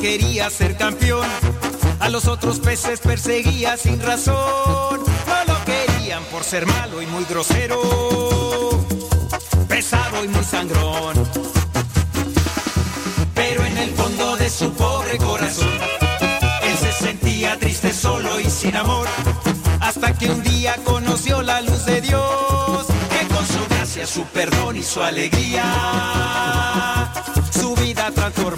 quería ser campeón. A los otros peces perseguía sin razón. No lo querían por ser malo y muy grosero. Pesado y muy sangrón. Pero en el fondo de su pobre corazón, él se sentía triste, solo y sin amor. Hasta que un día conoció la luz de Dios, que con su gracia, su perdón y su alegría, su vida transformó.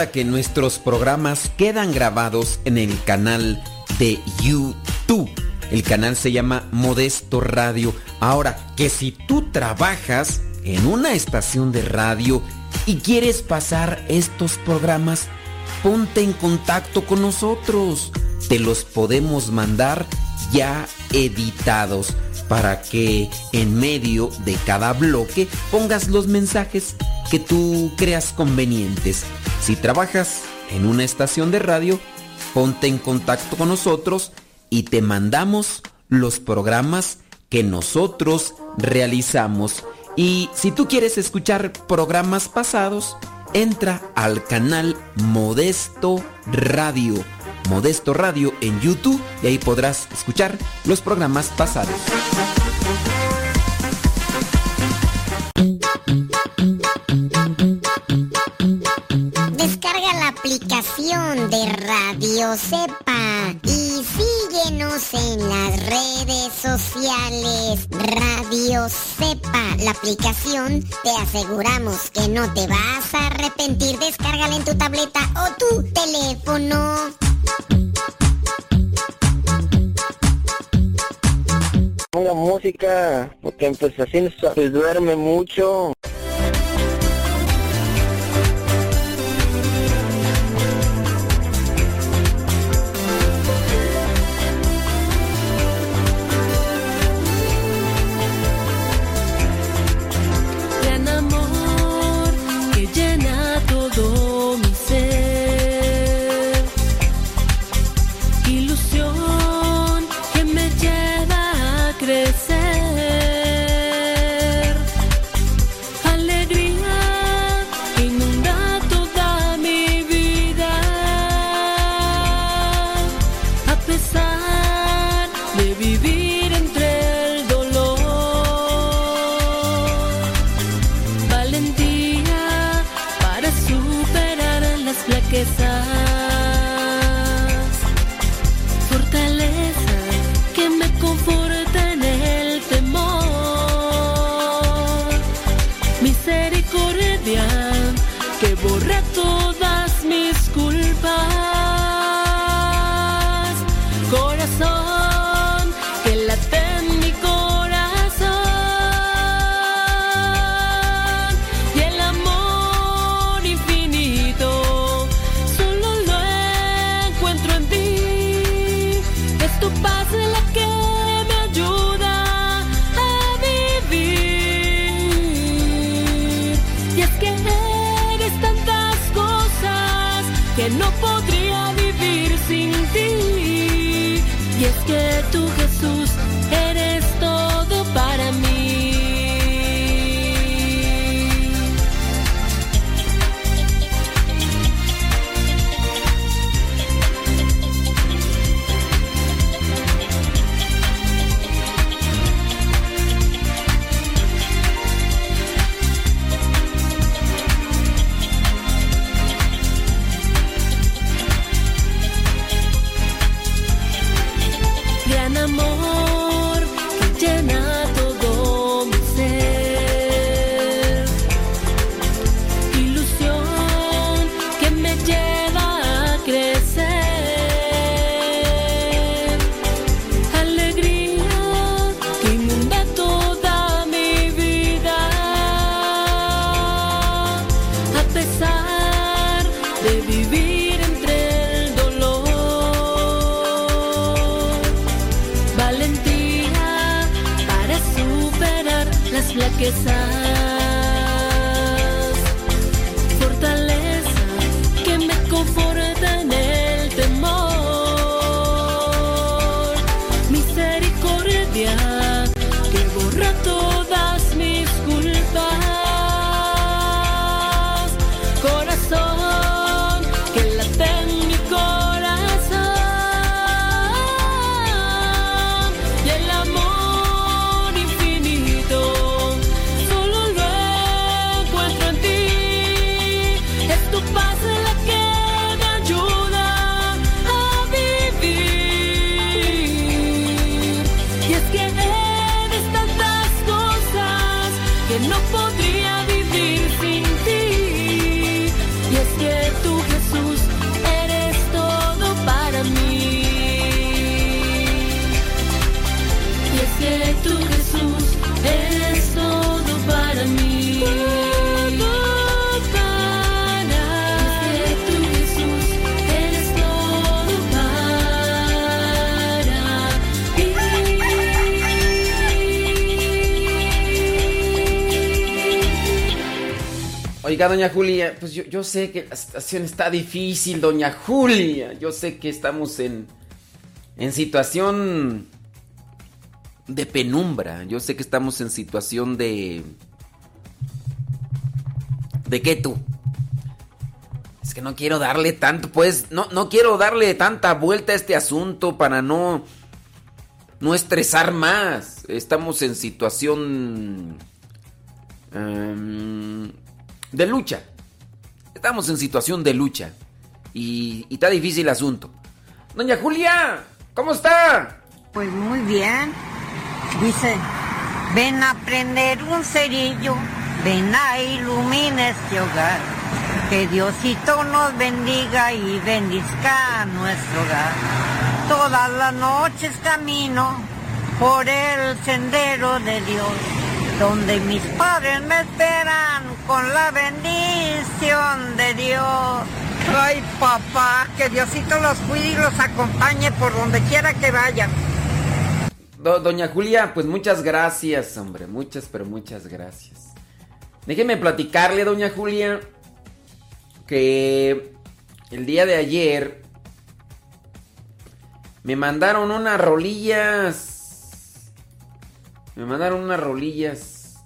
Que nuestros programas quedan grabados en el canal de YouTube. El canal se llama Modesto Radio. Ahora, que si tú trabajas en una estación de radio y quieres pasar estos programas, ponte en contacto con nosotros. Te los podemos mandar ya editados para que en medio de cada bloque pongas los mensajes que tú creas convenientes. Si trabajas en una estación de radio, ponte en contacto con nosotros y te mandamos los programas que nosotros realizamos. Y si tú quieres escuchar programas pasados, entra al canal Modesto Radio. Modesto Radio en YouTube y ahí podrás escuchar los programas pasados. Radio Cepa y Síguenos en las redes sociales. Radio Sepa, la aplicación. Te aseguramos que no te vas a arrepentir. Descárgala en tu tableta o tu teléfono. Ponga música, porque pues así se duerme mucho. It's a doña Julia, pues yo, sé que la situación está difícil, doña Julia. Yo sé que estamos en, en situación de penumbra. Yo sé que estamos en situación de... ¿De qué tú? Es que no quiero darle tanto, pues, no, no quiero darle tanta vuelta a este asunto para no... No estresar más. Estamos en situación... Em, de lucha. Estamos en situación de lucha. Y, está difícil el asunto. Doña Julia, ¿Cómo está? Pues muy bien. Dice, ven a prender un cerillo, ven a iluminar este hogar. Que Diosito nos bendiga y bendizca nuestro hogar. Todas las noches camino por el sendero de Dios, donde mis padres me esperan con la bendición de Dios. Ay, papá, que Diosito los cuide y los acompañe por donde quiera que vayan. doña Julia, pues muchas gracias, hombre. Muchas, pero muchas gracias. Déjeme platicarle, doña Julia, que el día de ayer me mandaron unas rolillas. Me mandaron unas rolillas.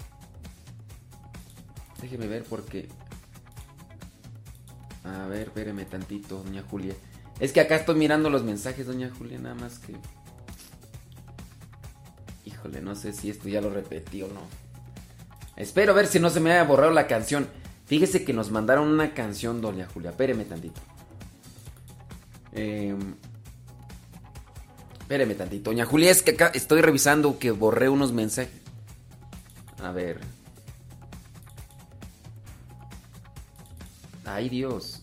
Déjeme ver porque a ver, espéreme tantito, doña Julia. Es que acá estoy mirando los mensajes, doña Julia, nada más que... Híjole, no sé si esto ya lo repetí o no. Espero ver si no se me haya borrado la canción. Fíjese que nos mandaron una canción, doña Julia. Espéreme tantito. Eh... Espéreme tantito. Doña Julia, es que acá estoy revisando que borré unos mensajes. A ver. Ay Dios.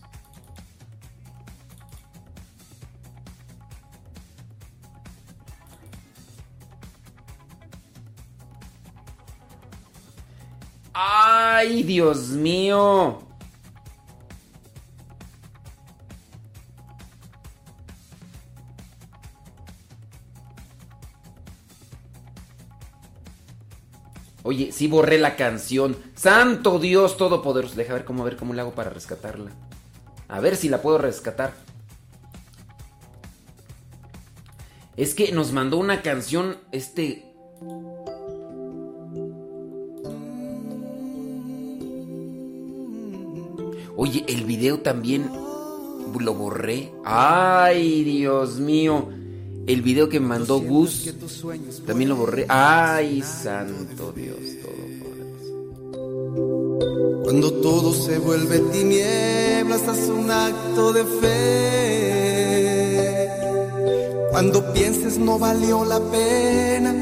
Ay Dios mío. Oye, sí borré la canción. Santo Dios Todopoderoso. Deja ver cómo ver cómo le hago para rescatarla. A ver si la puedo rescatar. Es que nos mandó una canción este Oye, el video también lo borré. Ay, Dios mío. El video que mandó Gus también lo borré. Ay, santo Dios todo Cuando todo se vuelve tinieblas, haz un acto de fe. Cuando pienses no valió la pena.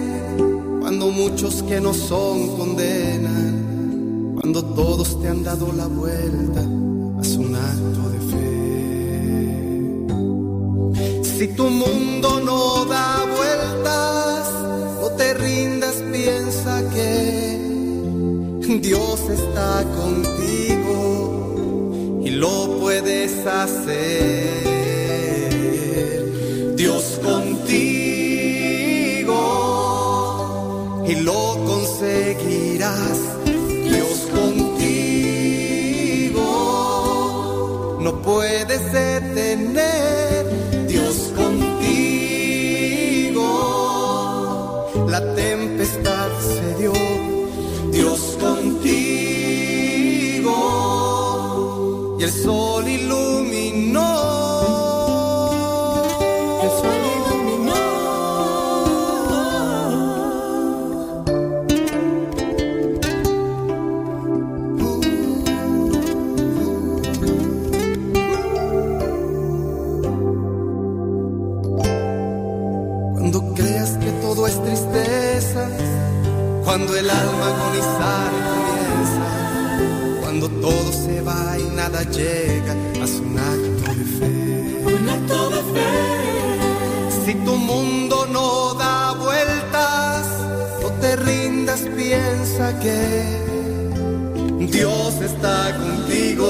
Cuando muchos que no son condenan. Cuando todos te han dado la vuelta, Si tu mundo no da vueltas, no te rindas, piensa que Dios está contigo y lo puedes hacer. Dios contigo y lo conseguirás. Dios contigo no puedes detener. Agonizar comienza, cuando todo se va y nada llega, haz un acto de fe. Un acto de fe. Si tu mundo no da vueltas, no te rindas, piensa que Dios está contigo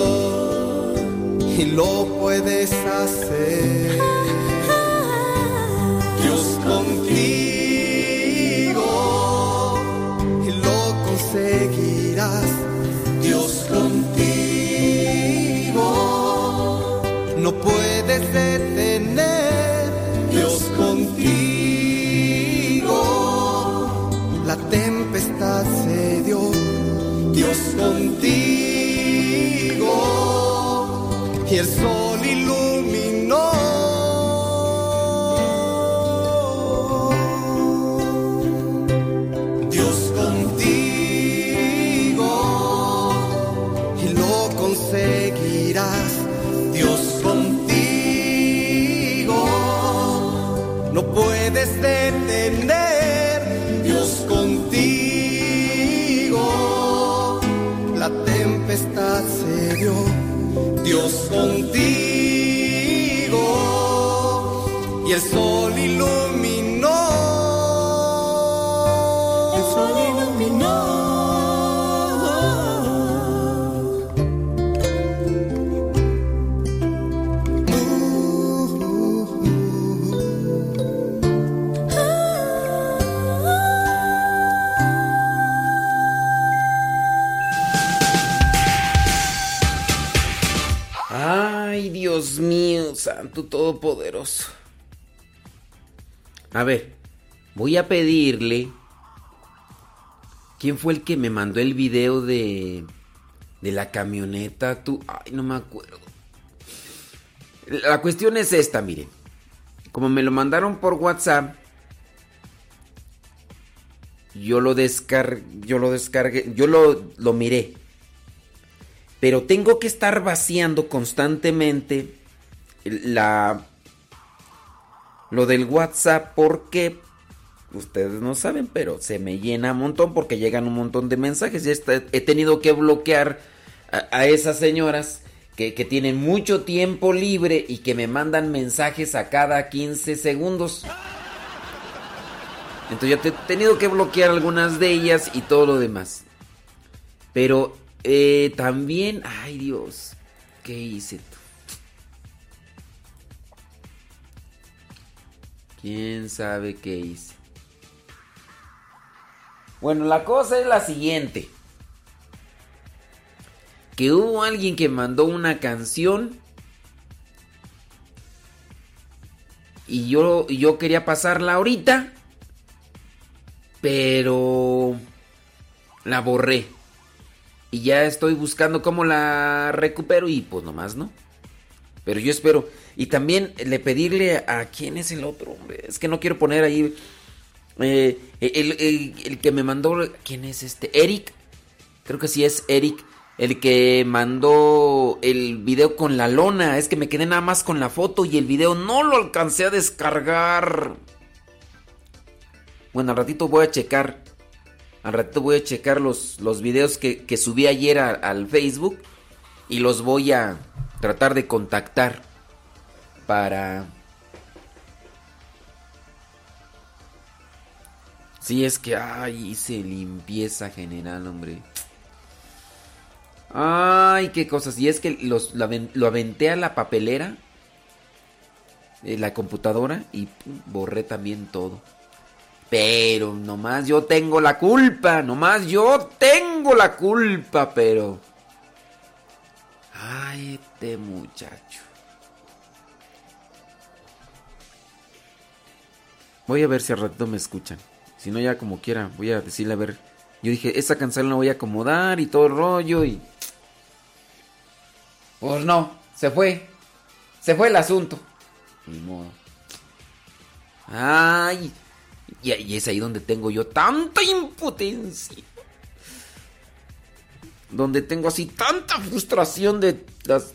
y lo puedes hacer. Dios contigo. Y el sol Dios con Todopoderoso. A ver, voy a pedirle. ¿Quién fue el que me mandó el video de. de la camioneta? Tú. Ay, no me acuerdo. La cuestión es esta, miren. Como me lo mandaron por WhatsApp. Yo lo descargué. Yo lo descargué. Yo lo, lo miré. Pero tengo que estar vaciando constantemente lo del WhatsApp porque ustedes no saben, pero se me llena un montón porque llegan un montón de mensajes. Y he tenido que bloquear a, esas señoras que, que, tienen mucho tiempo libre y que me mandan mensajes a cada 15 segundos. Entonces ya he tenido que bloquear algunas de ellas y todo lo demás. Pero eh, también, ay Dios, ¿qué hice? ¿Quién sabe qué hice? Bueno, la cosa es la siguiente. Que hubo alguien que mandó una canción y yo, yo quería pasarla ahorita, pero la borré. Y ya estoy buscando cómo la recupero y pues nomás no. Pero yo espero. Y también le pedirle a quién es el otro, hombre. Es que no quiero poner ahí. Eh, el, que me mandó. ¿Quién es este? Eric. Creo que sí es Eric. El que mandó el video con la lona. Es que me quedé nada más con la foto y el video no lo alcancé a descargar. Bueno, al ratito voy a checar. Al ratito voy a checar los, los videos que, subí ayer al Facebook. Y los voy a tratar de contactar para... Si es que, ay, hice limpieza general, hombre. Ay, qué cosas. Y es que los, lo, aventé a la papelera, de la computadora, y borré también todo. Pero nomás yo tengo la culpa, nomás yo tengo la culpa, pero... Ay, este muchacho. Voy a ver si al ratito me escuchan. Si no, ya como quiera, voy a decirle a ver. Yo dije, esa canción la voy a acomodar y todo el rollo y. Pues no, se fue. Se fue el asunto. Ni modo. Ay. Y, es ahí donde tengo yo tanta impotencia donde tengo así tanta frustración de las...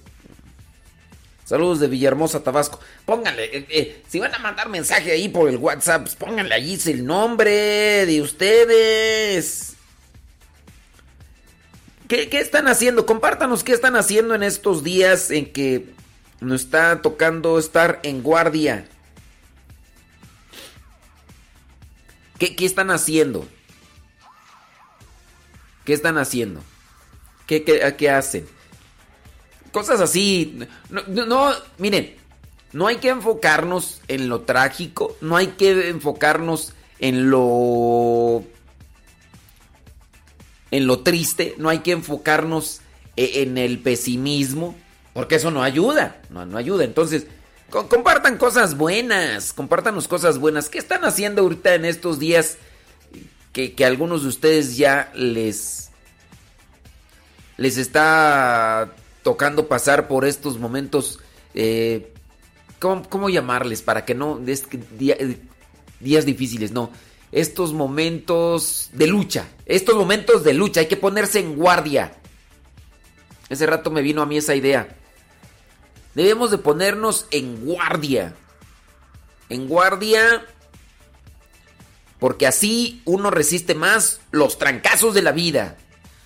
Saludos de Villahermosa, Tabasco. Pónganle, eh, eh, si van a mandar mensaje ahí por el WhatsApp, pues pónganle ahí el nombre de ustedes. ¿Qué, ¿Qué están haciendo? Compártanos qué están haciendo en estos días en que nos está tocando estar en guardia. ¿Qué, qué están haciendo? ¿Qué están haciendo? ¿Qué, hacen? Cosas así. No, miren, no hay que enfocarnos en lo trágico, no hay que enfocarnos en lo en lo triste, no hay que enfocarnos e, en el pesimismo, porque eso no ayuda, no, no ayuda. Entonces, compartan cosas buenas, compártanos cosas buenas. ¿Qué están haciendo ahorita en estos días que, que algunos de ustedes ya les les está tocando pasar por estos momentos, eh, ¿cómo, llamarles? Para que no, eh, días difíciles, no. Estos momentos de lucha, estos momentos de lucha, hay que ponerse en guardia. Ese rato me vino a mí esa idea. Debemos de ponernos en guardia. En guardia porque así uno resiste más los trancazos de la vida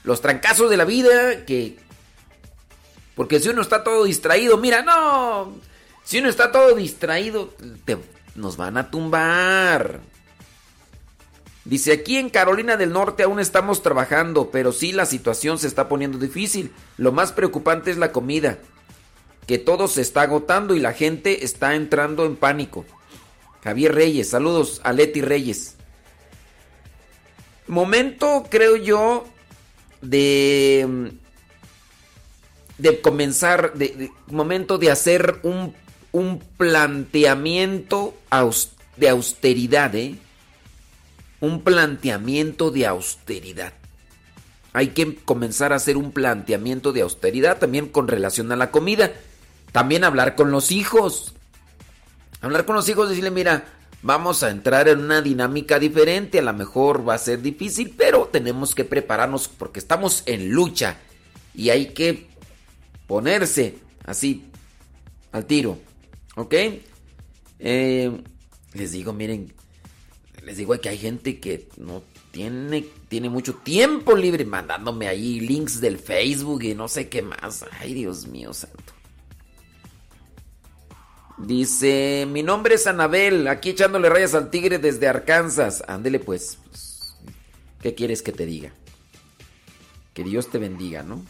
los trancazos de la vida que... Porque si uno está todo distraído, mira, no, si uno está todo distraído, nos van a tumbar. Dice, aquí en Carolina del Norte aún estamos trabajando, pero sí la situación se está poniendo difícil. Lo más preocupante es la comida, que todo se está agotando y la gente está entrando en pánico. Javier Reyes, saludos a Leti Reyes. Momento, creo yo, de de comenzar, de, momento de hacer un, un planteamiento de austeridad, ¿eh? Un planteamiento de austeridad. Hay que comenzar a hacer un planteamiento de austeridad también con relación a la comida. También hablar con los hijos. Hablar con los hijos, decirle, mira, vamos a entrar en una dinámica diferente, a lo mejor va a ser difícil, pero tenemos que prepararnos porque estamos en lucha y hay que ponerse así al tiro. ¿Ok? Eh, les digo, miren, les digo que hay gente que no tiene, tiene mucho tiempo libre mandándome ahí links del Facebook y no sé qué más. Ay, Dios mío santo. Dice, mi nombre es Anabel, aquí echándole rayas al tigre desde Arkansas. Ándele pues. ¿Qué quieres que te diga? Que Dios te bendiga, ¿no?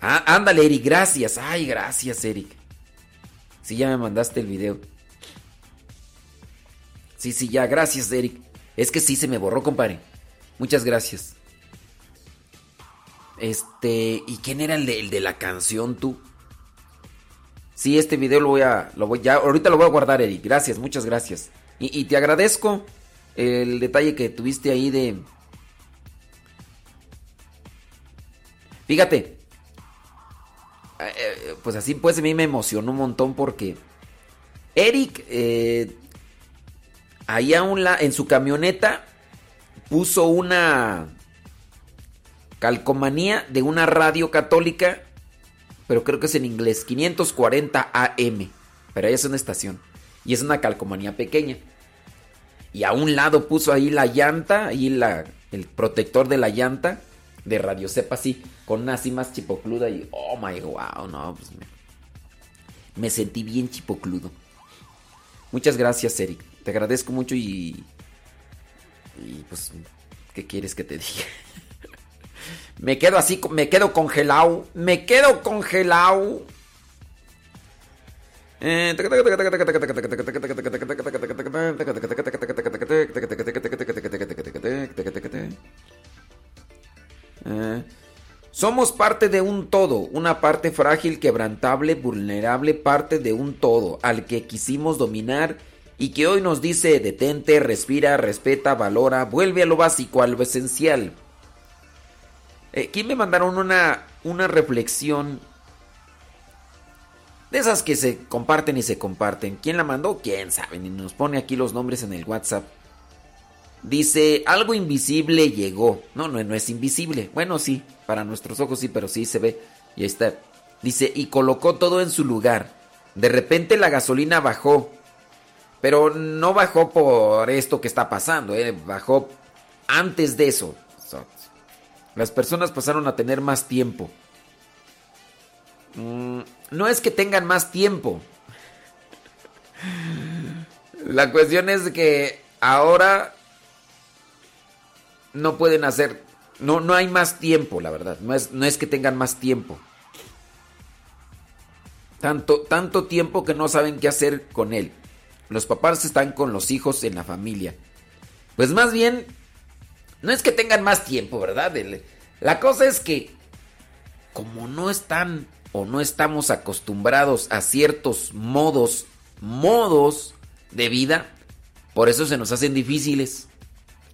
Ah, ándale, Eric, gracias. Ay, gracias, Eric. Sí, ya me mandaste el video. Sí, sí, ya, gracias, Eric. Es que sí se me borró, compadre. Muchas gracias. Este, ¿y quién era el de, la canción tú? Sí, este video lo voy a, lo voy ahorita lo voy a guardar, Eric. Gracias, muchas gracias. Y, te agradezco el detalle que tuviste ahí de, fíjate, eh, eh, pues así pues a mí me emocionó un montón porque Eric eh, ahí la, en su camioneta puso una calcomanía de una radio católica, pero creo que es en inglés, 540 AM, pero ahí es una estación y es una calcomanía pequeña. Y a un lado puso ahí la llanta, ahí la, el protector de la llanta de Radio Sepa así, con una así chipocluda y oh my wow, no, pues me, sentí bien chipocludo. Muchas gracias, Eric. Te agradezco mucho y y pues ¿qué quieres que te diga? me quedo así, me quedo congelado, me quedo congelado. Somos parte de un todo, una parte frágil, quebrantable, vulnerable, parte de un todo, al que quisimos dominar y que hoy nos dice detente, respira, respeta, valora, vuelve a lo básico, a lo esencial. Eh, aquí me mandaron una, una reflexión de esas que se comparten y se comparten. ¿Quién la mandó? ¿Quién sabe? Y nos pone aquí los nombres en el WhatsApp. Dice, algo invisible llegó. No, no, no es invisible. Bueno, sí, para nuestros ojos sí, pero sí se ve. Y ahí está. Dice, y colocó todo en su lugar. De repente la gasolina bajó. Pero no bajó por esto que está pasando, ¿eh? bajó antes de eso. Las personas pasaron a tener más tiempo. Mm, no es que tengan más tiempo. La cuestión es que ahora no pueden hacer, no, no hay más tiempo, la verdad. No es, no es que tengan más tiempo. Tanto, tanto tiempo que no saben qué hacer con él. Los papás están con los hijos en la familia. Pues más bien, no es que tengan más tiempo, ¿verdad? La cosa es que, como no están o no estamos acostumbrados a ciertos modos, modos de vida, por eso se nos hacen difíciles.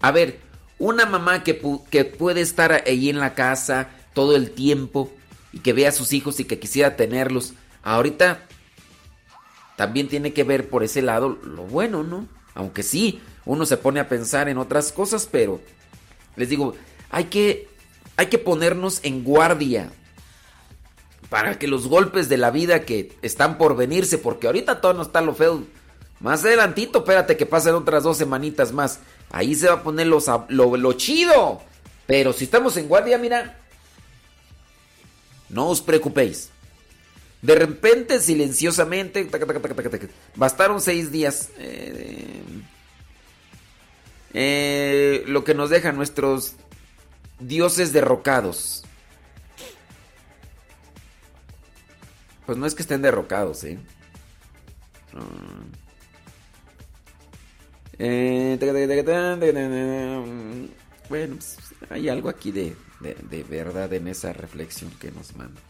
A ver, una mamá que, que puede estar ahí en la casa todo el tiempo y que vea a sus hijos y que quisiera tenerlos, ahorita también tiene que ver por ese lado lo bueno, ¿no? Aunque sí, uno se pone a pensar en otras cosas, pero les digo, hay que, hay que ponernos en guardia para que los golpes de la vida que están por venirse, porque ahorita todo no está lo feo. Más adelantito, espérate que pasen otras dos semanitas más. Ahí se va a poner lo, lo chido. Pero si estamos en guardia, mira. No os preocupéis. De repente, silenciosamente, bastaron seis días. Eh, Eh, lo que nos dejan nuestros dioses derrocados. Pues no es que estén derrocados, ¿eh? eh bueno, pues, hay algo aquí de, verdad en esa reflexión que nos manda.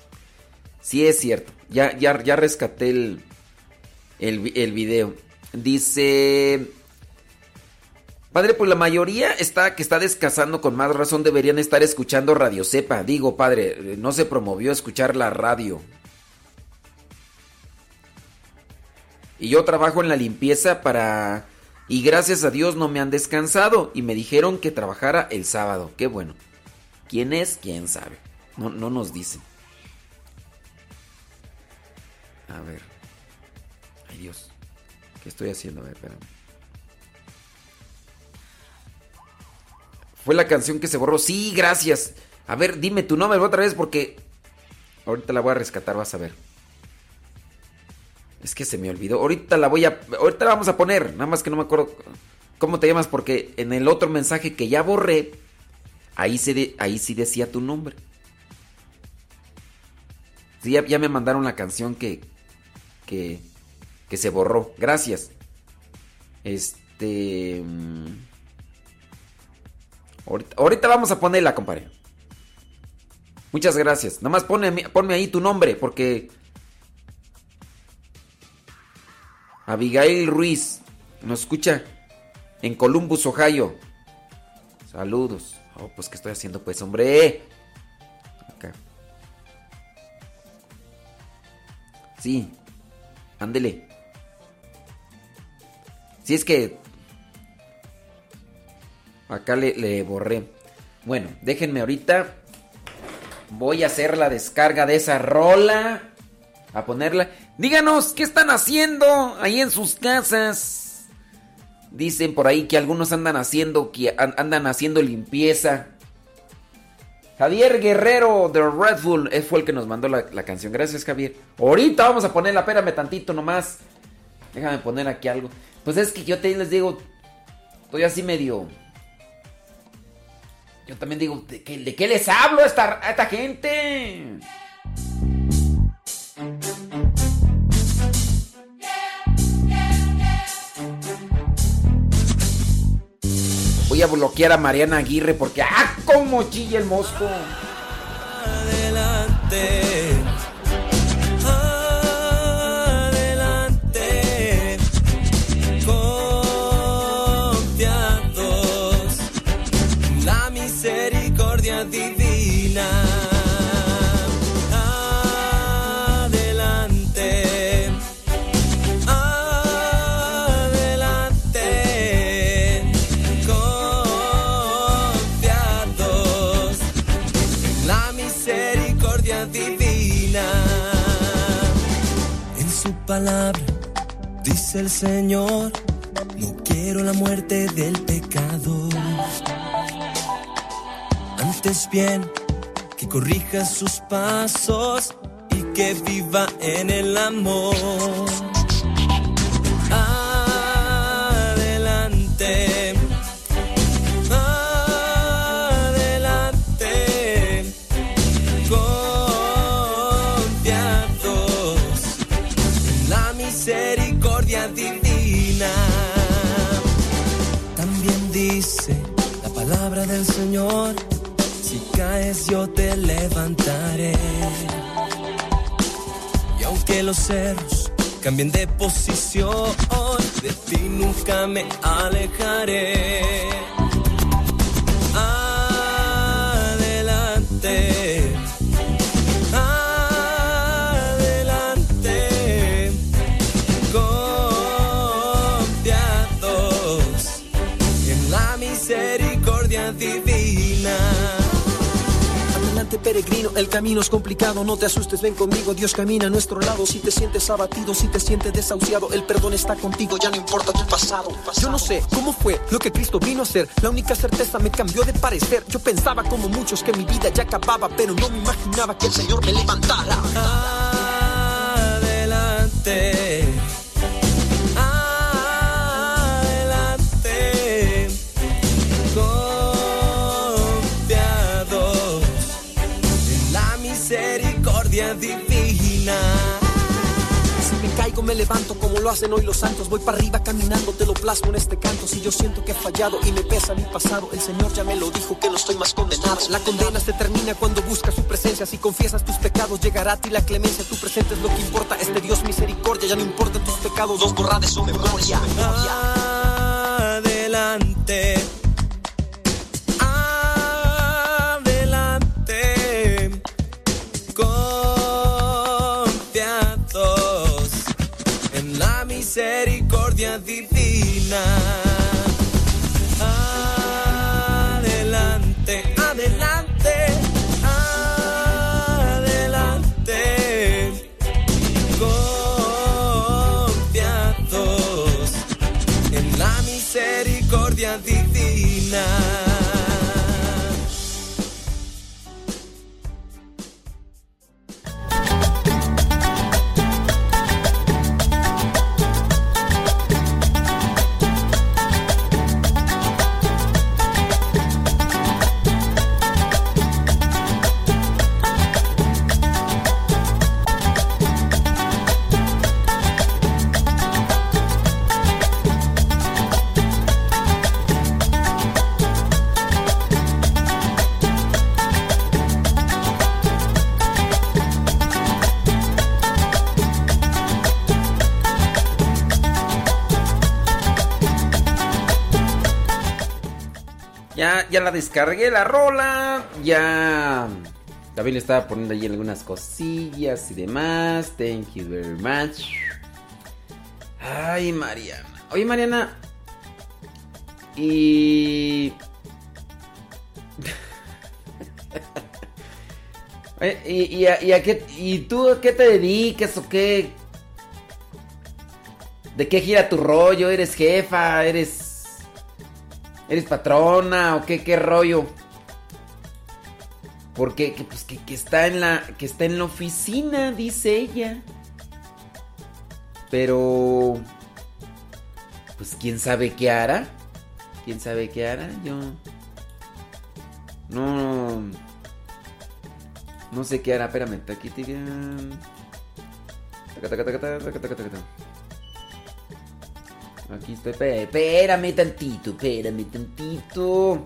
Sí es cierto, ya, ya, ya rescaté el, el, el video. Dice... Padre, pues la mayoría está que está descasando con más razón deberían estar escuchando Radio Cepa. Digo, padre, no se promovió escuchar la radio. Y yo trabajo en la limpieza para... Y gracias a Dios no me han descansado y me dijeron que trabajara el sábado. Qué bueno. ¿Quién es? ¿Quién sabe? No, no nos dicen. A ver. Ay Dios. ¿Qué estoy haciendo? A ver, espérame. Fue la canción que se borró. Sí, gracias. A ver, dime tu nombre otra vez porque... Ahorita la voy a rescatar, vas a ver. Es que se me olvidó. Ahorita la voy a. Ahorita la vamos a poner. Nada más que no me acuerdo cómo te llamas. Porque en el otro mensaje que ya borré. Ahí, se ahí sí decía tu nombre. Sí, ya, me mandaron la canción que. Que. Que se borró. Gracias. Este. Ahorita, vamos a ponerla, compadre. Muchas gracias. Nada más ponme ahí tu nombre. Porque Abigail Ruiz nos escucha en Columbus, Ohio. Saludos. Oh, pues, ¿qué estoy haciendo, pues, hombre? Acá. Sí. Ándele. Si es que. Acá le, le borré. Bueno, déjenme ahorita. Voy a hacer la descarga de esa rola. A ponerla. Díganos, ¿qué están haciendo ahí en sus casas? Dicen por ahí que algunos andan haciendo, que andan haciendo limpieza. Javier Guerrero de Red Bull fue el que nos mandó la, canción. Gracias, Javier. Ahorita vamos a ponerla, espérame tantito nomás. Déjame poner aquí algo. Pues es que yo te les digo, estoy así medio. Yo también digo, ¿de qué, les hablo a esta, esta gente? Voy a bloquear a Mariana Aguirre porque ¡ah! ¡Cómo chilla el mosco! Adelante. Palabra, dice el Señor, no quiero la muerte del pecado. Antes bien, que corrija sus pasos y que viva en el amor. Palabra del Señor, si caes yo te levantaré. Y aunque los cerros cambien de posición, de ti nunca me alejaré. Adelante. Peregrino, el camino es complicado, no te asustes, ven conmigo, Dios camina a nuestro lado. Si te sientes abatido, si te sientes desahuciado, el perdón está contigo, ya no importa tu pasado. Yo no sé cómo fue lo que Cristo vino a hacer, la única certeza me cambió de parecer. Yo pensaba como muchos que mi vida ya acababa, pero no me imaginaba que el Señor me levantara. Adelante. Divina. Si me caigo me levanto como lo hacen hoy los santos. Voy para arriba caminando, te lo plasmo en este canto. Si yo siento que he fallado y me pesa mi pasado, el Señor ya me lo dijo que no estoy más condenado. La condena se termina cuando buscas su presencia. Si confiesas tus pecados, llegará a ti la clemencia. Tu presente es lo que importa. Este Dios misericordia, ya no importan tus pecados, dos borra de su memoria. Adelante. Adelante. La misericordia divina. Ya, la descargué la rola. Ya. También le estaba poniendo ahí algunas cosillas y demás. Thank you very much. Ay, Mariana. Oye, Mariana. ¿Y, y, a, y a qué, ¿Y tú a qué te dedicas o qué? ¿De qué gira tu rollo? ¿Eres jefa? ¿Eres ¿Eres patrona o qué, qué rollo? Porque que, pues, que, que está en la que está en la oficina, dice ella. Pero pues quién sabe qué hará? ¿Quién sabe qué hará? Yo no no sé qué hará, espérame, aquí Aquí estoy. Espérame tantito, espérame tantito.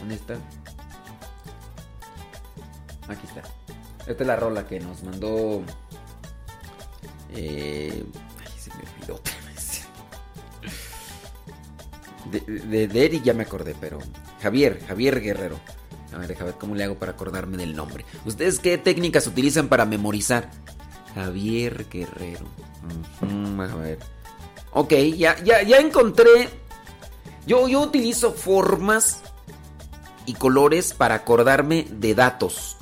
¿Dónde está? Aquí está. Esta es la rola que nos mandó. Eh, ay, se me olvidó. De, de, de Eric ya me acordé, pero. Javier, Javier Guerrero. A ver, deja ver cómo le hago para acordarme del nombre. ¿Ustedes qué técnicas utilizan para memorizar? Javier Guerrero. Ujú, a ver. Ok, ya, ya, ya encontré. Yo, yo utilizo formas y colores para acordarme de datos.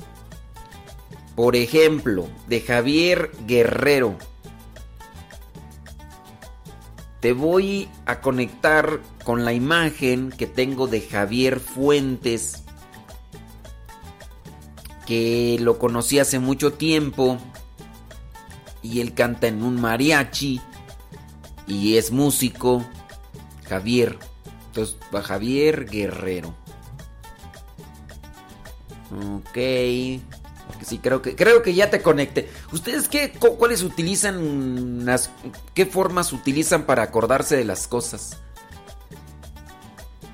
Por ejemplo, de Javier Guerrero. Te voy a conectar con la imagen que tengo de Javier Fuentes. Que lo conocí hace mucho tiempo y él canta en un mariachi y es músico Javier. Entonces va Javier Guerrero. Ok sí creo que creo que ya te conecté. Ustedes qué cu- cuáles utilizan qué formas utilizan para acordarse de las cosas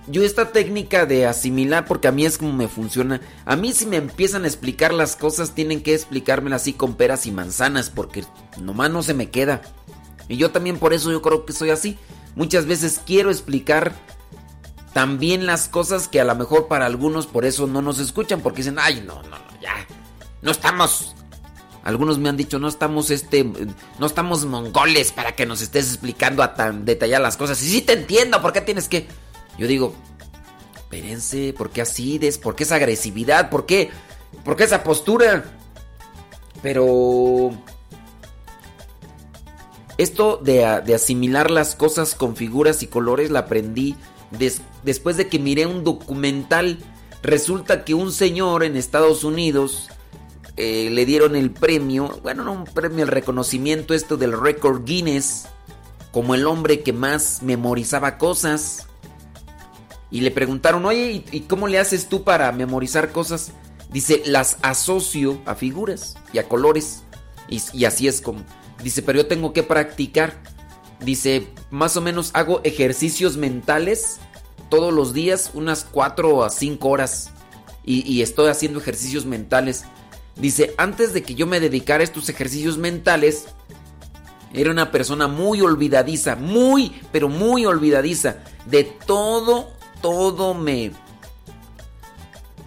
yo esta técnica de asimilar, porque a mí es como me funciona, a mí si me empiezan a explicar las cosas, tienen que explicármelas así con peras y manzanas, porque nomás no se me queda. Y yo también por eso yo creo que soy así. Muchas veces quiero explicar también las cosas que a lo mejor para algunos por eso no nos escuchan, porque dicen, ay, no, no, no, ya, no estamos... Algunos me han dicho, no estamos este, no estamos mongoles para que nos estés explicando a tan detallar las cosas. Y sí te entiendo, ¿por qué tienes que...? Yo digo, espérense, ¿por qué así? ¿Por qué esa agresividad? ¿Por qué? ¿Por qué esa postura? Pero... Esto de, de asimilar las cosas con figuras y colores la aprendí des- después de que miré un documental. Resulta que un señor en Estados Unidos eh, le dieron el premio, bueno, no un premio, el reconocimiento esto del récord Guinness, como el hombre que más memorizaba cosas. Y le preguntaron, oye, ¿y, cómo le haces tú para memorizar cosas? Dice, las asocio a figuras y a colores. Y, y así es como. Dice, pero yo tengo que practicar. Dice, más o menos hago ejercicios mentales todos los días, unas 4 a 5 horas. Y, y, estoy haciendo ejercicios mentales. Dice, antes de que yo me dedicara a estos ejercicios mentales, era una persona muy olvidadiza, muy, pero muy olvidadiza. De todo, todo me,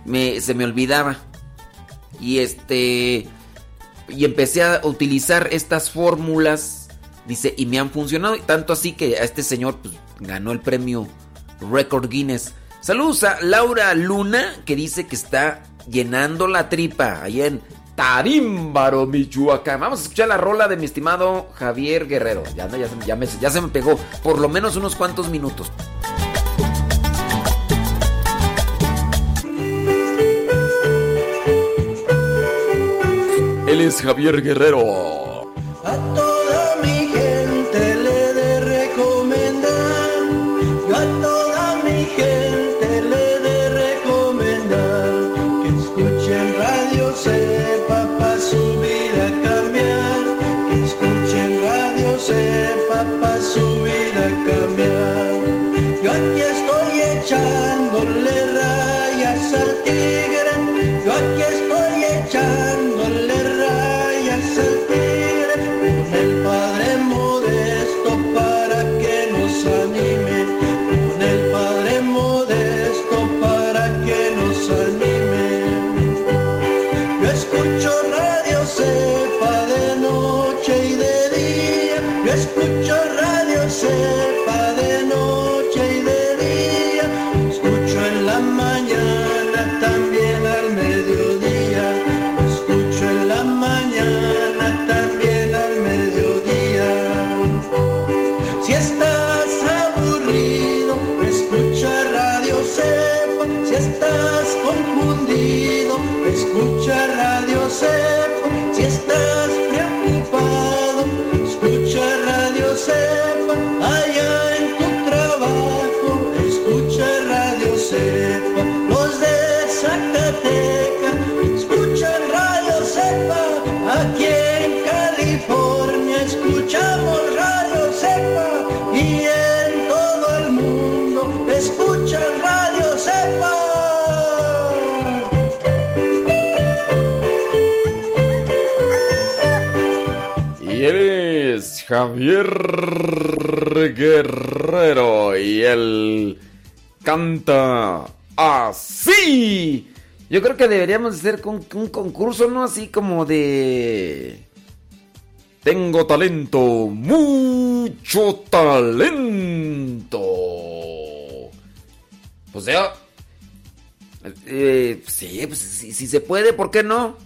me se me olvidaba. Y este, y empecé a utilizar estas fórmulas, dice, y me han funcionado. Tanto así que a este señor pues, ganó el premio Record Guinness. Saludos a Laura Luna, que dice que está llenando la tripa ahí en Tarímbaro, Michoacán. Vamos a escuchar la rola de mi estimado Javier Guerrero. Ya, ya, me, ya se me pegó por lo menos unos cuantos minutos. Él es Javier Guerrero. Javier Guerrero y él canta así. Yo creo que deberíamos hacer un concurso, ¿no? Así como de... Tengo talento, mucho talento. O sea... eh, sí, pues si se puede, ¿por qué no?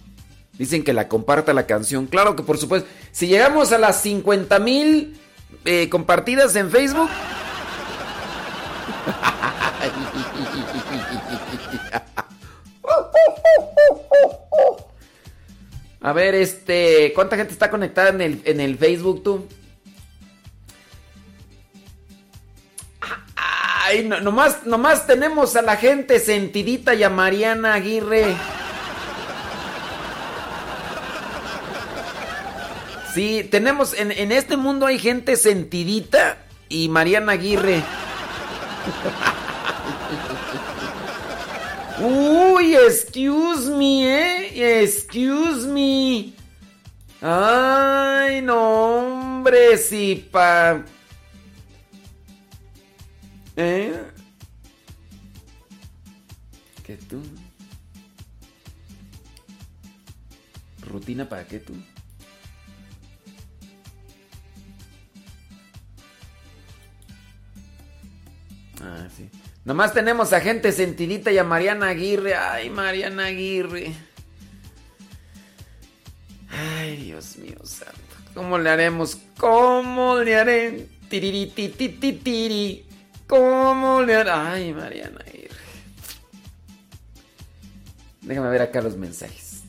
Dicen que la comparta la canción. Claro que por supuesto. Si llegamos a las 50 mil eh, compartidas en Facebook. A ver, este. ¿Cuánta gente está conectada en el, en el Facebook tú? Ay, no- nomás, nomás tenemos a la gente sentidita y a Mariana Aguirre. Sí, tenemos, en, en este mundo hay gente sentidita y Mariana Aguirre. Uy, excuse me, eh. Excuse me. Ay, no, hombre, si pa. ¿Eh? ¿Qué tú? ¿Rutina para qué tú? Ah. Nomás tenemos a gente sentidita y a Mariana Aguirre. Ay, Mariana Aguirre. Ay, Dios mío santo. ¿Cómo le haremos? ¿Cómo le haré? Tiriri, ti, ti, ti, tiri. ¿Cómo le haré? Ay, Mariana Aguirre. Déjame ver acá los mensajes.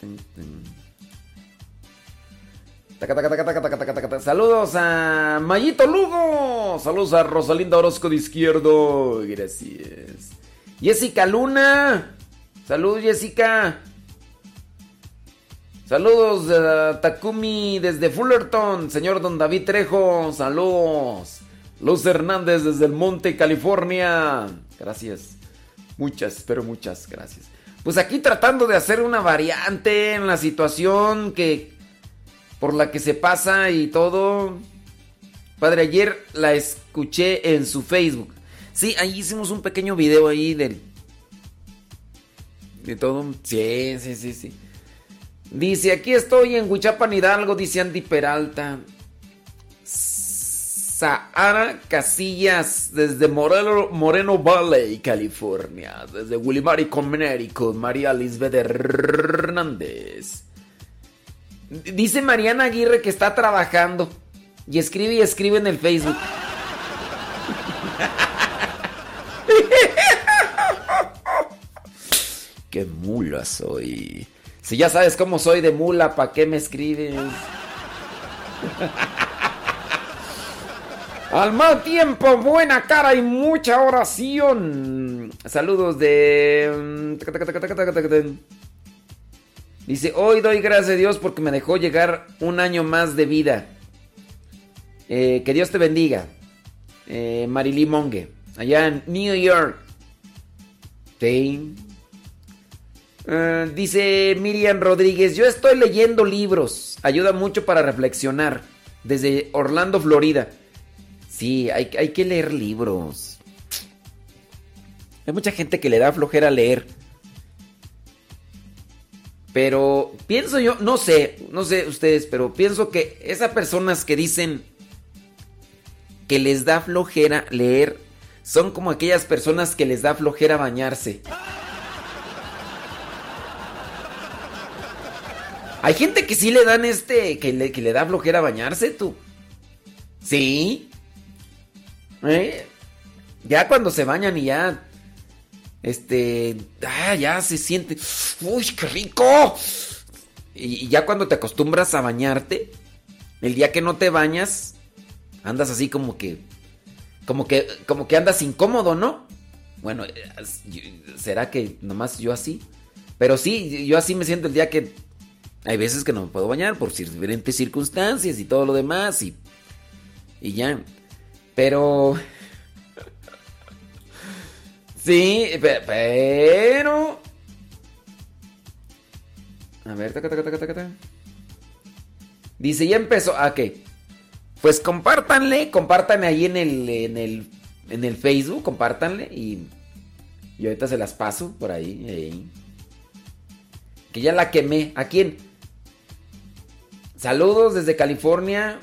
Tun, tun. Saludos a Mayito Lugo. Saludos a Rosalinda Orozco de Izquierdo. Gracias. Jessica Luna. Saludos, Jessica. Saludos Takumi desde Fullerton. Señor Don David Trejo, saludos. Luz Hernández desde el Monte, California. Gracias. Muchas, pero muchas gracias. Pues aquí tratando de hacer una variante en la situación que por la que se pasa y todo. Padre, ayer la escuché en su Facebook. Sí, ahí hicimos un pequeño video ahí del de todo. Sí, sí, sí, sí. Dice, aquí estoy en Huichapan Hidalgo, dice Andy Peralta. Sahara Casillas, desde Moreno, Valley, California. Desde Willimari, Connecticut, María Lisbeth Hernández. Dice Mariana Aguirre que está trabajando. Y escribe y escribe en el Facebook. Qué mula soy. Si ya sabes cómo soy de mula, ¿para qué me escribes? Al mal tiempo, buena cara y mucha oración. Saludos de... Dice, hoy doy gracias a Dios porque me dejó llegar un año más de vida. Eh, que Dios te bendiga. Eh, Marily Monge, allá en New York. Sí. Eh, dice Miriam Rodríguez, yo estoy leyendo libros. Ayuda mucho para reflexionar. Desde Orlando, Florida. Sí, hay, hay que leer libros. Hay mucha gente que le da flojera leer. Pero pienso yo, no sé, no sé ustedes, pero pienso que esas personas que dicen que les da flojera leer son como aquellas personas que les da flojera bañarse. Hay gente que sí le dan este, que le, que le da flojera bañarse, tú. Sí. ¿Eh? Ya cuando se bañan y ya este, ah, ya se siente, uy, qué rico. Y, ya cuando te acostumbras a bañarte, el día que no te bañas, andas así como que, como que, como que andas incómodo, ¿no? Bueno, será que nomás yo así, pero sí, yo así me siento el día que hay veces que no me puedo bañar por diferentes circunstancias y todo lo demás y, y ya, pero Sí, pero... A ver, taca, taca, taca, taca. Dice, ya empezó. ¿A qué? Pues compártanle, compártanle ahí en el, en el, en el Facebook, compártanle y, y ahorita se las paso por ahí, Que ya la quemé. ¿A quién? Saludos desde California.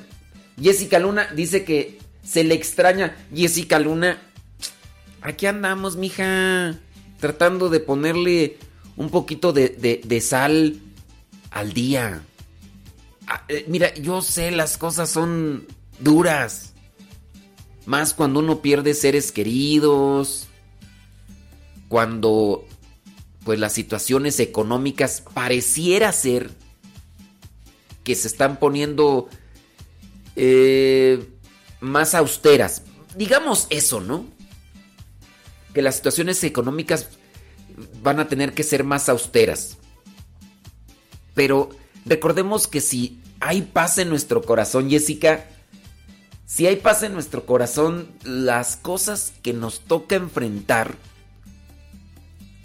Jessica Luna dice que se le extraña. Jessica Luna, Aquí andamos, mija. Tratando de ponerle un poquito de, sal al día. Ah, eh, mira, yo sé, las cosas son duras. Más cuando uno pierde seres queridos. Cuando, pues, las situaciones económicas pareciera ser que se están poniendo eh, más austeras. Digamos eso, ¿no? Que las situaciones económicas van a tener que ser más austeras. Pero recordemos que si hay paz en nuestro corazón, Jessica, si hay paz en nuestro corazón, las cosas que nos toca enfrentar,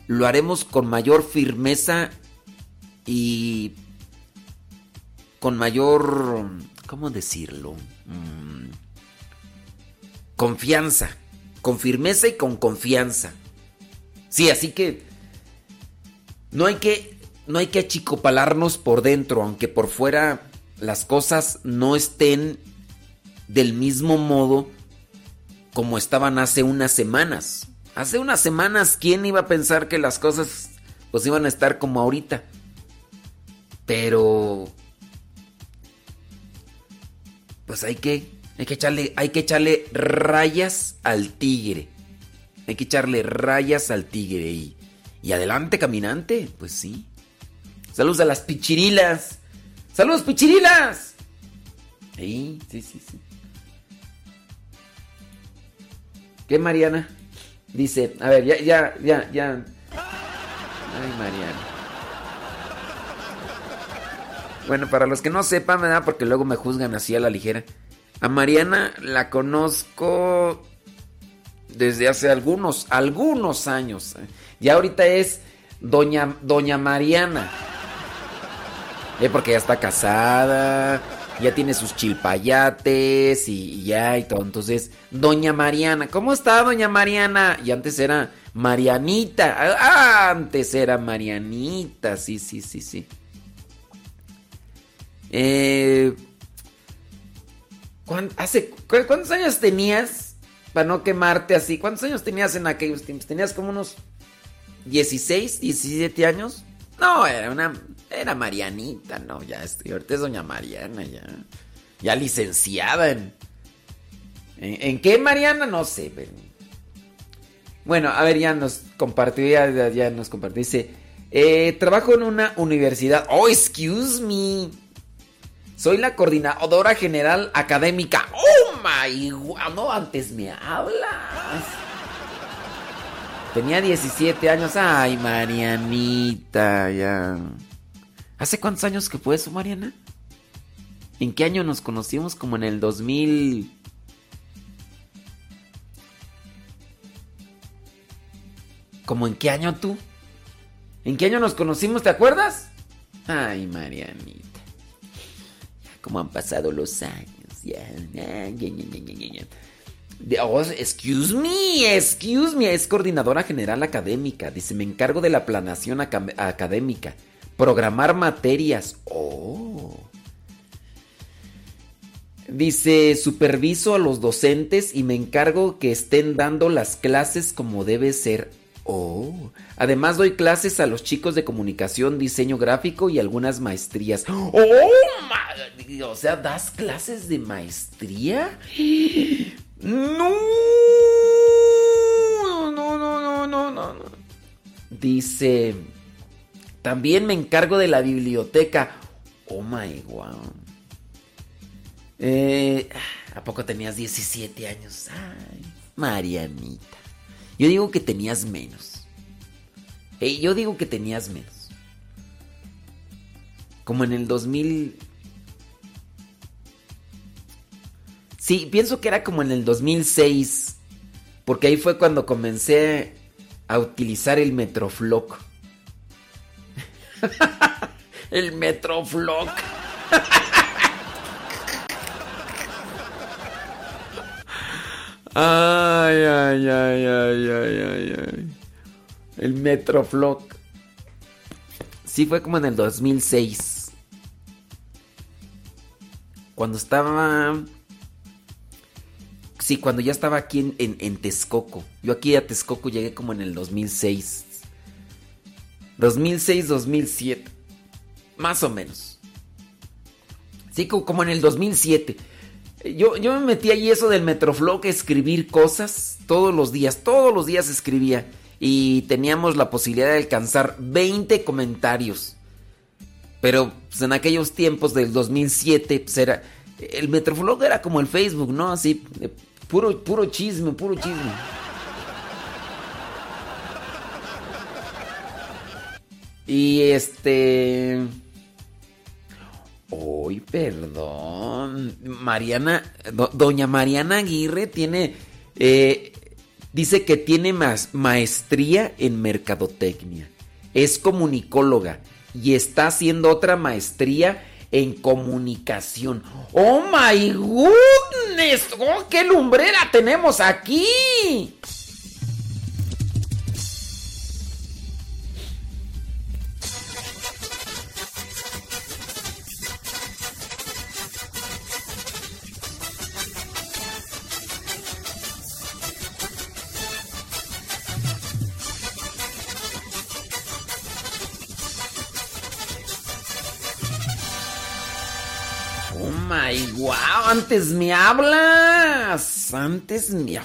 lo haremos con mayor firmeza y con mayor, ¿cómo decirlo? Mm, confianza con firmeza y con confianza. Sí, así que no hay que no hay que achicopalarnos por dentro, aunque por fuera las cosas no estén del mismo modo como estaban hace unas semanas. Hace unas semanas, ¿quién iba a pensar que las cosas pues iban a estar como ahorita? Pero pues hay que hay que echarle, hay que echarle rayas al tigre. Hay que echarle rayas al tigre y, y adelante, caminante. Pues sí. Saludos a las pichirilas. Saludos, pichirilas. Sí, sí, sí, sí. ¿Qué, Mariana? Dice, a ver, ya, ya, ya, ya. Ay, Mariana. Bueno, para los que no sepan, ¿verdad? Porque luego me juzgan así a la ligera. A Mariana la conozco desde hace algunos, algunos años. Ya ahorita es Doña, Doña Mariana. Eh, porque ya está casada, ya tiene sus chilpayates y, ya y todo. Entonces, Doña Mariana, ¿cómo está Doña Mariana? Y antes era Marianita. Ah, antes era Marianita, sí, sí, sí, sí. Eh, ¿Cuántos años tenías? Para no quemarte así. ¿Cuántos años tenías en aquellos tiempos? ¿Tenías como unos 16, 17 años? No, era una. Era Marianita, no, ya estoy. Ahorita es Doña Mariana, ya. Ya licenciada en. ¿En, qué, Mariana? No sé, Bueno, a ver, ya nos compartió, ya, nos compartió. Dice: eh, Trabajo en una universidad. Oh, excuse me. Soy la coordinadora general académica. ¡Oh, my God! No, antes me hablas. Tenía 17 años. Ay, Marianita, ya. ¿Hace cuántos años que fue eso, Mariana? ¿En qué año nos conocimos? Como en el 2000. ¿Cómo en qué año tú? ¿En qué año nos conocimos? ¿Te acuerdas? Ay, Marianita. Como han pasado los años. Ya, oh, excuse me, excuse me, es coordinadora general académica. Dice, me encargo de la planeación académica. Programar materias. Oh. Dice, superviso a los docentes y me encargo que estén dando las clases como debe ser. Oh. Además doy clases a los chicos de comunicación, diseño gráfico y algunas maestrías. Oh, o sea, das clases de maestría? No. No, no, no, no, no. Dice, también me encargo de la biblioteca. Oh my wow. Eh, ¿A poco tenías 17 años? Ay, Marianita. Yo digo que tenías menos. Yo digo que tenías menos. Como en el 2000... Sí, pienso que era como en el 2006. Porque ahí fue cuando comencé a utilizar el Metroflock. el Metroflock. Ay, ay, ay, ay, ay, ay, ay. El Metroflock. Sí, fue como en el 2006. Cuando estaba... Sí, cuando ya estaba aquí en, en, Texcoco. Yo aquí a Texcoco llegué como en el 2006. 2006, 2007. Más o menos. Sí, como en el 2007. Yo, yo me metí ahí eso del Metroflow, escribir cosas todos los días, todos los días escribía. Y teníamos la posibilidad de alcanzar 20 comentarios. Pero pues, en aquellos tiempos del 2007, pues era. El Metroflog era como el Facebook, ¿no? Así, puro, puro chisme, puro chisme. Y este. Uy, perdón. Mariana, doña Mariana Aguirre tiene, eh, dice que tiene más maestría en mercadotecnia. Es comunicóloga y está haciendo otra maestría en comunicación. ¡Oh, my goodness! ¡Oh, qué lumbrera tenemos aquí! Antes me hablas. Antes me...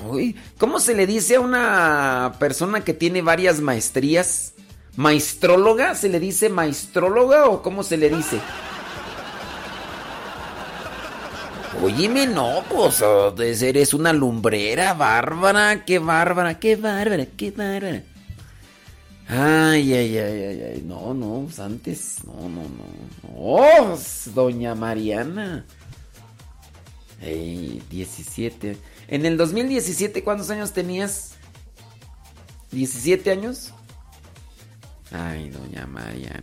¿Cómo se le dice a una persona que tiene varias maestrías? ¿Maestróloga? ¿Se le dice maestróloga o cómo se le dice? Óyeme, no, pues eres una lumbrera bárbara, qué bárbara, qué bárbara, qué bárbara. Ay, ay, ay, ay, ay. No, no, pues antes. No, no, no. Oh, doña Mariana. Ey, 17. En el 2017, ¿cuántos años tenías? ¿17 años? Ay, doña Mariana.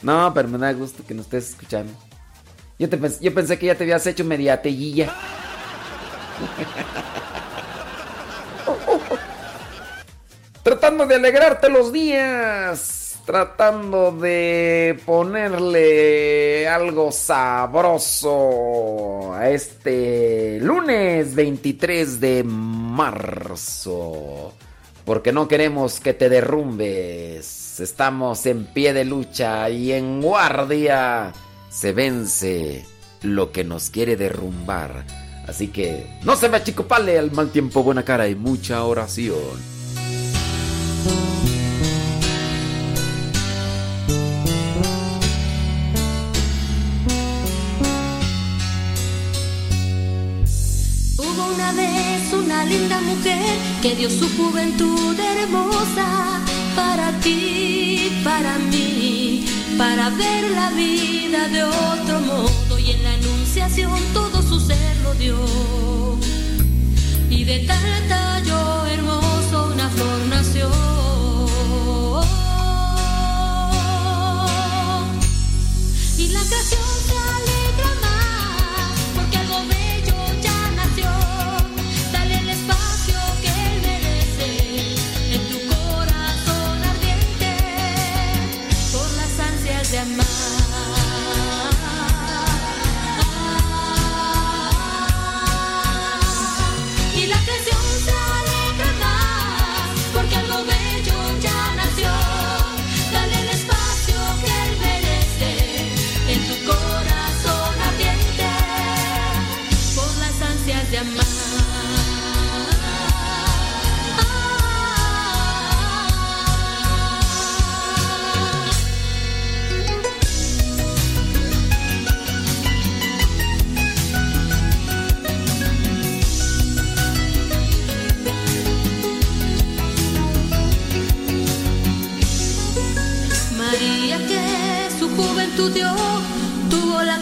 No, pero me da gusto que nos estés escuchando. Yo, te yo pensé que ya te habías hecho mediatellilla. tratando de alegrarte los días, tratando de ponerle algo sabroso este lunes 23 de marzo, porque no queremos que te derrumbes, estamos en pie de lucha y en guardia se vence lo que nos quiere derrumbar. Así que no se me achicopale al mal tiempo, buena cara y mucha oración. Que dio su juventud hermosa para ti, para mí, para ver la vida de otro modo y en la anunciación todo su ser lo dio. Y de tal tallo hermoso una flor nació. tuvo la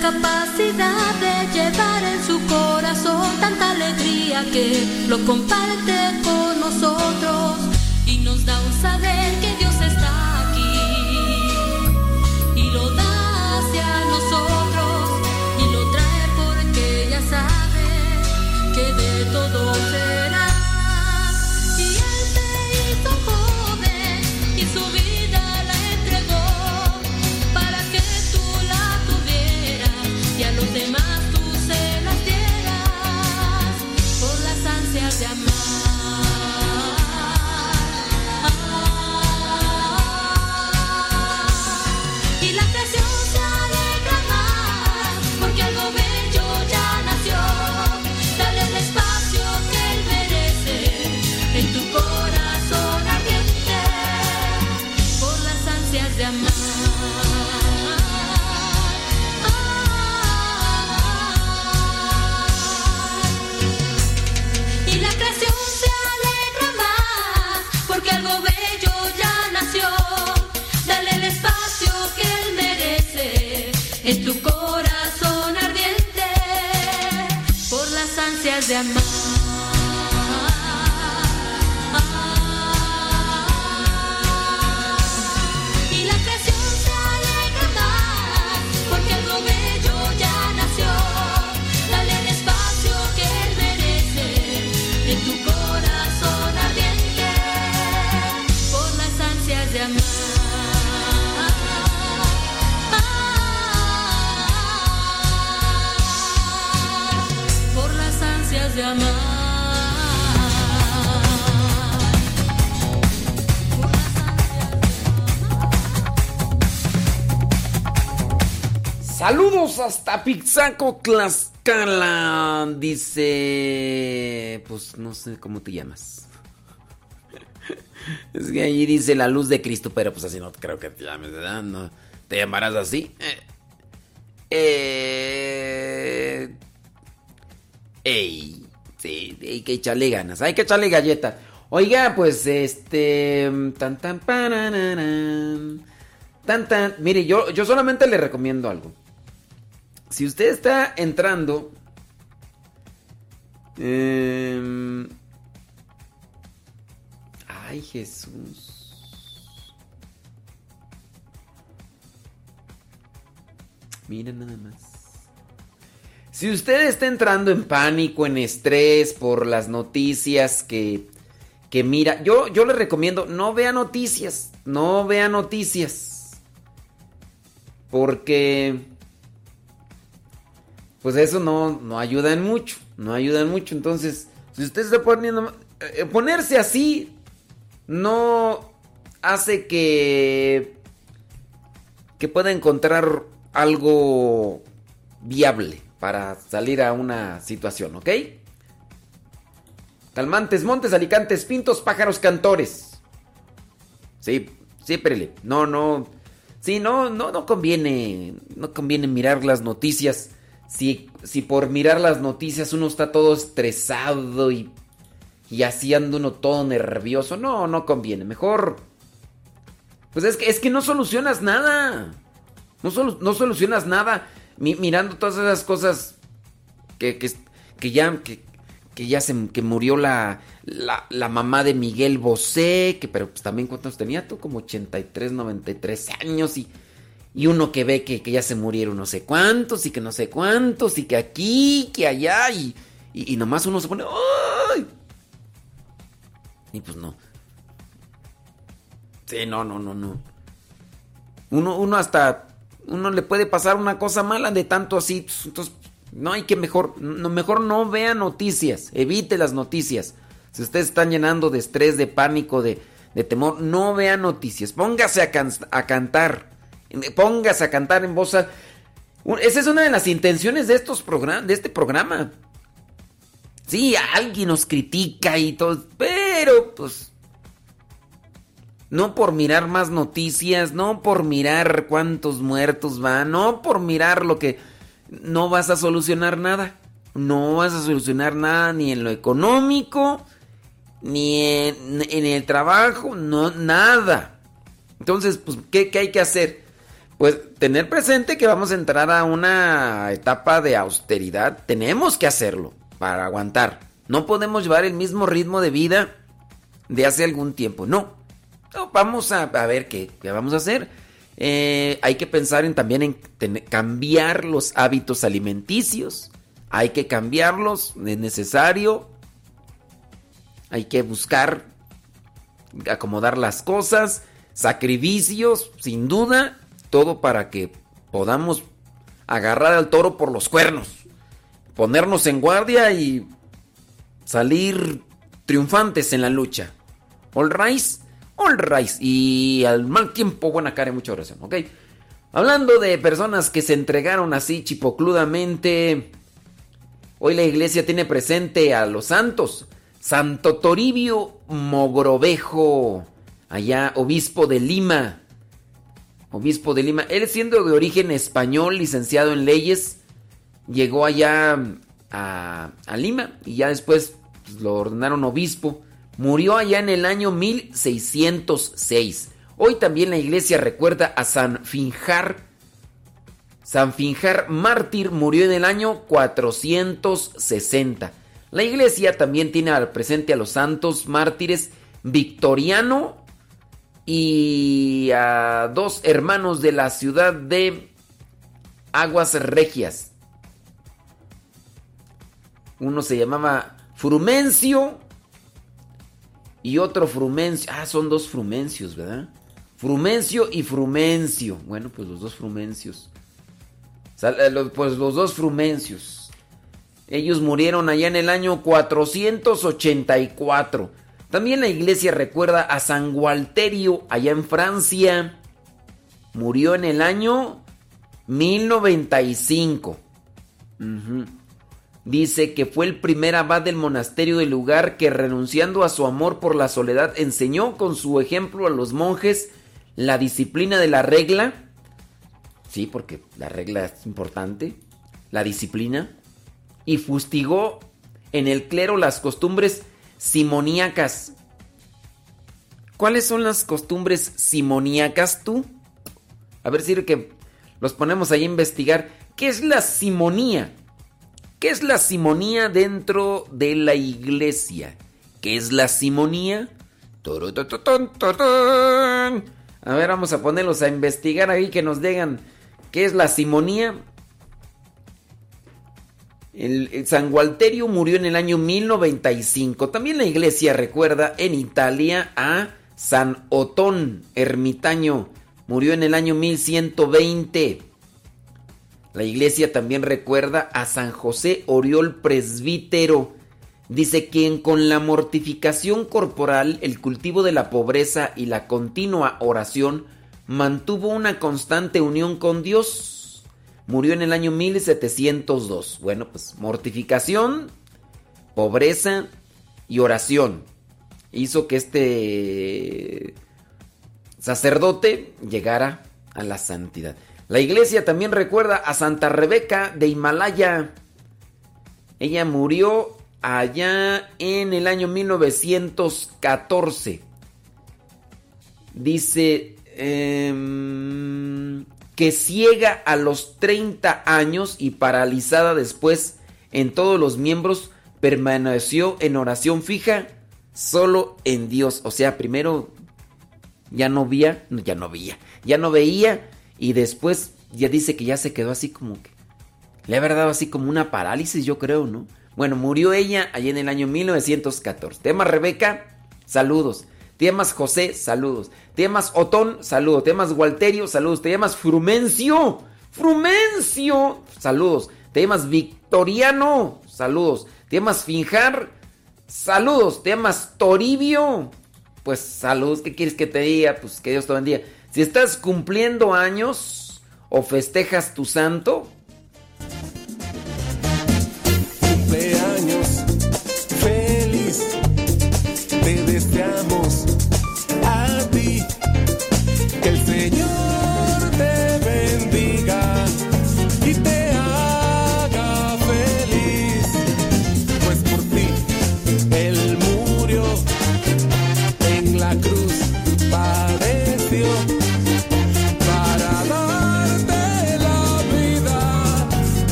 capacidad de llevar en su corazón tanta alegría que lo comparte con nosotros y nos da un saber que Saludos hasta Pizzaco, Tlaxcala. Dice. Pues no sé cómo te llamas. Es que allí dice la luz de Cristo, pero pues así no creo que te llames, ¿verdad? No, ¿Te llamarás así? Eh. eh ey. Sí, hay que echarle ganas. Hay que echarle galleta. Oiga, pues este. Tan tan Tan tan. Mire, yo, yo solamente le recomiendo algo. Si usted está entrando. em, ay, Jesús. Miren nada más. Si usted está entrando en pánico, en estrés por las noticias que, que mira, yo, yo le recomiendo, no vea noticias, no vea noticias. Porque, pues eso no, no ayuda en mucho, no ayuda en mucho. Entonces, si usted está poniendo, eh, ponerse así, no hace que, que pueda encontrar algo viable para salir a una situación, ¿ok? Calmantes, montes, alicantes, pintos, pájaros, cantores. Sí, sí, Perele. No, no. Sí, no, no, no conviene. No conviene mirar las noticias. Si, si por mirar las noticias uno está todo estresado y, y así uno todo nervioso. No, no conviene. Mejor. Pues es que, es que no solucionas nada. No, no solucionas nada mi- mirando todas esas cosas que, que, que ya, que, que ya se que murió la, la, la mamá de Miguel Bosé, que pero pues también cuántos tenía tú, como 83, 93 años y, y uno que ve que, que ya se murieron no sé cuántos y que no sé cuántos y que aquí, que allá y, y, nomás uno se pone ¡ay! Y pues no. Sí, no, no, no, no. Uno, uno hasta. Uno le puede pasar una cosa mala de tanto así. pues, Entonces, no hay que mejor. No, mejor no vea noticias. Evite las noticias. Si ustedes están llenando de estrés, de pánico, de, de temor, no vea noticias. Póngase a cantar. Póngase a cantar en voz. a- Un- Esa es una de las intenciones de estos programas, de este programa. Sí, alguien nos critica y todo, pero pues no por mirar más noticias, no por mirar cuántos muertos van, no por mirar lo que no vas a solucionar nada. No vas a solucionar nada ni en lo económico, ni en, en el trabajo, no nada. Entonces, pues ¿qué, qué hay que hacer? Pues tener presente que vamos a entrar a una etapa de austeridad. Tenemos que hacerlo para aguantar. No podemos llevar el mismo ritmo de vida de hace algún tiempo. No. No, vamos a, ver qué, vamos a hacer. Eh, hay que pensar en, también en cambiar los hábitos alimenticios. Hay que cambiarlos, es necesario. Hay que buscar acomodar las cosas, sacrificios, sin duda, todo para que podamos agarrar al toro por los cuernos, ponernos en guardia y salir triunfantes en la lucha. All rise, all rise. Y al mal tiempo, buena cara y mucha oración, ¿ok? Hablando de personas que se entregaron así chipocludamente, hoy la iglesia tiene presente a los santos. Santo Toribio Mogrovejo, allá obispo de Lima. Obispo de Lima. Él siendo de origen español, licenciado en leyes, llegó allá a, Lima y ya después pues, lo ordenaron obispo. Murió allá en el año 1606. Hoy también la iglesia recuerda a San Finjar. San Finjar mártir murió en el año 460. La iglesia también tiene al presente a los santos mártires Victoriano y a dos hermanos de la ciudad de Aguas Regias. Uno se llamaba Frumencio y otro Frumencio. Ah, son dos Frumencios, ¿verdad? Frumencio y Frumencio. Bueno, pues los dos Frumencios. Eh, Pues los dos Frumencios. Ellos murieron allá en el año 484. También la iglesia recuerda a San Gualterio allá en Francia. Murió en el año 1095. Ujú. Dice que fue el primer abad del monasterio del lugar que renunciando a su amor por la soledad enseñó con su ejemplo a los monjes la disciplina de la regla. Sí, porque la regla es importante. La disciplina. Y fustigó en el clero las costumbres simoníacas. ¿Cuáles son las costumbres simoníacas tú? A ver si que los ponemos ahí a investigar. ¿Qué es la simonía? ¿Qué es la simonía dentro de la iglesia? ¿Qué es la simonía? A ver, vamos a ponerlos a investigar ahí que nos digan qué es la simonía. San Gualterio murió en el año 1095. También la iglesia recuerda en Italia a San Otón, ermitaño. Murió en el año 1120. La iglesia también recuerda a San José Oriol Presbítero. Dice quien con la mortificación corporal, el cultivo de la pobreza y la continua oración mantuvo una constante unión con Dios. Murió en el año 1702. Bueno, pues mortificación, pobreza y oración hizo que este sacerdote llegara a la santidad. La iglesia también recuerda a Santa Rebeca de Himalaya. Ella murió allá en el año 1914. Dice em, que ciega a los 30 años y paralizada después en todos los miembros, permaneció en oración fija solo en Dios. O sea, primero ya no veía, ya no veía, ya no veía y después ya dice que ya se quedó así como que le ha dado así como una parálisis, yo creo, ¿no? Bueno, murió ella allí en el año 1914. Temas Rebeca, saludos. Te llamas José, saludos. Te llamas Otón, saludos. Te llamas Walterio, saludos. Te llamas Frumencio, Frumencio, saludos. Te llamas Victoriano, saludos. Te llamas Finjar, saludos. Te llamas Toribio, pues saludos. ¿Qué quieres que te diga? Pues que Dios te bendiga. Si estás cumpliendo años o festejas tu santo,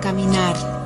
caminar.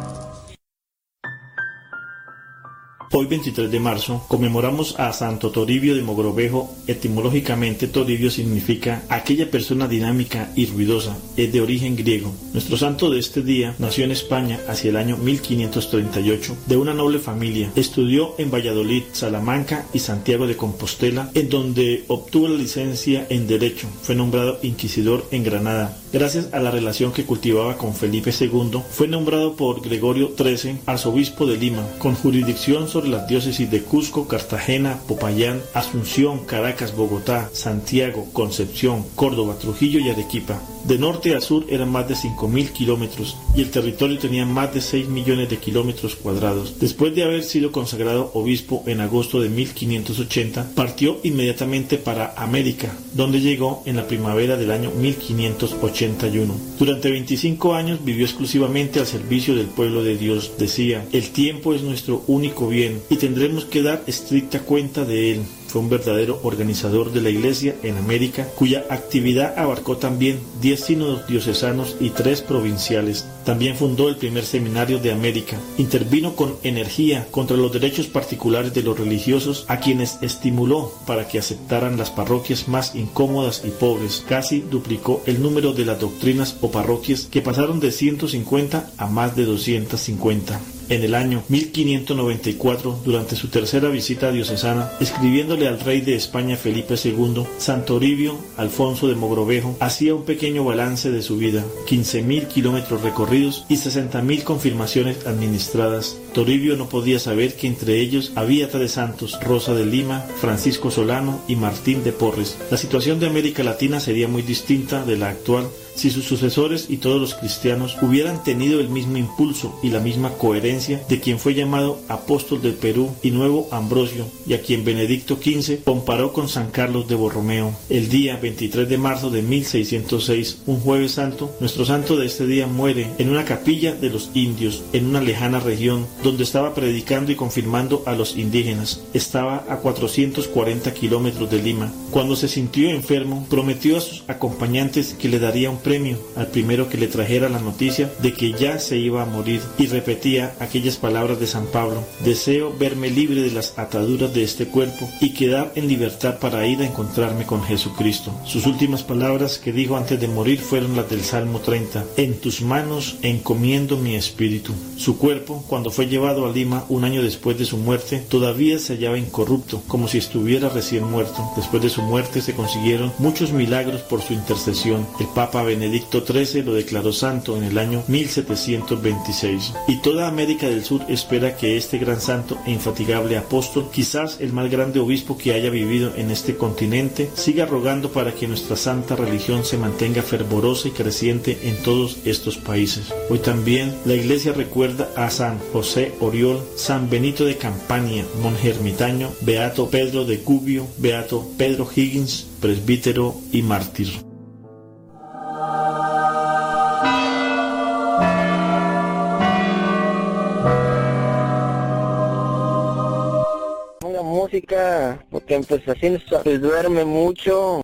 Hoy 23 de marzo conmemoramos a Santo Toribio de Mogrovejo. Etimológicamente Toribio significa aquella persona dinámica y ruidosa. Es de origen griego. Nuestro santo de este día nació en España hacia el año 1538 de una noble familia. Estudió en Valladolid, Salamanca y Santiago de Compostela, en donde obtuvo la licencia en Derecho. Fue nombrado inquisidor en Granada. Gracias a la relación que cultivaba con Felipe II, fue nombrado por Gregorio XIII arzobispo de Lima, con jurisdicción sobre las diócesis de Cusco, Cartagena, Popayán, Asunción, Caracas, Bogotá, Santiago, Concepción, Córdoba, Trujillo y Arequipa. De norte a sur eran más de 5.000 kilómetros y el territorio tenía más de 6 millones de kilómetros cuadrados. Después de haber sido consagrado obispo en agosto de 1580, partió inmediatamente para América, donde llegó en la primavera del año 1581. Durante 25 años vivió exclusivamente al servicio del pueblo de Dios. Decía, el tiempo es nuestro único bien y tendremos que dar estricta cuenta de él fue un verdadero organizador de la Iglesia en América, cuya actividad abarcó también 10 sínodos diocesanos y 3 provinciales. También fundó el primer seminario de América. Intervino con energía contra los derechos particulares de los religiosos, a quienes estimuló para que aceptaran las parroquias más incómodas y pobres. Casi duplicó el número de las doctrinas o parroquias que pasaron de 150 a más de 250 en el año 1594, durante su tercera visita diocesana, escribiéndole al rey de España Felipe II, Santoribio Alfonso de Mogrovejo hacía un pequeño balance de su vida, 15.000 kilómetros recorridos y 60.000 confirmaciones administradas. Toribio no podía saber que entre ellos había tres santos, Rosa de Lima, Francisco Solano y Martín de Porres. La situación de América Latina sería muy distinta de la actual si sus sucesores y todos los cristianos hubieran tenido el mismo impulso y la misma coherencia de quien fue llamado apóstol del Perú y nuevo Ambrosio, y a quien Benedicto XV comparó con San Carlos de Borromeo. El día 23 de marzo de 1606, un jueves santo, nuestro santo de este día muere en una capilla de los indios, en una lejana región, donde estaba predicando y confirmando a los indígenas. Estaba a 440 kilómetros de Lima. Cuando se sintió enfermo, prometió a sus acompañantes que le daría un premio al primero que le trajera la noticia de que ya se iba a morir y repetía aquellas palabras de San Pablo, deseo verme libre de las ataduras de este cuerpo y quedar en libertad para ir a encontrarme con Jesucristo. Sus últimas palabras que dijo antes de morir fueron las del Salmo 30, en tus manos encomiendo mi espíritu. Su cuerpo, cuando fue llevado a Lima un año después de su muerte, todavía se hallaba incorrupto, como si estuviera recién muerto. Después de su muerte se consiguieron muchos milagros por su intercesión. El Papa Benedicto XIII lo declaró santo en el año 1726. Y toda América del Sur espera que este gran santo e infatigable apóstol, quizás el más grande obispo que haya vivido en este continente, siga rogando para que nuestra santa religión se mantenga fervorosa y creciente en todos estos países. Hoy también la Iglesia recuerda a San José Oriol, San Benito de Campania, monje ermitaño, Beato Pedro de Cubio, Beato Pedro Higgins, presbítero y mártir. Música, porque pues así se duerme mucho.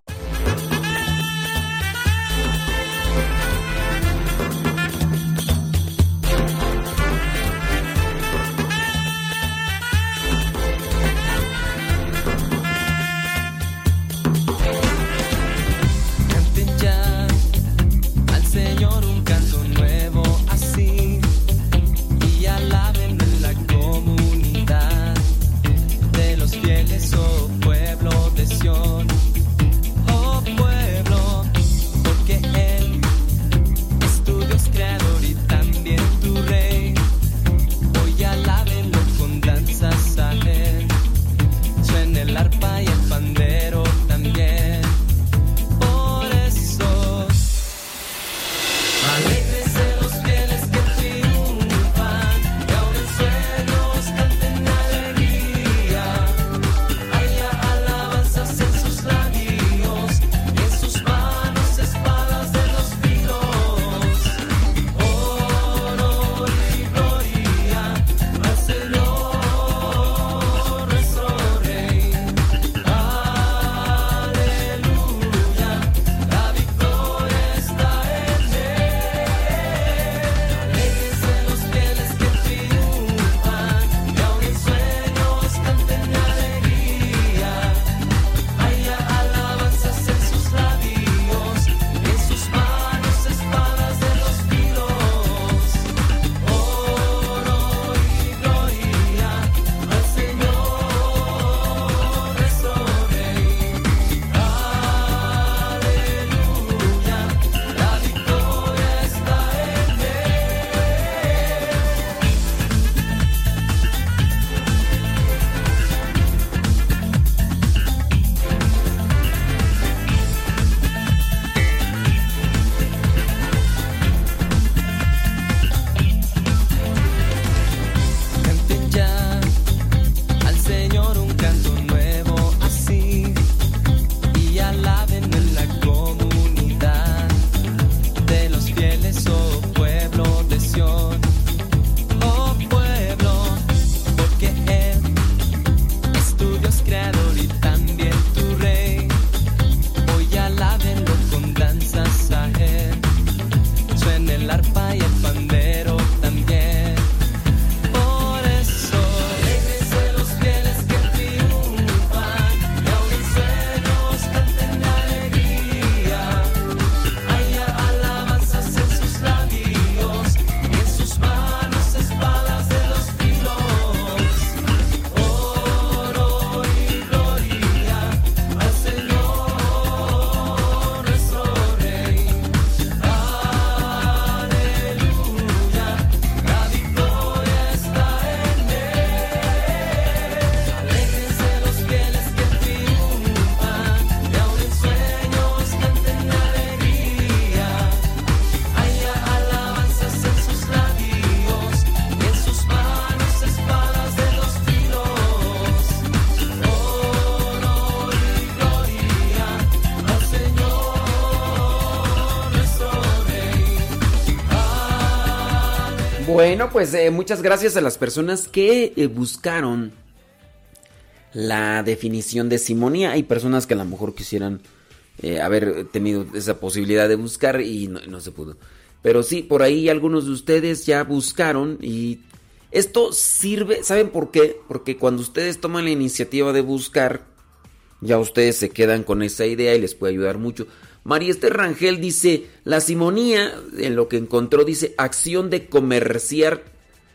Bueno, pues eh, muchas gracias a las personas que eh, buscaron la definición de simonía. Hay personas que a lo mejor quisieran eh, haber tenido esa posibilidad de buscar y no, no, se pudo. Pero sí, por ahí algunos de ustedes ya buscaron y esto sirve, ¿saben por qué? Porque cuando ustedes toman la iniciativa de buscar, ya ustedes se quedan con esa idea y les puede ayudar mucho. María Rangel dice, la simonía, en lo que encontró, dice, acción de comerciar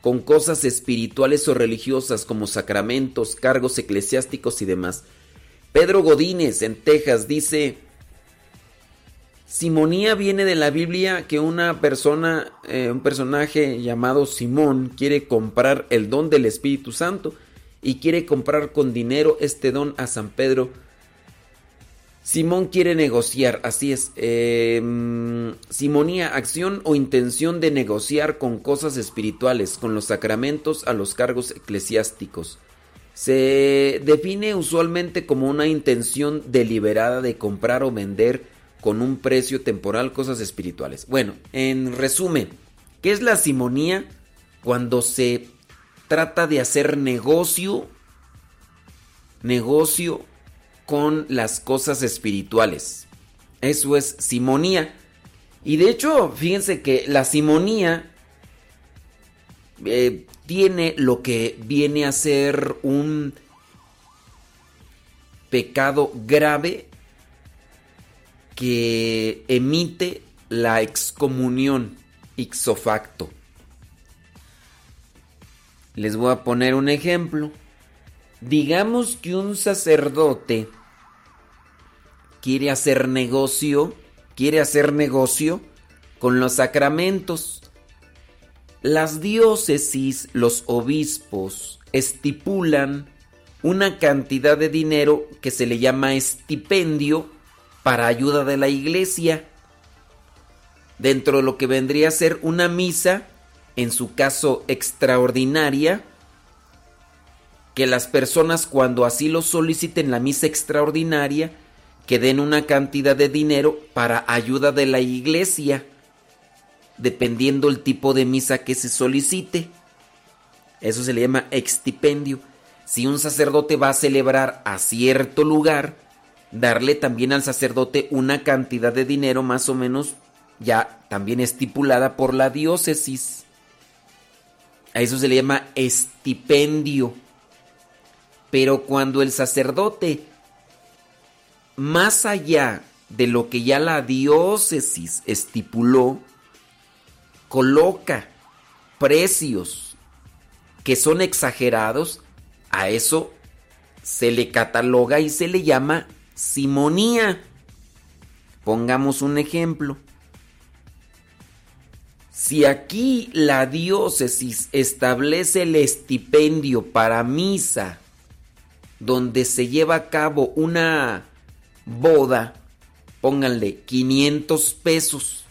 con cosas espirituales o religiosas como sacramentos, cargos eclesiásticos y demás. Pedro Godínez en Texas dice, Simonía viene de la Biblia que una persona, eh, un personaje llamado Simón quiere comprar el don del Espíritu Santo y quiere comprar con dinero este don a San Pedro Simón quiere negociar, así es. Eh, simonía, acción o intención de negociar con cosas espirituales, con los sacramentos a los cargos eclesiásticos. Se define usualmente como una intención deliberada de comprar o vender con un precio temporal cosas espirituales. Bueno, en resumen, ¿qué es la simonía? Cuando se trata de hacer negocio, negocio con las cosas espirituales. Eso es simonía. Y de hecho, fíjense que la simonía eh, tiene lo que viene a ser un pecado grave que emite la excomunión ipso facto. Les voy a poner un ejemplo. Digamos que un sacerdote quiere hacer negocio, quiere hacer negocio con los sacramentos. Las diócesis, los obispos, estipulan una cantidad de dinero que se le llama estipendio para ayuda de la iglesia. Dentro de lo que vendría a ser una misa, en su caso extraordinaria, que las personas cuando así lo soliciten la misa extraordinaria, que den una cantidad de dinero para ayuda de la iglesia, dependiendo el tipo de misa que se solicite. Eso se le llama extipendio. Si un sacerdote va a celebrar a cierto lugar, darle también al sacerdote una cantidad de dinero más o menos ya también estipulada por la diócesis. A eso se le llama estipendio. Pero cuando el sacerdote más allá de lo que ya la diócesis estipuló, coloca precios que son exagerados, a eso se le cataloga y se le llama simonía. Pongamos un ejemplo. Si aquí la diócesis establece el estipendio para misa, donde se lleva a cabo una boda, pónganle 500 pesos.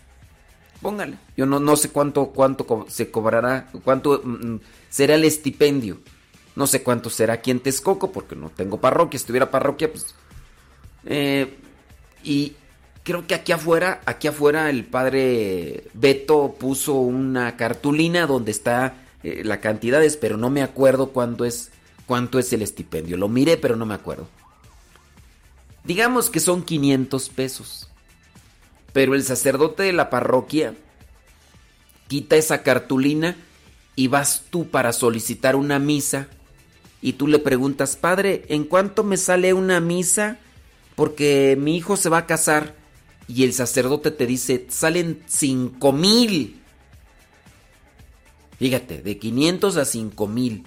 Pónganle. Yo no, no sé cuánto, cuánto se cobrará, cuánto mm, será el estipendio. No sé cuánto será aquí en Texcoco, porque no tengo parroquia. Si tuviera parroquia, pues. Eh, y creo que aquí afuera, aquí afuera, el padre Beto puso una cartulina donde está eh, la cantidad, pero no me acuerdo cuánto es, cuánto es el estipendio. Lo miré, pero no me acuerdo. Digamos que son 500 pesos. Pero el sacerdote de la parroquia quita esa cartulina y vas tú para solicitar una misa y tú le preguntas, padre, ¿en cuánto me sale una misa? Porque mi hijo se va a casar y el sacerdote te dice, salen 5 mil. Fíjate, de 500 a 5 mil.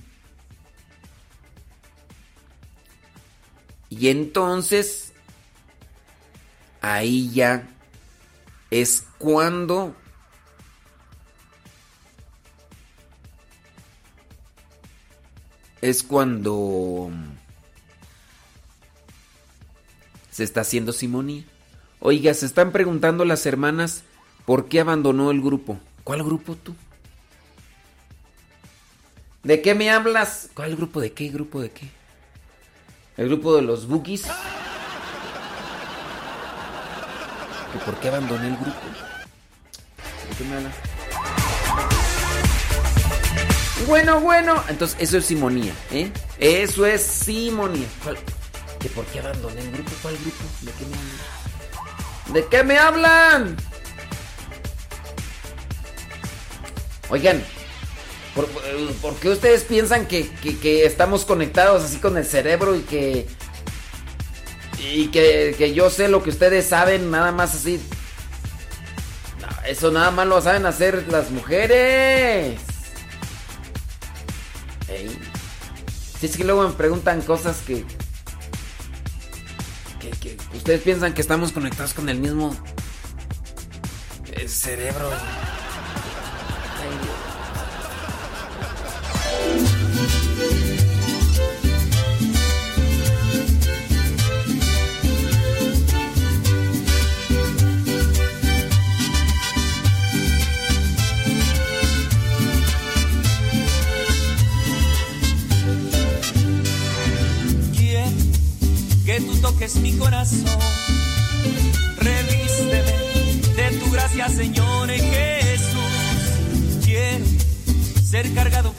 Y entonces ahí ya es cuando es cuando se está haciendo simonía. Oiga, se están preguntando las hermanas por qué abandonó el grupo. ¿Cuál grupo tú? ¿De qué me hablas? ¿Cuál grupo de qué? ¿Grupo de qué? ¿El grupo de los bookies? Por qué abandoné el grupo. ¿De qué me Bueno, bueno. Entonces, eso es simonía, ¿eh? Eso es simonía. ¿Cuál? ¿De por qué abandoné el grupo? ¿Cuál grupo? ¿De qué me hablan? ¿De qué me hablan? Oigan, ¿por, qué ustedes piensan que, que- que estamos conectados así con el cerebro y que... Y que, que yo sé lo que ustedes saben, nada más así... Eso nada más lo saben hacer las mujeres. Ey. Sí, es que luego me preguntan cosas que, que, que ustedes piensan que estamos conectados con el mismo eh, cerebro. Tú toques mi corazón. Revísteme de tu gracia, Señor Jesús. Quiero ser cargado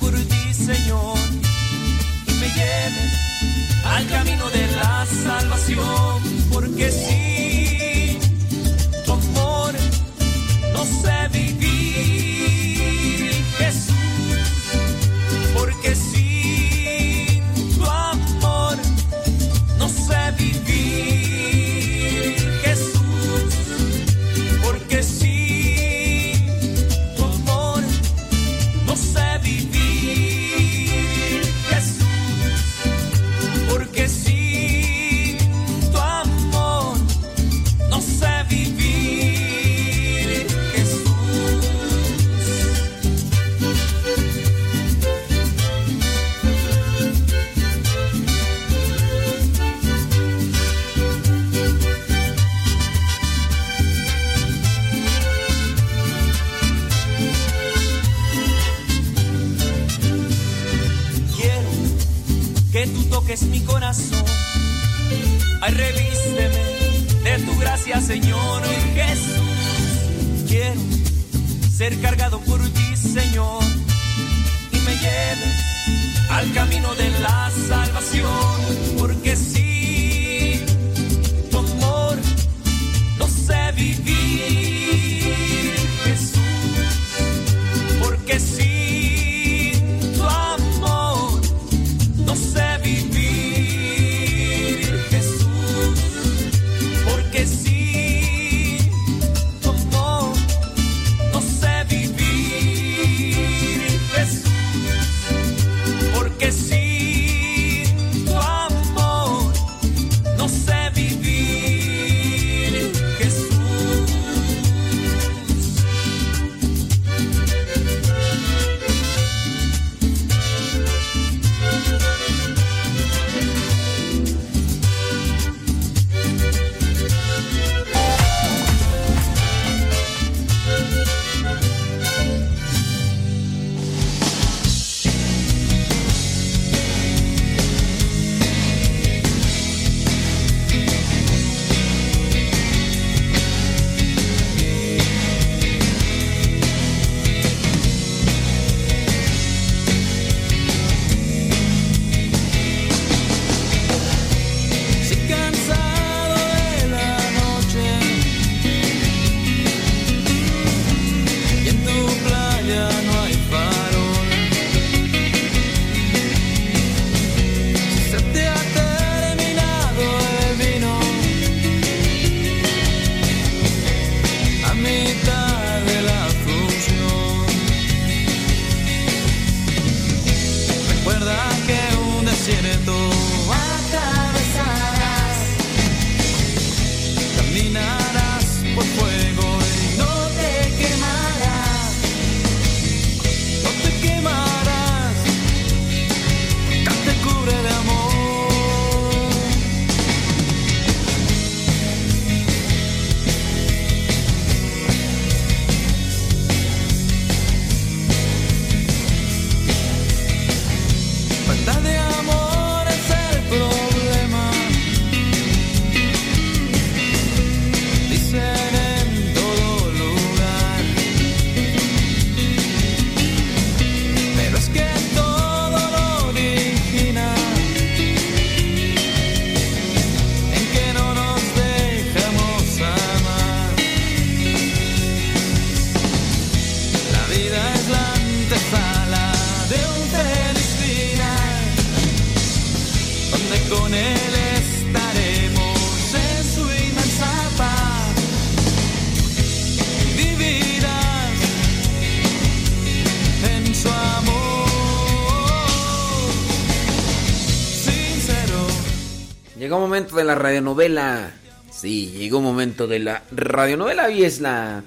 Llegó un momento de la radionovela. Sí, llegó un momento de la radionovela. Hoy es la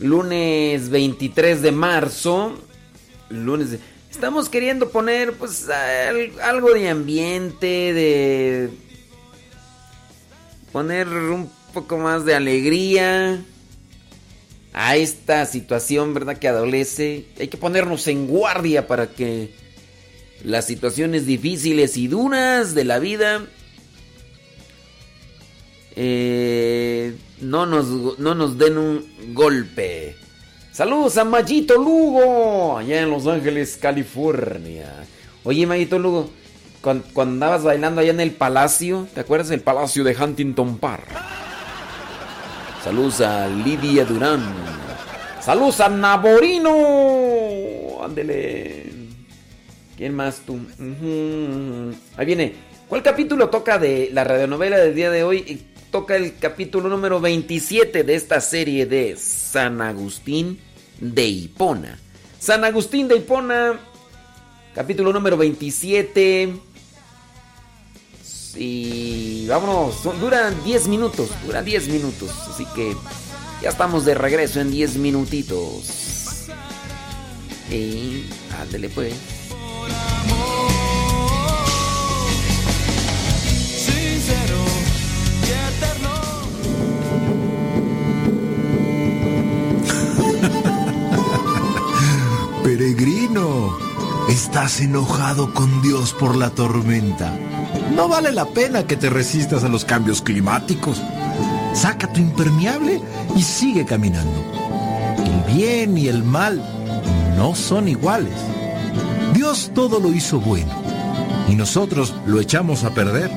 lunes 23 de marzo. Lunes. de- Estamos queriendo poner pues al- algo de ambiente, de poner un poco más de alegría a esta situación, ¿verdad? Que adolece. Hay que ponernos en guardia para que las situaciones difíciles y duras de la vida no, nos, no nos den un golpe. Saludos a Mayito Lugo, allá en Los Ángeles, California. Oye, Mayito Lugo, cuan- cuando, andabas bailando allá en el palacio, ¿te acuerdas del palacio de Huntington Park? Saludos a Lidia Durán. Saludos a Naborino. Ándele. ¿Quién más tú? Ahí viene. ¿Cuál capítulo toca de la radionovela del día de hoy? Toca el capítulo número 27 de esta serie de San Agustín de Hipona. San Agustín de Hipona, capítulo número 27. Y vámonos, duran 10 minutos, dura 10 minutos. Así que ya estamos de regreso en 10 minutitos. Y ándele pues. Peregrino, estás enojado con Dios por la tormenta. No vale la pena que te resistas a los cambios climáticos. Saca tu impermeable y sigue caminando. El bien y el mal no son iguales. Dios todo lo hizo bueno y nosotros lo echamos a perder.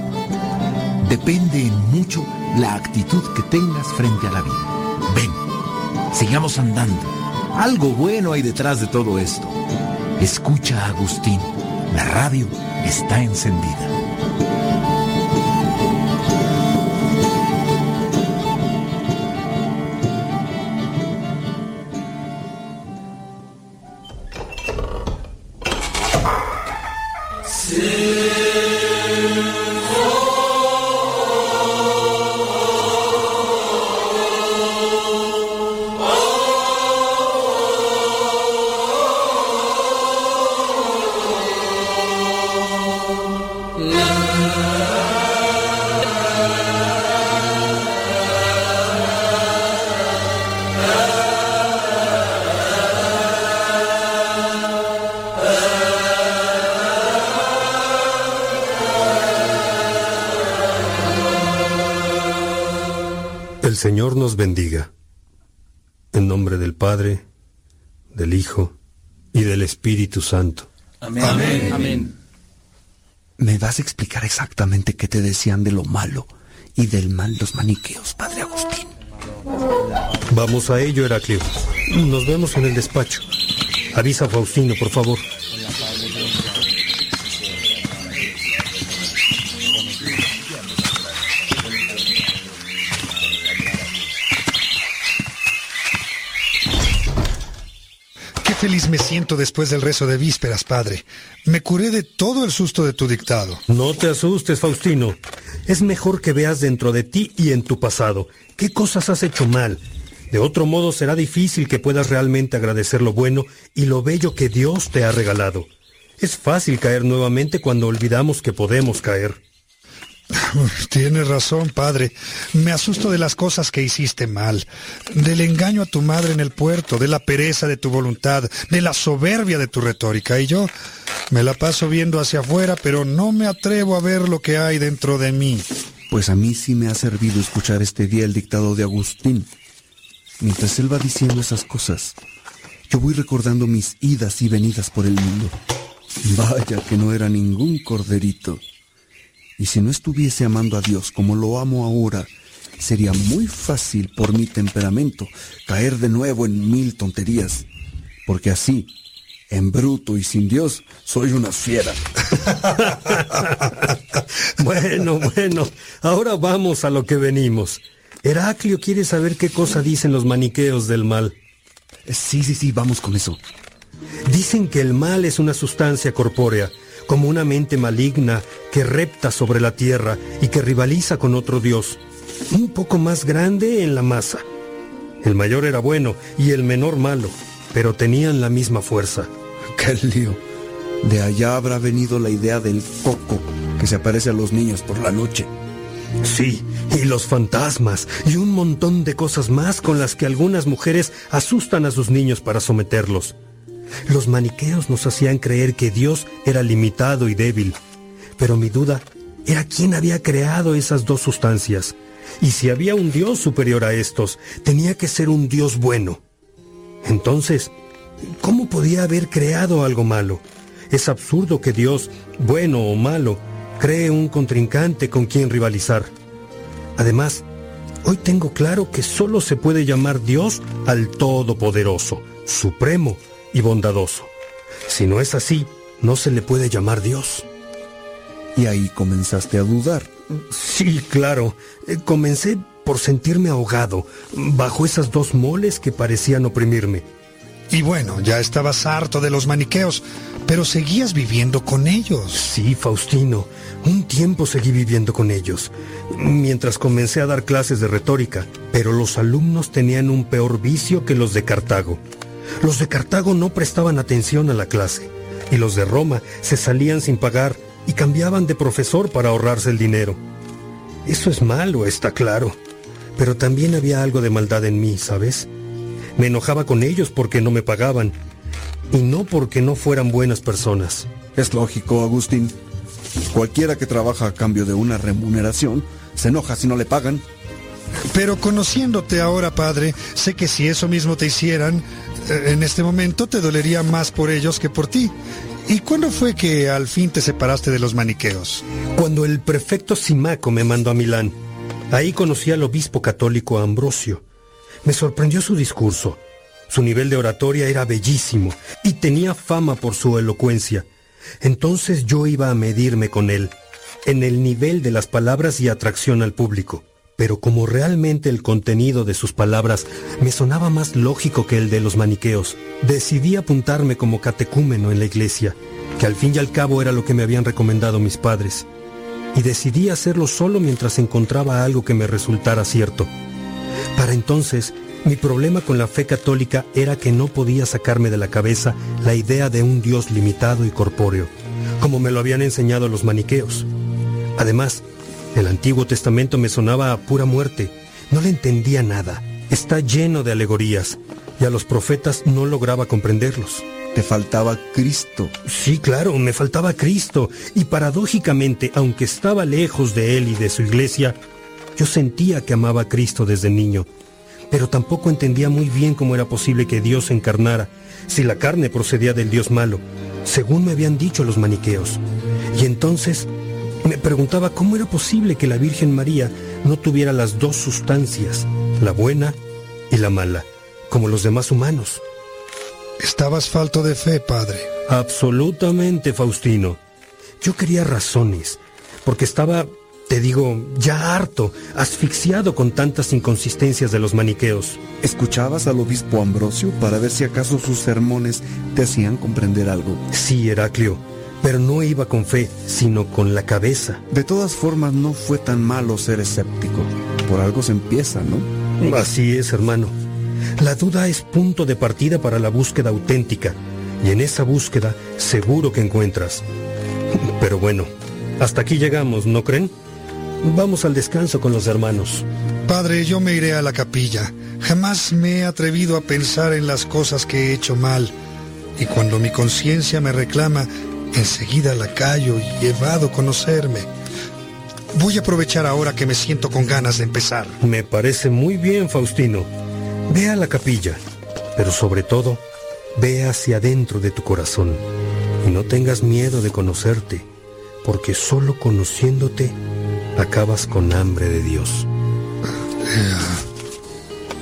Depende en mucho la actitud que tengas frente a la vida. Ven, sigamos andando. Algo bueno hay detrás de todo esto. Escucha a Agustín. La radio está encendida. Bendiga. En nombre del Padre, del Hijo y del Espíritu Santo. Amén. Amén. ¿Me vas a explicar exactamente qué te decían de lo malo y del mal los maniqueos, Padre Agustín? Vamos a ello, Heraclio. Nos vemos en el despacho. Avisa a Faustino, por favor. Qué después del rezo de vísperas, Padre. Me curé de todo el susto de tu dictado. No te asustes, Faustino. Es mejor que veas dentro de ti y en tu pasado qué cosas has hecho mal. De otro modo será difícil que puedas realmente agradecer lo bueno y lo bello que Dios te ha regalado. Es fácil caer nuevamente cuando olvidamos que podemos caer. Tienes razón, Padre. Me asusto de las cosas que hiciste mal, del engaño a tu madre en el puerto, de la pereza de tu voluntad, de la soberbia de tu retórica. Y yo me la paso viendo hacia afuera, pero no me atrevo a ver lo que hay dentro de mí. Pues a mí sí me ha servido escuchar este día el dictado de Agustín. Mientras él va diciendo esas cosas, yo voy recordando mis idas y venidas por el mundo. Vaya que no era ningún corderito. Y si no estuviese amando a Dios como lo amo ahora, sería muy fácil por mi temperamento caer de nuevo en mil tonterías, porque así, En bruto y sin Dios, soy una fiera. bueno, bueno, ahora vamos a lo que venimos. Heraclio quiere saber qué cosa dicen los maniqueos del mal. Sí, sí, sí, vamos con eso. Dicen que el mal es una sustancia corpórea, como una mente maligna que repta sobre la tierra y que rivaliza con otro dios, un poco más grande en la masa. El mayor era bueno y el menor malo, pero tenían la misma fuerza. ¡Qué lío! De allá habrá venido la idea del coco que se aparece a los niños por la noche. Sí, y los fantasmas, y un montón de cosas más con las que algunas mujeres asustan a sus niños para someterlos. Los maniqueos nos hacían creer que Dios era limitado y débil, pero mi duda era quién había creado esas dos sustancias. Y si había un Dios superior a estos, tenía que ser un Dios bueno. Entonces, ¿cómo podía haber creado algo malo? Es absurdo que Dios, bueno o malo, cree un contrincante con quien rivalizar. Además, hoy tengo claro que solo se puede llamar Dios al Todopoderoso, Supremo y Bondadoso. Si no es así, no se le puede llamar Dios. Y ahí comenzaste a dudar. Sí, claro. Eh, Comencé por sentirme ahogado bajo esas dos moles que parecían oprimirme. Y bueno, ya estabas harto de los maniqueos, pero seguías viviendo con ellos. Sí, Faustino, un tiempo seguí viviendo con ellos, mientras comencé a dar clases de retórica, pero los alumnos tenían un peor vicio que los de Cartago. Los de Cartago no prestaban atención a la clase, y los de Roma se salían sin pagar y cambiaban de profesor para ahorrarse el dinero. Eso es malo, está claro, pero también había algo de maldad en mí, ¿sabes? Me enojaba con ellos porque no me pagaban, y no porque no fueran buenas personas. Es lógico, Agustín. Cualquiera que trabaja a cambio de una remuneración se enoja si no le pagan. Pero conociéndote ahora, padre, sé que si eso mismo te hicieran, en este momento te dolería más por ellos que por ti. ¿Y cuándo fue que al fin te separaste de los maniqueos? Cuando el prefecto Simaco me mandó a Milán. Ahí conocí al obispo católico Ambrosio. Me sorprendió su discurso. Su nivel de oratoria era bellísimo y tenía fama por su elocuencia. Entonces yo iba a medirme con él, en el nivel de las palabras y atracción al público. Pero como realmente el contenido de sus palabras me sonaba más lógico que el de los maniqueos, decidí apuntarme como catecúmeno en la iglesia, que al fin y al cabo era lo que me habían recomendado mis padres. Y decidí hacerlo solo mientras encontraba algo que me resultara cierto. Para entonces, mi problema con la fe católica era que no podía sacarme de la cabeza la idea de un Dios limitado y corpóreo, como me lo habían enseñado los maniqueos. Además, el Antiguo Testamento me sonaba a pura muerte. No le entendía nada. Está lleno de alegorías y a los profetas no lograba comprenderlos. Te faltaba Cristo. Sí, claro, me faltaba Cristo. Y paradójicamente, aunque estaba lejos de Él y de su iglesia, yo sentía que amaba a Cristo desde niño. Pero tampoco entendía muy bien cómo era posible que Dios se encarnara si la carne procedía del Dios malo, según me habían dicho los maniqueos. Y entonces me preguntaba cómo era posible que la Virgen María no tuviera las dos sustancias, la buena y la mala, como los demás humanos. Estabas falto de fe, padre. Absolutamente, Faustino. Yo quería razones, porque estaba, te digo, ya harto, asfixiado con tantas inconsistencias de los maniqueos. ¿Escuchabas al obispo Ambrosio para ver si acaso sus sermones te hacían comprender algo? Sí, Heraclio, pero no iba con fe, sino con la cabeza. De todas formas, no fue tan malo ser escéptico. Por algo se empieza, ¿no? Así es, hermano. La duda es punto de partida para la búsqueda auténtica, y en esa búsqueda seguro que encuentras. Pero bueno, hasta aquí llegamos, ¿no creen? Vamos al descanso con los hermanos. Padre, yo me iré a la capilla. Jamás me he atrevido a pensar en las cosas que he hecho mal. Y cuando mi conciencia me reclama, enseguida la callo y evado conocerme. Voy a aprovechar ahora que me siento con ganas de empezar. Me parece muy bien, Faustino. Ve a la capilla, pero sobre todo, ve hacia adentro de tu corazón y no tengas miedo de conocerte, porque solo conociéndote acabas con hambre de Dios.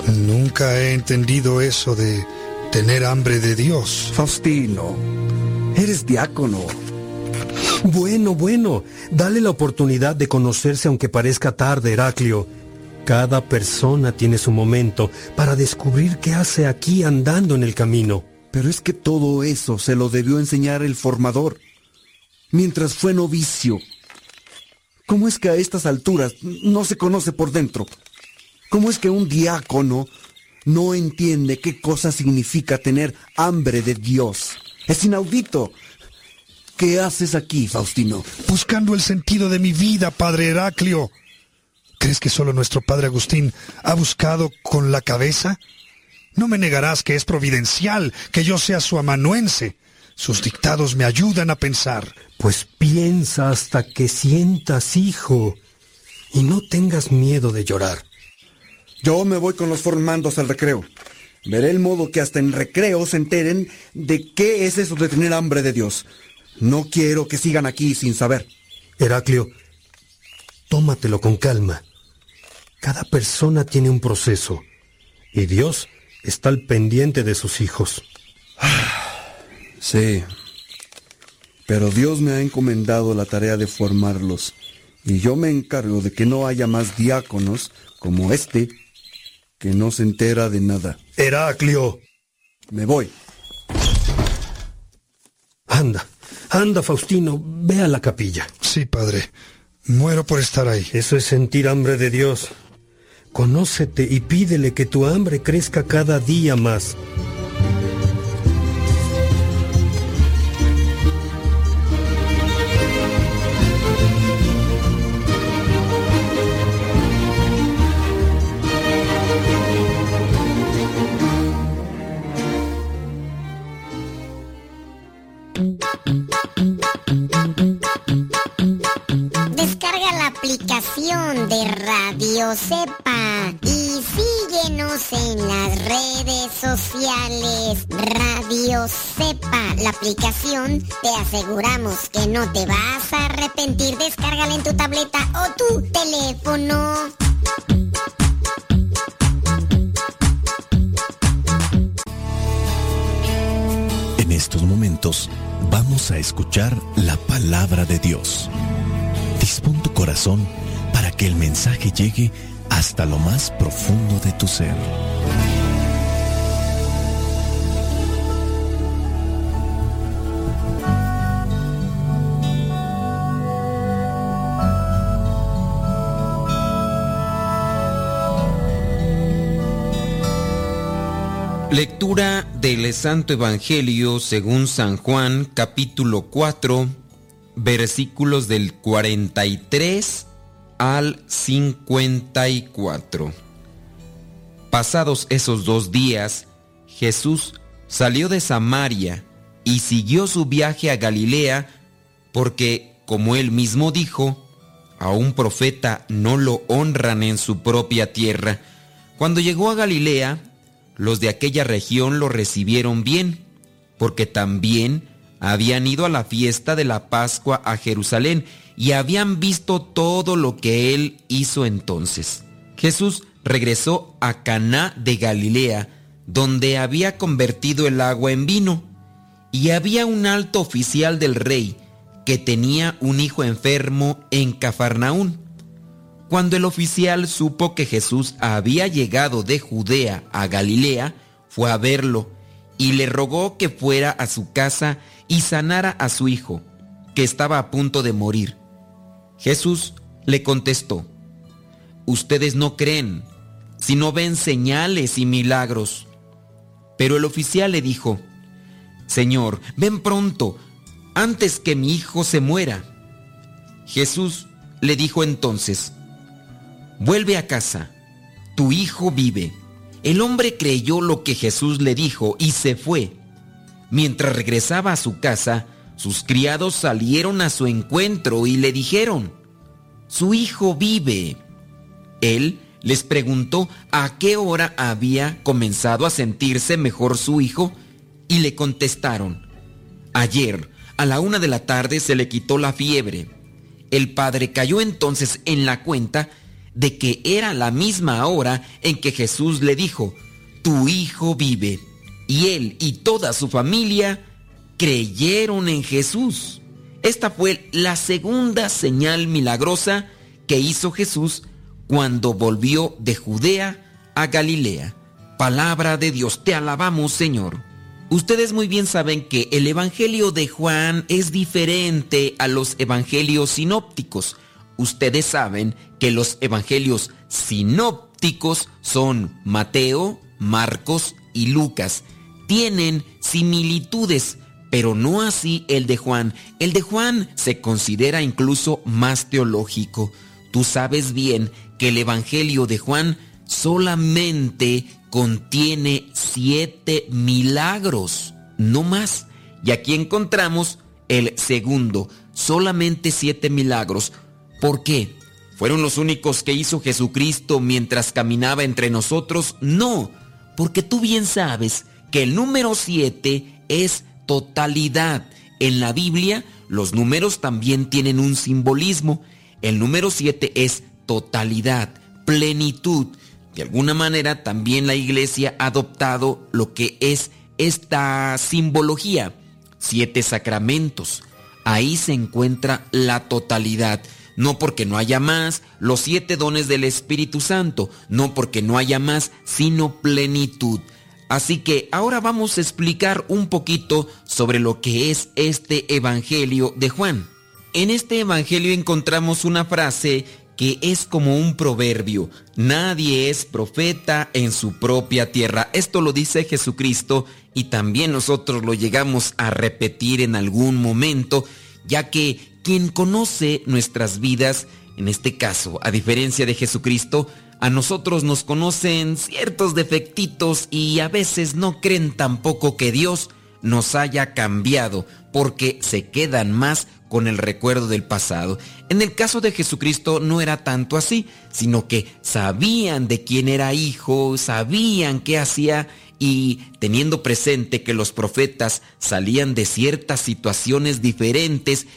Nunca he entendido eso de tener hambre de Dios. Faustino, eres diácono. Bueno, bueno, dale la oportunidad de conocerse aunque parezca tarde, Heraclio. Cada persona tiene su momento para descubrir qué hace aquí andando en el camino. Pero es que todo eso se lo debió enseñar el formador, mientras fue novicio. ¿Cómo es que a estas alturas no se conoce por dentro? ¿Cómo es que un diácono no entiende qué cosa significa tener hambre de Dios? Es inaudito. ¿Qué haces aquí, Faustino? Buscando el sentido de mi vida, padre Heraclio. ¿Crees que solo nuestro padre Agustín ha buscado con la cabeza? No me negarás que es providencial que yo sea su amanuense. Sus dictados me ayudan a pensar. Pues piensa hasta que sientas, hijo, y no tengas miedo de llorar. Yo me voy con los formandos al recreo. Veré el modo que hasta en recreo se enteren de qué es eso de tener hambre de Dios. No quiero que sigan aquí sin saber. Heraclio, tómatelo con calma. Cada persona tiene un proceso y Dios está al pendiente de sus hijos. Sí, pero Dios me ha encomendado la tarea de formarlos y yo me encargo de que no haya más diáconos como este que no se entera de nada. Heraclio. Me voy. Anda, anda, Faustino, ve a la capilla. Sí, padre. Muero por estar ahí. Eso es sentir hambre de Dios. Conócete y pídele que tu hambre crezca cada día más. De Radio Cepa y síguenos en las redes sociales. Radio Cepa, la aplicación, te aseguramos que no te vas a arrepentir. Descárgala en tu tableta o tu teléfono. En estos momentos vamos a escuchar la palabra de Dios. Dispón tu corazón para que el mensaje llegue hasta lo más profundo de tu ser. Lectura del Santo Evangelio según San Juan, capítulo 4, versículos del 43 al 54. Pasados esos dos días, Jesús salió de Samaria y siguió su viaje a Galilea porque, como él mismo dijo, a un profeta no lo honran en su propia tierra. Cuando llegó a Galilea, los de aquella región lo recibieron bien, porque también habían ido a la fiesta de la Pascua a Jerusalén y habían visto todo lo que él hizo entonces. Jesús regresó a Caná de Galilea, donde había convertido el agua en vino, y había un alto oficial del rey que tenía un hijo enfermo en Cafarnaún. Cuando el oficial supo que Jesús había llegado de Judea a Galilea, fue a verlo y le rogó que fuera a su casa y sanara a su hijo, que estaba a punto de morir. Jesús le contestó, Ustedes no creen, sino ven señales y milagros. Pero el oficial le dijo, Señor, ven pronto, antes que mi hijo se muera. Jesús le dijo entonces, Vuelve a casa, tu hijo vive. El hombre creyó lo que Jesús le dijo y se fue. Mientras regresaba a su casa, sus criados salieron a su encuentro y le dijeron, Su hijo vive. Él les preguntó a qué hora había comenzado a sentirse mejor su hijo y le contestaron, Ayer, a la una de la tarde, se le quitó la fiebre. El padre cayó entonces en la cuenta de que era la misma hora en que Jesús le dijo, Tu hijo vive. y él y toda su familia creyeron en Jesús. Esta fue la segunda señal milagrosa que hizo Jesús cuando volvió de Judea a Galilea. Palabra de Dios, te alabamos Señor. Ustedes muy bien saben que el Evangelio de Juan es diferente a los Evangelios sinópticos. Ustedes saben que los Evangelios sinópticos son Mateo, Marcos y Lucas. Tienen similitudes, pero no así el de Juan. El de Juan se considera incluso más teológico. Tú sabes bien que el Evangelio de Juan solamente contiene siete milagros, no más. Y aquí encontramos el segundo, solamente siete milagros. ¿Por qué? ¿Fueron los únicos que hizo Jesucristo mientras caminaba entre nosotros? No, porque tú bien sabes que el número siete es totalidad. En la Biblia los números también tienen un simbolismo. El número siete es totalidad, plenitud. De alguna manera también la iglesia ha adoptado lo que es esta simbología. Siete sacramentos. Ahí se encuentra la totalidad. No porque no haya más, los siete dones del Espíritu Santo. No porque no haya más, sino plenitud. Así que ahora vamos a explicar un poquito sobre lo que es este Evangelio de Juan. En este Evangelio encontramos una frase que es como un proverbio. Nadie es profeta en su propia tierra. Esto lo dice Jesucristo y también nosotros lo llegamos a repetir en algún momento, ya que quien conoce nuestras vidas, en este caso, a diferencia de Jesucristo, a nosotros nos conocen ciertos defectitos y a veces no creen tampoco que Dios nos haya cambiado, porque se quedan más con el recuerdo del pasado. En el caso de Jesucristo no era tanto así, sino que sabían de quién era hijo, sabían qué hacía y teniendo presente que los profetas salían de ciertas situaciones diferentes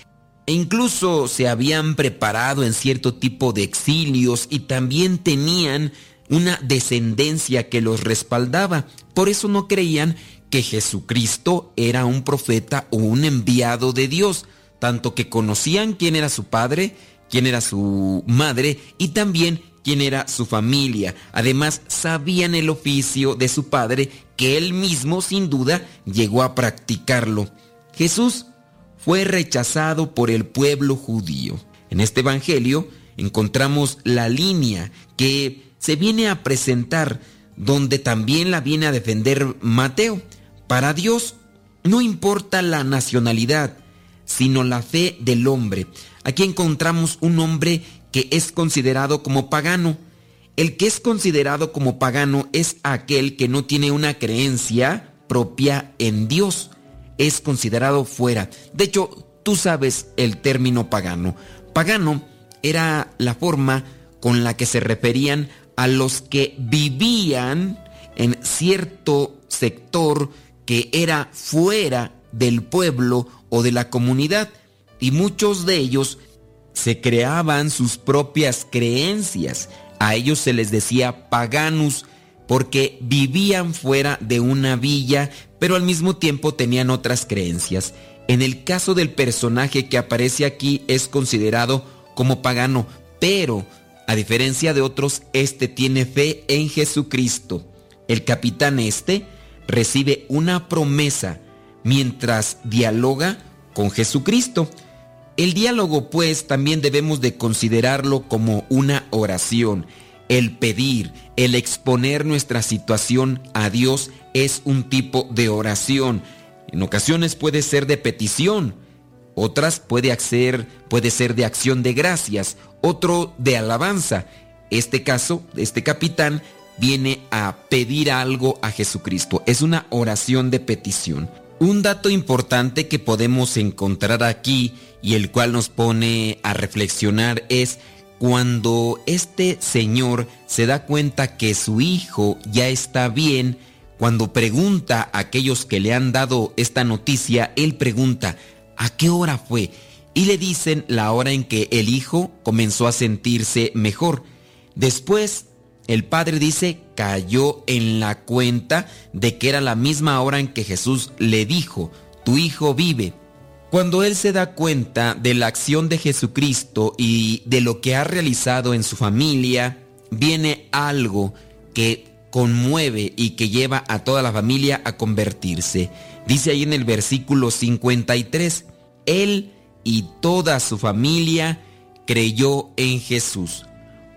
e incluso se habían preparado en cierto tipo de exilios y también tenían una descendencia que los respaldaba. Por eso no creían que Jesucristo era un profeta o un enviado de Dios, tanto que conocían quién era su padre, quién era su madre y también quién era su familia. Además, sabían el oficio de su padre que él mismo sin duda llegó a practicarlo. Jesús fue rechazado por el pueblo judío. En este Evangelio encontramos la línea que se viene a presentar, donde también la viene a defender Mateo. Para Dios no importa la nacionalidad, sino la fe del hombre. Aquí encontramos un hombre que es considerado como pagano. El que es considerado como pagano es aquel que no tiene una creencia propia en Dios. Es considerado fuera. De hecho, tú sabes el término pagano. Pagano era la forma con la que se referían a los que vivían en cierto sector que era fuera del pueblo o de la comunidad y muchos de ellos se creaban sus propias creencias. A ellos se les decía paganus porque vivían fuera de una villa, pero al mismo tiempo tenían otras creencias. En el caso del personaje que aparece aquí es considerado como pagano, pero a diferencia de otros, este tiene fe en Jesucristo. El capitán este recibe una promesa mientras dialoga con Jesucristo. El diálogo pues también debemos de considerarlo como una oración. El pedir, el exponer nuestra situación a Dios es un tipo de oración. En ocasiones puede ser de petición, otras puede ser, puede ser de acción de gracias, otro de alabanza. Este caso, este capitán viene a pedir algo a Jesucristo. Es una oración de petición. Un dato importante que podemos encontrar aquí y el cual nos pone a reflexionar es cuando este señor se da cuenta que su hijo ya está bien, cuando pregunta a aquellos que le han dado esta noticia, él pregunta, ¿a qué hora fue? Y le dicen la hora en que el hijo comenzó a sentirse mejor. Después el padre dice, cayó en la cuenta de que era la misma hora en que Jesús le dijo, tu hijo vive. Cuando él se da cuenta de la acción de Jesucristo y de lo que ha realizado en su familia, viene algo que conmueve y que lleva a toda la familia a convertirse. Dice ahí en el versículo 53, él y toda su familia creyó en Jesús.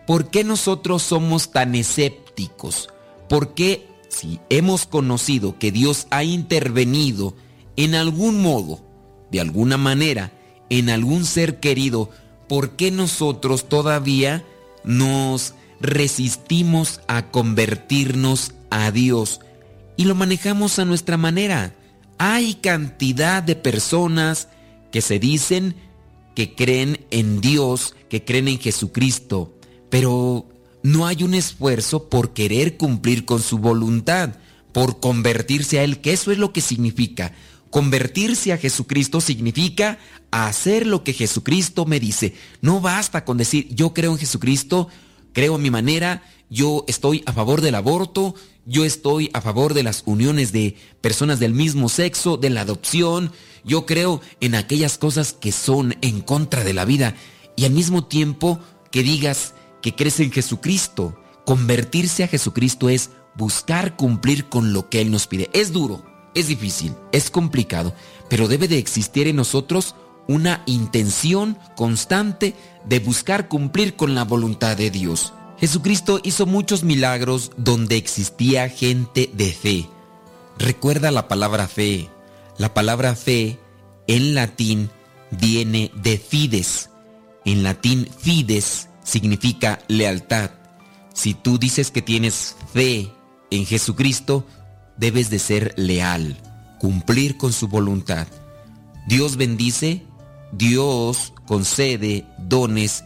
¿Por qué nosotros somos tan escépticos? ¿Por qué si hemos conocido que Dios ha intervenido en algún modo, de alguna manera, en algún ser querido, ¿por qué nosotros todavía nos resistimos a convertirnos a Dios y lo manejamos a nuestra manera? Hay cantidad de personas que se dicen que creen en Dios, que creen en Jesucristo, pero no hay un esfuerzo por querer cumplir con su voluntad, por convertirse a Él, que eso es lo que significa. Convertirse a Jesucristo significa hacer lo que Jesucristo me dice. No basta con decir, yo creo en Jesucristo, creo en mi manera, yo estoy a favor del aborto, yo estoy a favor de las uniones de personas del mismo sexo, de la adopción, yo creo en aquellas cosas que son en contra de la vida y al mismo tiempo que digas, que crees en Jesucristo. Convertirse a Jesucristo es buscar cumplir con lo que Él nos pide. Es duro, es difícil, es complicado, pero debe de existir en nosotros una intención constante de buscar cumplir con la voluntad de Dios. Jesucristo hizo muchos milagros donde existía gente de fe. Recuerda la palabra fe. La palabra fe en latín viene de fides. En latín fides significa lealtad. Si tú dices que tienes fe en Jesucristo, debes de ser leal, cumplir con su voluntad. Dios bendice, Dios concede dones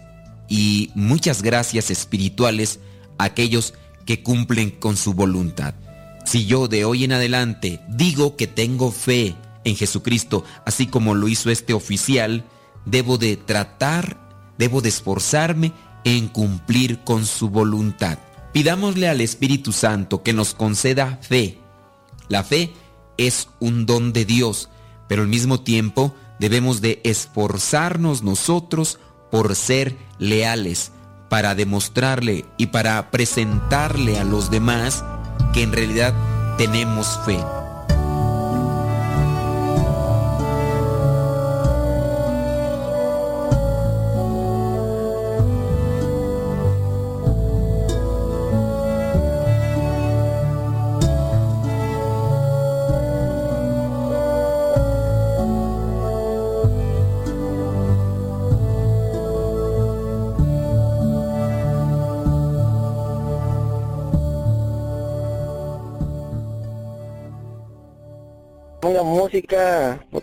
y muchas gracias espirituales a aquellos que cumplen con su voluntad. Si yo de hoy en adelante digo que tengo fe en Jesucristo, así como lo hizo este oficial, debo de tratar, debo de esforzarme en cumplir con su voluntad. Pidámosle al Espíritu Santo que nos conceda fe. La fe es un don de Dios, pero al mismo tiempo debemos de esforzarnos nosotros por ser leales, para demostrarle y para presentarle a los demás que en realidad tenemos fe.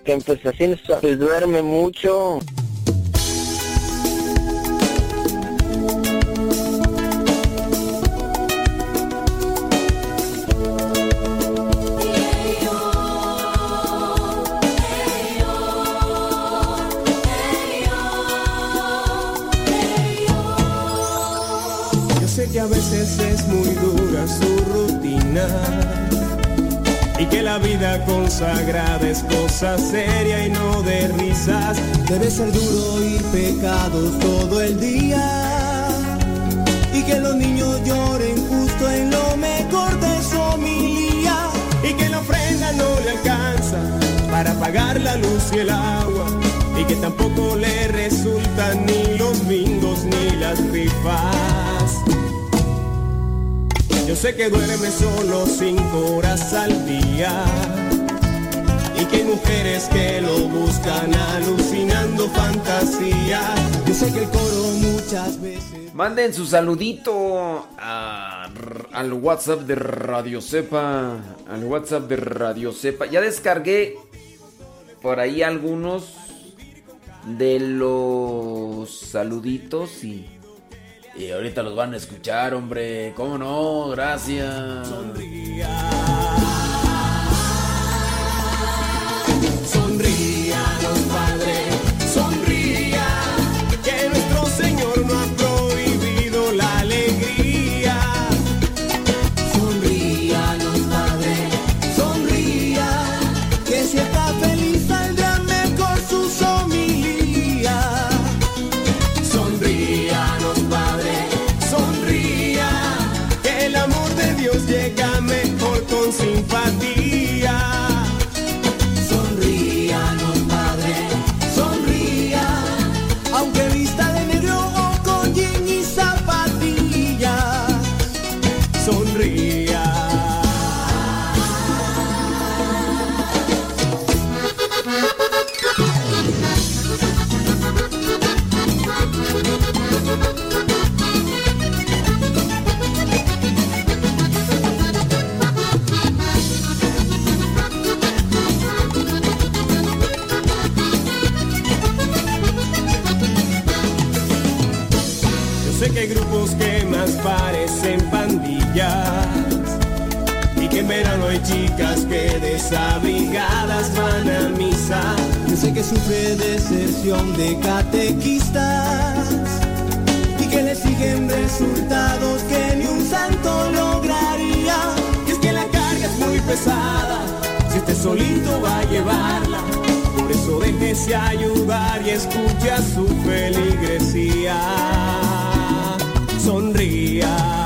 Porque pues así pues, duerme mucho. La vida consagrada es cosa seria y no de risas. Debe ser duro oír pecados todo el día y que los niños lloren justo en lo mejor de su homilía y que la ofrenda no le alcanza para pagar la luz y el agua y que tampoco le resultan ni los bingos ni las rifas. Yo sé que duerme solo cinco horas al día y que hay mujeres que lo buscan alucinando fantasía. Yo sé que el coro muchas veces Manden su saludito al WhatsApp de Radio Cepa. Al WhatsApp de Radio Cepa. Ya descargué por ahí algunos de los saluditos y, y ahorita los van a escuchar, hombre. ¿Cómo no? Gracias. Desabrigadas van a misa. Yo sé que sufre deserción de catequistas y que le siguen resultados que ni un santo lograría. Y es que la carga es muy pesada, si usted solito va a llevarla. Por eso déjese ayudar y escucha su feligresía. Sonría.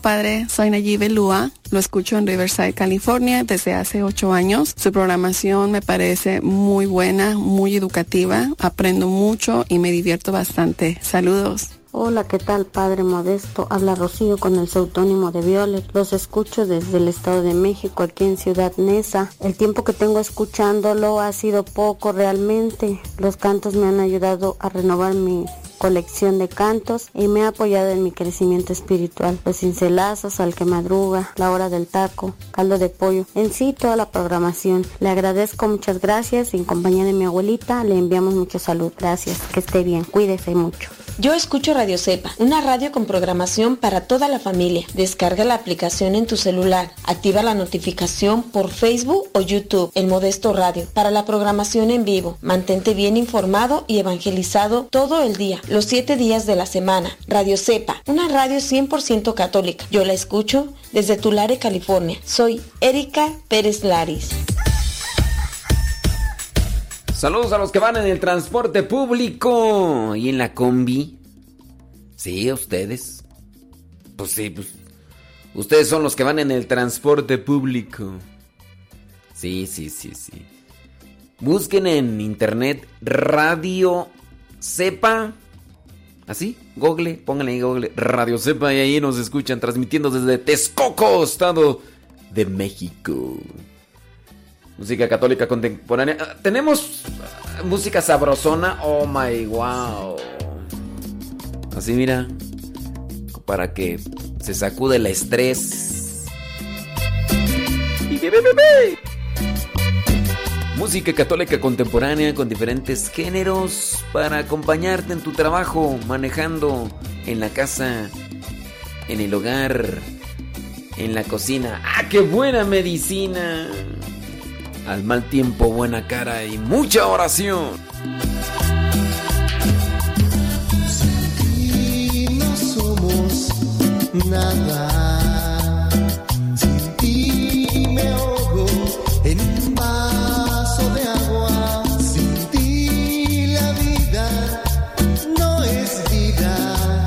Padre, soy Nayibe Lua, lo escucho en Riverside, California desde hace ocho años. Su programación me parece muy buena, muy educativa, aprendo mucho y me divierto bastante. Saludos. Hola, ¿qué tal, Padre Modesto? Habla Rocío con el seudónimo de Violet. Los escucho desde el Estado de México, aquí en Ciudad Neza. El tiempo que tengo escuchándolo ha sido poco realmente. Los cantos me han ayudado a renovar mi colección de cantos y me ha apoyado en mi crecimiento espiritual. Los cincelazos, al que madruga, la hora del taco, caldo de pollo, en sí toda la programación. Le agradezco muchas gracias y en compañía de mi abuelita le enviamos mucha salud. Gracias, que esté bien, cuídese mucho. Yo escucho Radio Cepa, una radio con programación para toda la familia. Descarga la aplicación en tu celular. Activa la notificación por Facebook o YouTube en Modesto Radio para la programación en vivo. Mantente bien informado y evangelizado todo el día, los siete días de la semana. Radio Cepa, una radio 100% católica. Yo la escucho desde Tulare, California. Soy Erika Pérez Laris. Saludos a los que van en el transporte público y en la combi. Sí, ustedes. Pues sí, pues. Ustedes son los que van en el transporte público. Sí, sí, sí, sí. Busquen en internet Radio Cepa. Así, Google, pónganle ahí Google, Radio Cepa y ahí nos escuchan transmitiendo desde Texcoco, Estado de México. Música católica contemporánea. Ah, Tenemos ah, música sabrosona. Oh my wow. Así mira. Para que se sacude el estrés. Y. Música católica contemporánea con diferentes géneros para acompañarte en tu trabajo, manejando en la casa, en el hogar, en la cocina. ¡Ah, qué buena medicina! Al mal tiempo, buena cara y mucha oración. Y no somos nada. Sin ti me ahogo en un vaso de agua. Sin ti la vida no es vida.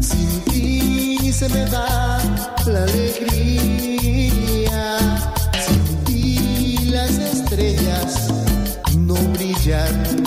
Sin ti se me da la alegría. yet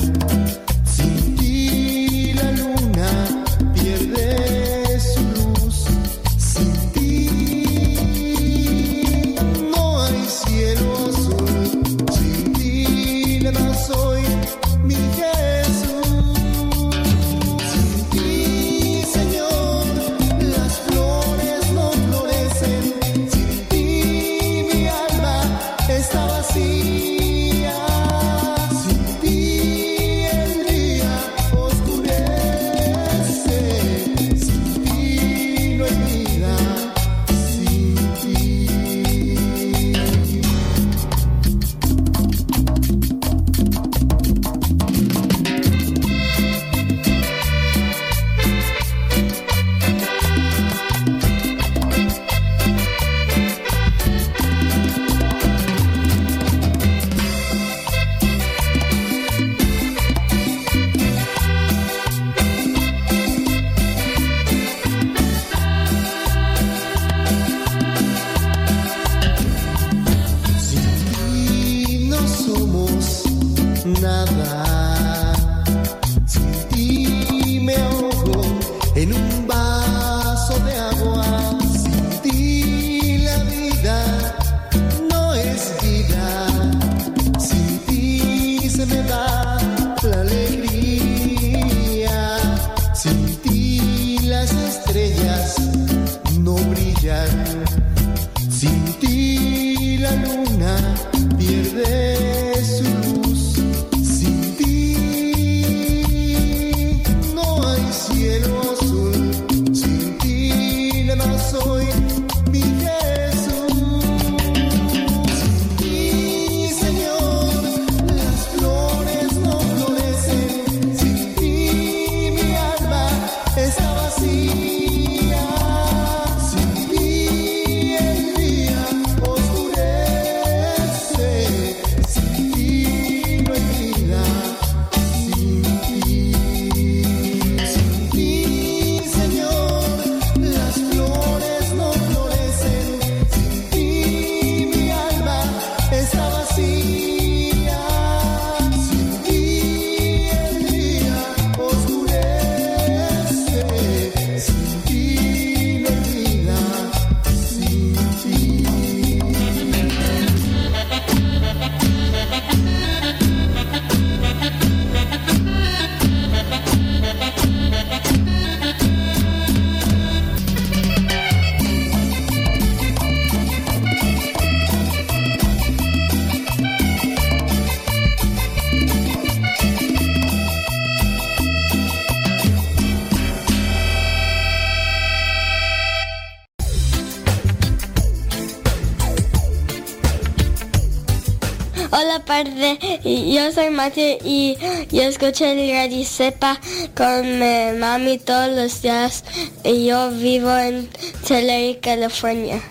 Yo soy Mati y yo escucho el Radio Sepa con mi mami todos los días. Y yo vivo en Tulare, California.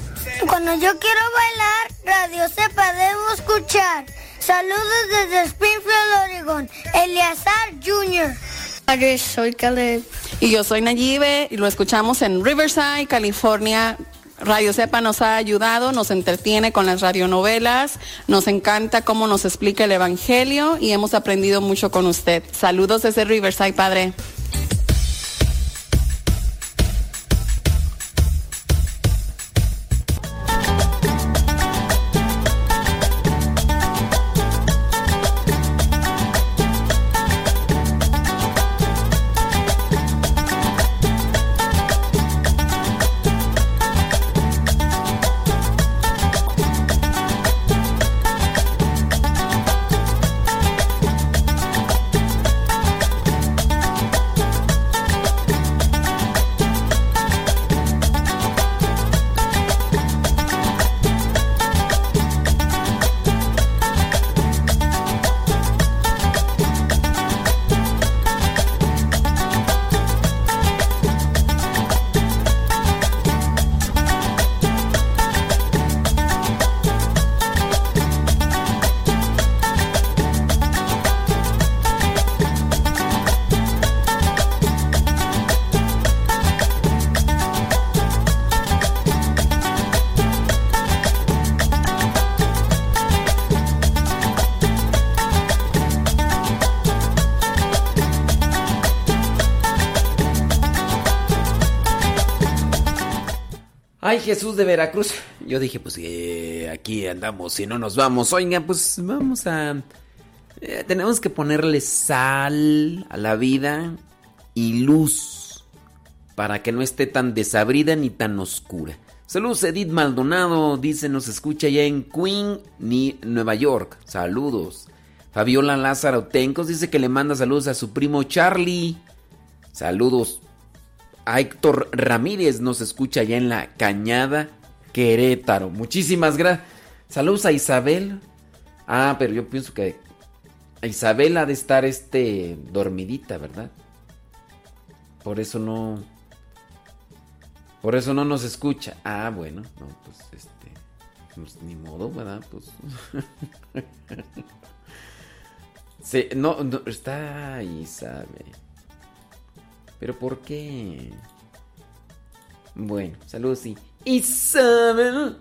Cuando yo quiero bailar, Radio Sepa debo escuchar. Saludos desde Springfield, Oregon. Eleazar Jr. Soy Caleb. Y yo soy Nayibe y lo escuchamos en Riverside, California. Radio Cepa nos ha ayudado, nos entretiene con las radionovelas, nos encanta cómo nos explica el Evangelio y hemos aprendido mucho con usted. Saludos desde Riverside, Padre. Jesús de Veracruz. Yo dije, pues eh, aquí andamos, si no nos vamos. Oigan, pues vamos a... eh, tenemos que ponerle sal a la vida y luz para que no esté tan desabrida ni tan oscura. Saludos, Edith Maldonado, dice, nos escucha ya en Queen, ni Nueva York. Saludos. Fabiola Lázaro Tencos dice que le manda saludos a su primo Charlie. Saludos. A Héctor Ramírez nos escucha ya en la Cañada, Querétaro. Muchísimas gracias. Saludos a Isabel. Ah, pero yo pienso que Isabel ha de estar este dormidita, ¿verdad? Por eso no. Por eso no nos escucha. Ah, bueno, no, pues este. Pues ni modo, ¿verdad? Pues. Sí, no, no, está Isabel. ¿Pero por qué? Bueno, saludos, sí. Isabel.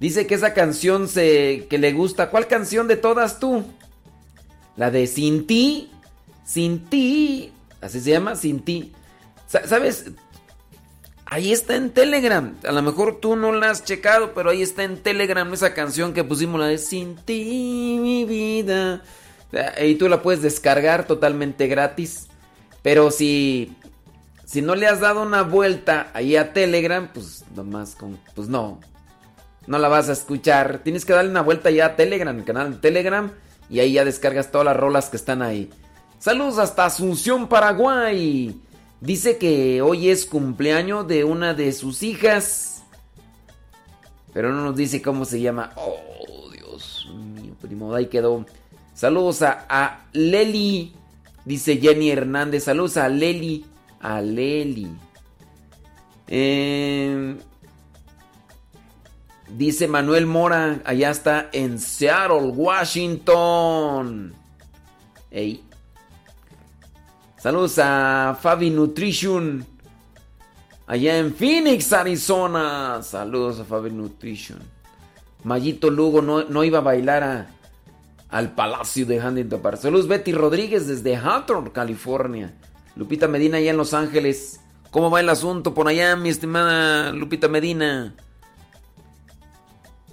Dice que esa canción se, que le gusta. ¿Cuál canción de todas tú? La de Sin ti. Sin ti. Así se llama, Sin ti. Sa- ¿Sabes? Ahí está en Telegram. A lo mejor tú no la has checado, pero ahí está en Telegram esa canción que pusimos, la de Sin ti, mi vida. Y tú la puedes descargar totalmente gratis. Pero si, si no le has dado una vuelta ahí a Telegram, pues nomás con, pues no. No la vas a escuchar. Tienes que darle una vuelta ya a Telegram, el canal de Telegram. Y ahí ya descargas todas las rolas que están ahí. Saludos hasta Asunción, Paraguay. Dice que hoy es cumpleaños de una de sus hijas. Pero no nos dice cómo se llama. Oh, Dios mío, primo, ahí quedó. Saludos a, a Leli. Dice Jenny Hernández. Saludos a Leli. A Leli. Eh, dice Manuel Mora. Allá está en Seattle, Washington. Ey. Saludos a Fabi Nutrition. Allá en Phoenix, Arizona. Saludos a Fabi Nutrition. Mayito Lugo no, no iba a bailar a, al Palacio de Huntington Park. Saludos Betty Rodríguez desde Hawthorne, California. Lupita Medina allá en Los Ángeles. ¿Cómo va el asunto por allá, mi estimada Lupita Medina?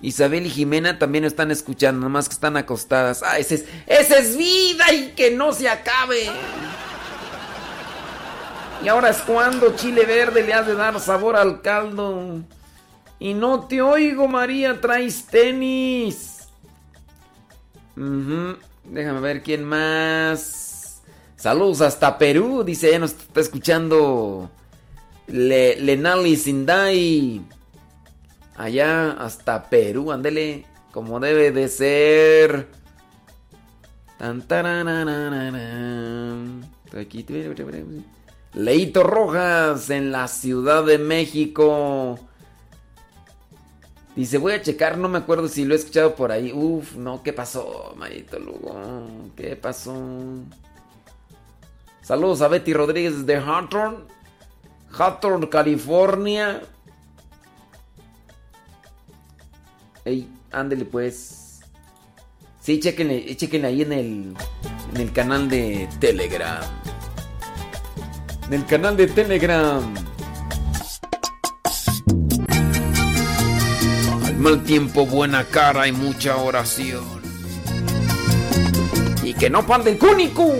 Isabel y Jimena también están escuchando, nomás que están acostadas. Ah, ese es, ese es vida y que no se acabe. Y ahora es cuando chile verde le has de dar sabor al caldo. Y no te oigo, María, traes tenis. Ujú, Déjame ver quién más. Saludos hasta Perú, dice, ya nos está escuchando Le, Lenali Sindai. Allá hasta Perú, ándele, como debe de ser. Tan, Leito Rojas en la Ciudad de México. Dice, voy a checar, no me acuerdo si lo he escuchado por ahí. Uf, no, ¿qué pasó, Mayito Lugo? ¿Qué pasó? Saludos a Betty Rodríguez de Hawthorne. Hawthorne, California. Ey, ándele pues. Sí, chequenle, chequenle ahí en el, en el canal de Telegram. En el canal de Telegram. Mal tiempo, buena cara y mucha oración. Y que no pande el cúnico.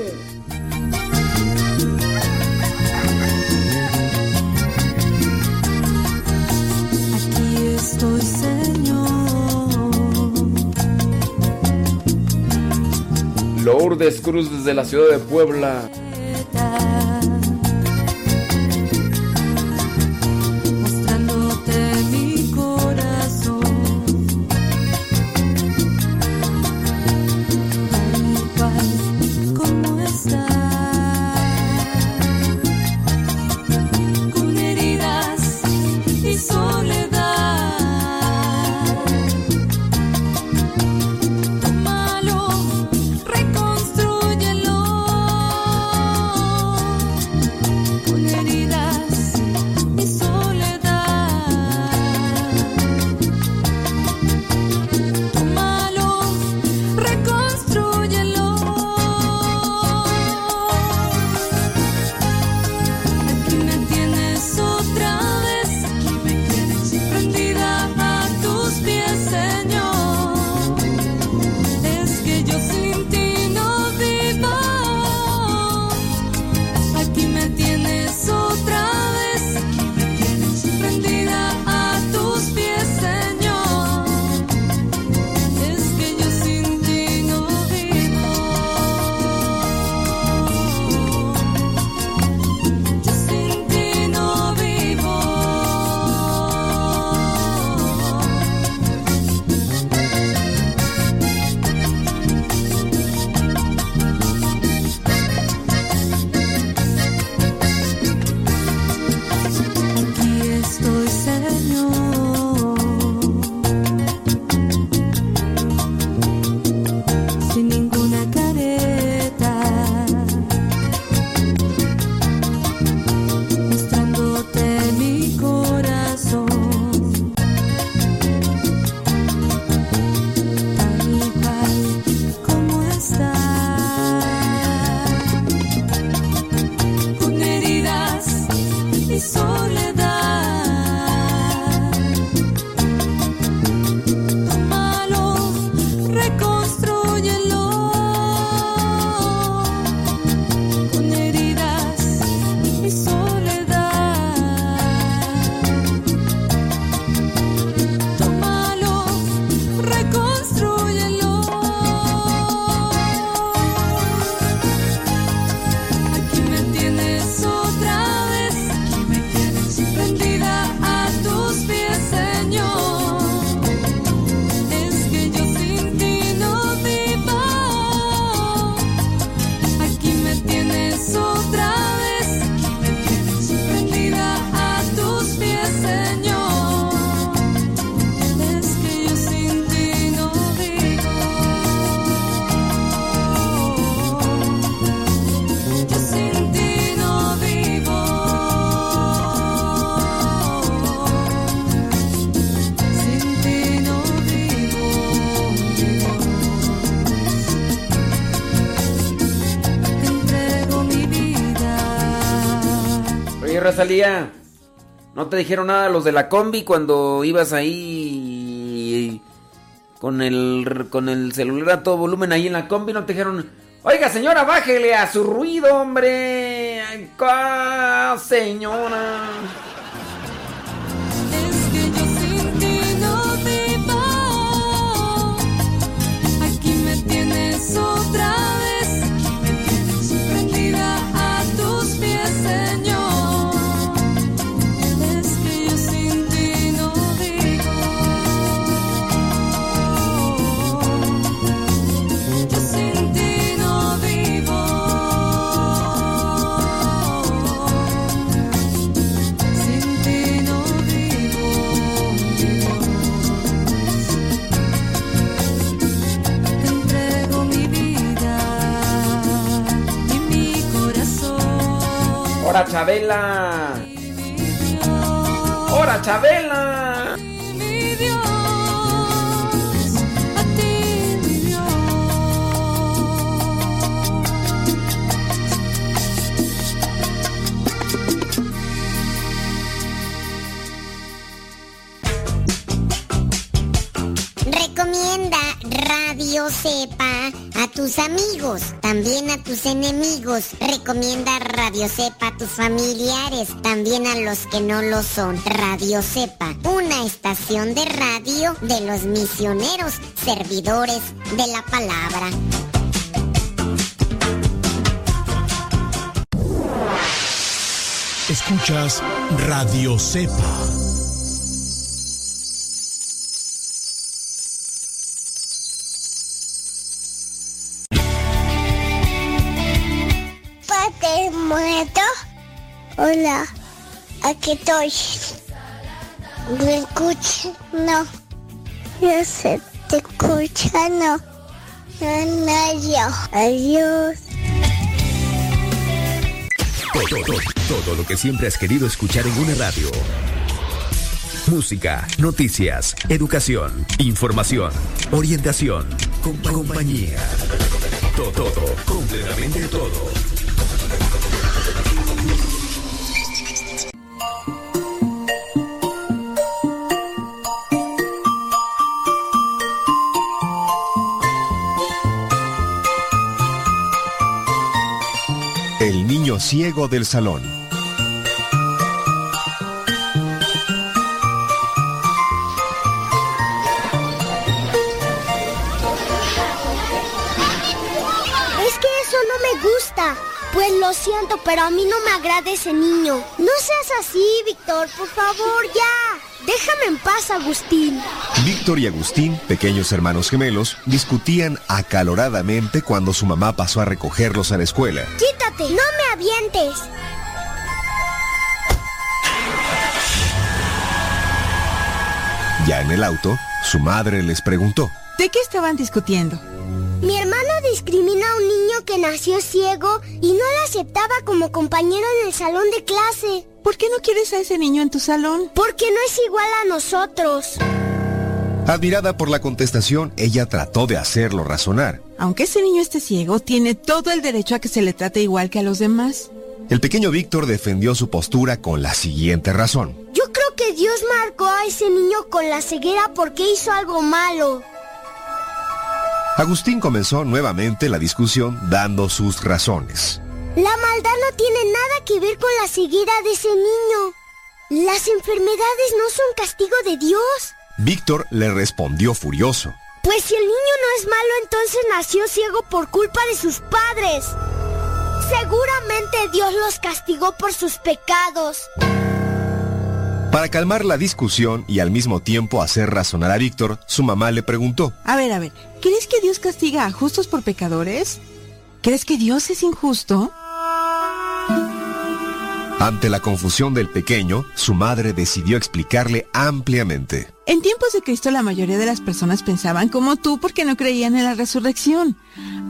Aquí estoy, Señor. Lourdes Cruz desde la ciudad de Puebla. Rosalía, ¿no te dijeron nada los de la combi cuando ibas ahí con el, con el celular a todo volumen ahí en la combi? ¿No te dijeron, oiga señora, bájele a su ruido, hombre? Señora. ¡Hora, Chabela! ¡Hora, Chabela! Recomienda Radio Cepa a tus amigos, también a tus enemigos. Recomienda Radio Cepa a tus familiares, también a los que no lo son. Radio Cepa, una estación de radio de los misioneros, servidores de la palabra. Escuchas Radio Cepa. Hola, aquí estoy. ¿Me escucha? No. Yo sé, te escucha, no. No. Adiós. Todo, todo, todo lo que siempre has querido escuchar en una radio. Música, noticias, educación, información, orientación, compa- compañía. Todo, todo, completamente todo. Ciego del salón. Es que eso no me gusta. Pues lo siento, pero a mí no me agrada ese niño. No seas así, Víctor, por favor, ya. Déjame en paz, Agustín. Víctor y Agustín, pequeños hermanos gemelos, discutían acaloradamente cuando su mamá pasó a recogerlos a la escuela. Quítate, no me avientes. Ya en el auto, su madre les preguntó. ¿De qué estaban discutiendo? Mi hermano discrimina a un niño que nació ciego y no lo aceptaba como compañero en el salón de clase. ¿Por qué no quieres a ese niño en tu salón? Porque no es igual a nosotros. Admirada por la contestación, ella trató de hacerlo razonar. Aunque ese niño esté ciego, tiene todo el derecho a que se le trate igual que a los demás. El pequeño Víctor defendió su postura con la siguiente razón. Yo creo que Dios marcó a ese niño con la ceguera porque hizo algo malo. Agustín comenzó nuevamente la discusión dando sus razones. La maldad no tiene nada que ver con la ceguera de ese niño. Las enfermedades no son castigo de Dios. Víctor le respondió furioso. Pues si el niño no es malo, entonces nació ciego por culpa de sus padres. Seguramente Dios los castigó por sus pecados. Para calmar la discusión y al mismo tiempo hacer razonar a Víctor, su mamá le preguntó. A ver, a ver, ¿crees que Dios castiga a justos por pecadores? ¿Crees que Dios es injusto? Ante la confusión del pequeño, su madre decidió explicarle ampliamente. En tiempos de Cristo la mayoría de las personas pensaban como tú porque no creían en la resurrección.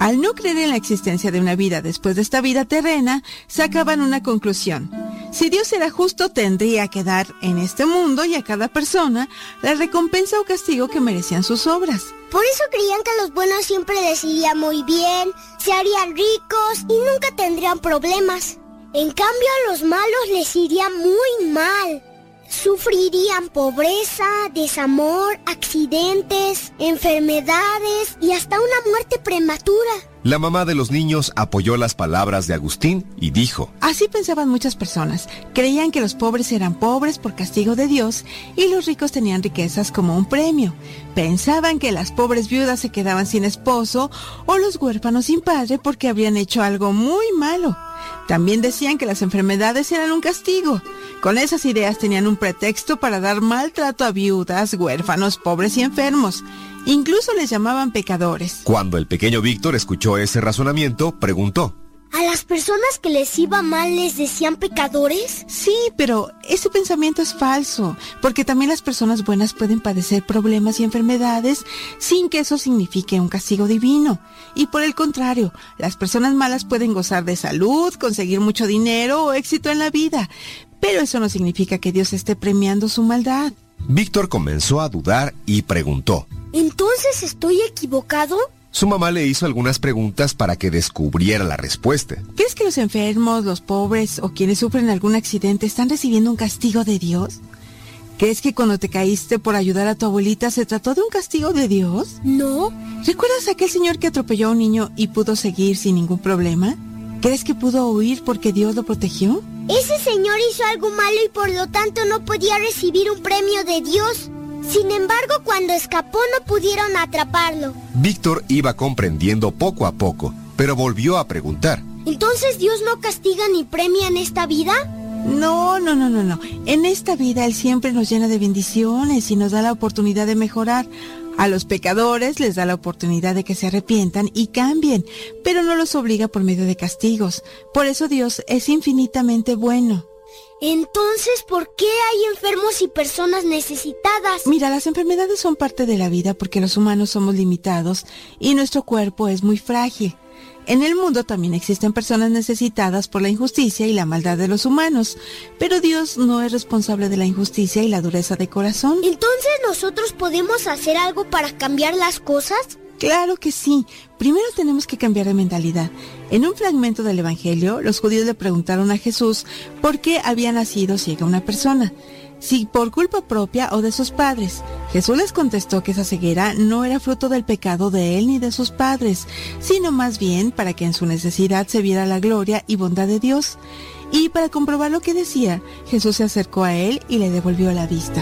Al no creer en la existencia de una vida después de esta vida terrena, sacaban una conclusión. Si Dios era justo, tendría que dar en este mundo y a cada persona la recompensa o castigo que merecían sus obras. Por eso creían que a los buenos siempre les iría muy bien, se harían ricos y nunca tendrían problemas. En cambio a los malos les iría muy mal. Sufrirían pobreza, desamor, accidentes, enfermedades y hasta una muerte prematura. La mamá de los niños apoyó las palabras de Agustín y dijo, Así pensaban muchas personas. Creían que los pobres eran pobres por castigo de Dios y los ricos tenían riquezas como un premio. Pensaban que las pobres viudas se quedaban sin esposo o los huérfanos sin padre porque habían hecho algo muy malo. También decían que las enfermedades eran un castigo. Con esas ideas tenían un pretexto para dar maltrato a viudas, huérfanos, pobres y enfermos. Incluso les llamaban pecadores. Cuando el pequeño Víctor escuchó ese razonamiento, preguntó, ¿A las personas que les iba mal les decían pecadores? Sí, pero ese pensamiento es falso, porque también las personas buenas pueden padecer problemas y enfermedades sin que eso signifique un castigo divino. Y por el contrario, las personas malas pueden gozar de salud, conseguir mucho dinero o éxito en la vida. pero eso no significa que Dios esté premiando su maldad. Víctor comenzó a dudar y preguntó. ¿Entonces estoy equivocado? Su mamá le hizo algunas preguntas para que descubriera la respuesta. ¿Crees que los enfermos, los pobres o quienes sufren algún accidente están recibiendo un castigo de Dios? ¿Crees que cuando te caíste por ayudar a tu abuelita se trató de un castigo de Dios? No. ¿Recuerdas a aquel señor que atropelló a un niño y pudo seguir sin ningún problema? ¿Crees que pudo huir porque Dios lo protegió? Ese señor hizo algo malo y por lo tanto no podía recibir un premio de Dios. Sin embargo, cuando escapó no pudieron atraparlo. Víctor iba comprendiendo poco a poco, pero volvió a preguntar. ¿Entonces Dios no castiga ni premia en esta vida? No, no, no, no, no. En esta vida Él siempre nos llena de bendiciones y nos da la oportunidad de mejorar. A los pecadores les da la oportunidad de que se arrepientan y cambien, pero no los obliga por medio de castigos. Por eso Dios es infinitamente bueno. Entonces, ¿por qué hay enfermos y personas necesitadas? Mira, las enfermedades son parte de la vida porque los humanos somos limitados y nuestro cuerpo es muy frágil. En el mundo también existen personas necesitadas por la injusticia y la maldad de los humanos, pero Dios no es responsable de la injusticia y la dureza de corazón. Entonces, ¿nosotros podemos hacer algo para cambiar las cosas? Claro que sí. Primero tenemos que cambiar de mentalidad. En un fragmento del Evangelio, los judíos le preguntaron a Jesús por qué había nacido ciega una persona, si por culpa propia o de sus padres. Jesús les contestó que esa ceguera no era fruto del pecado de él ni de sus padres, sino más bien para que en su necesidad se viera la gloria y bondad de Dios. Y para comprobar lo que decía, Jesús se acercó a él y le devolvió la vista.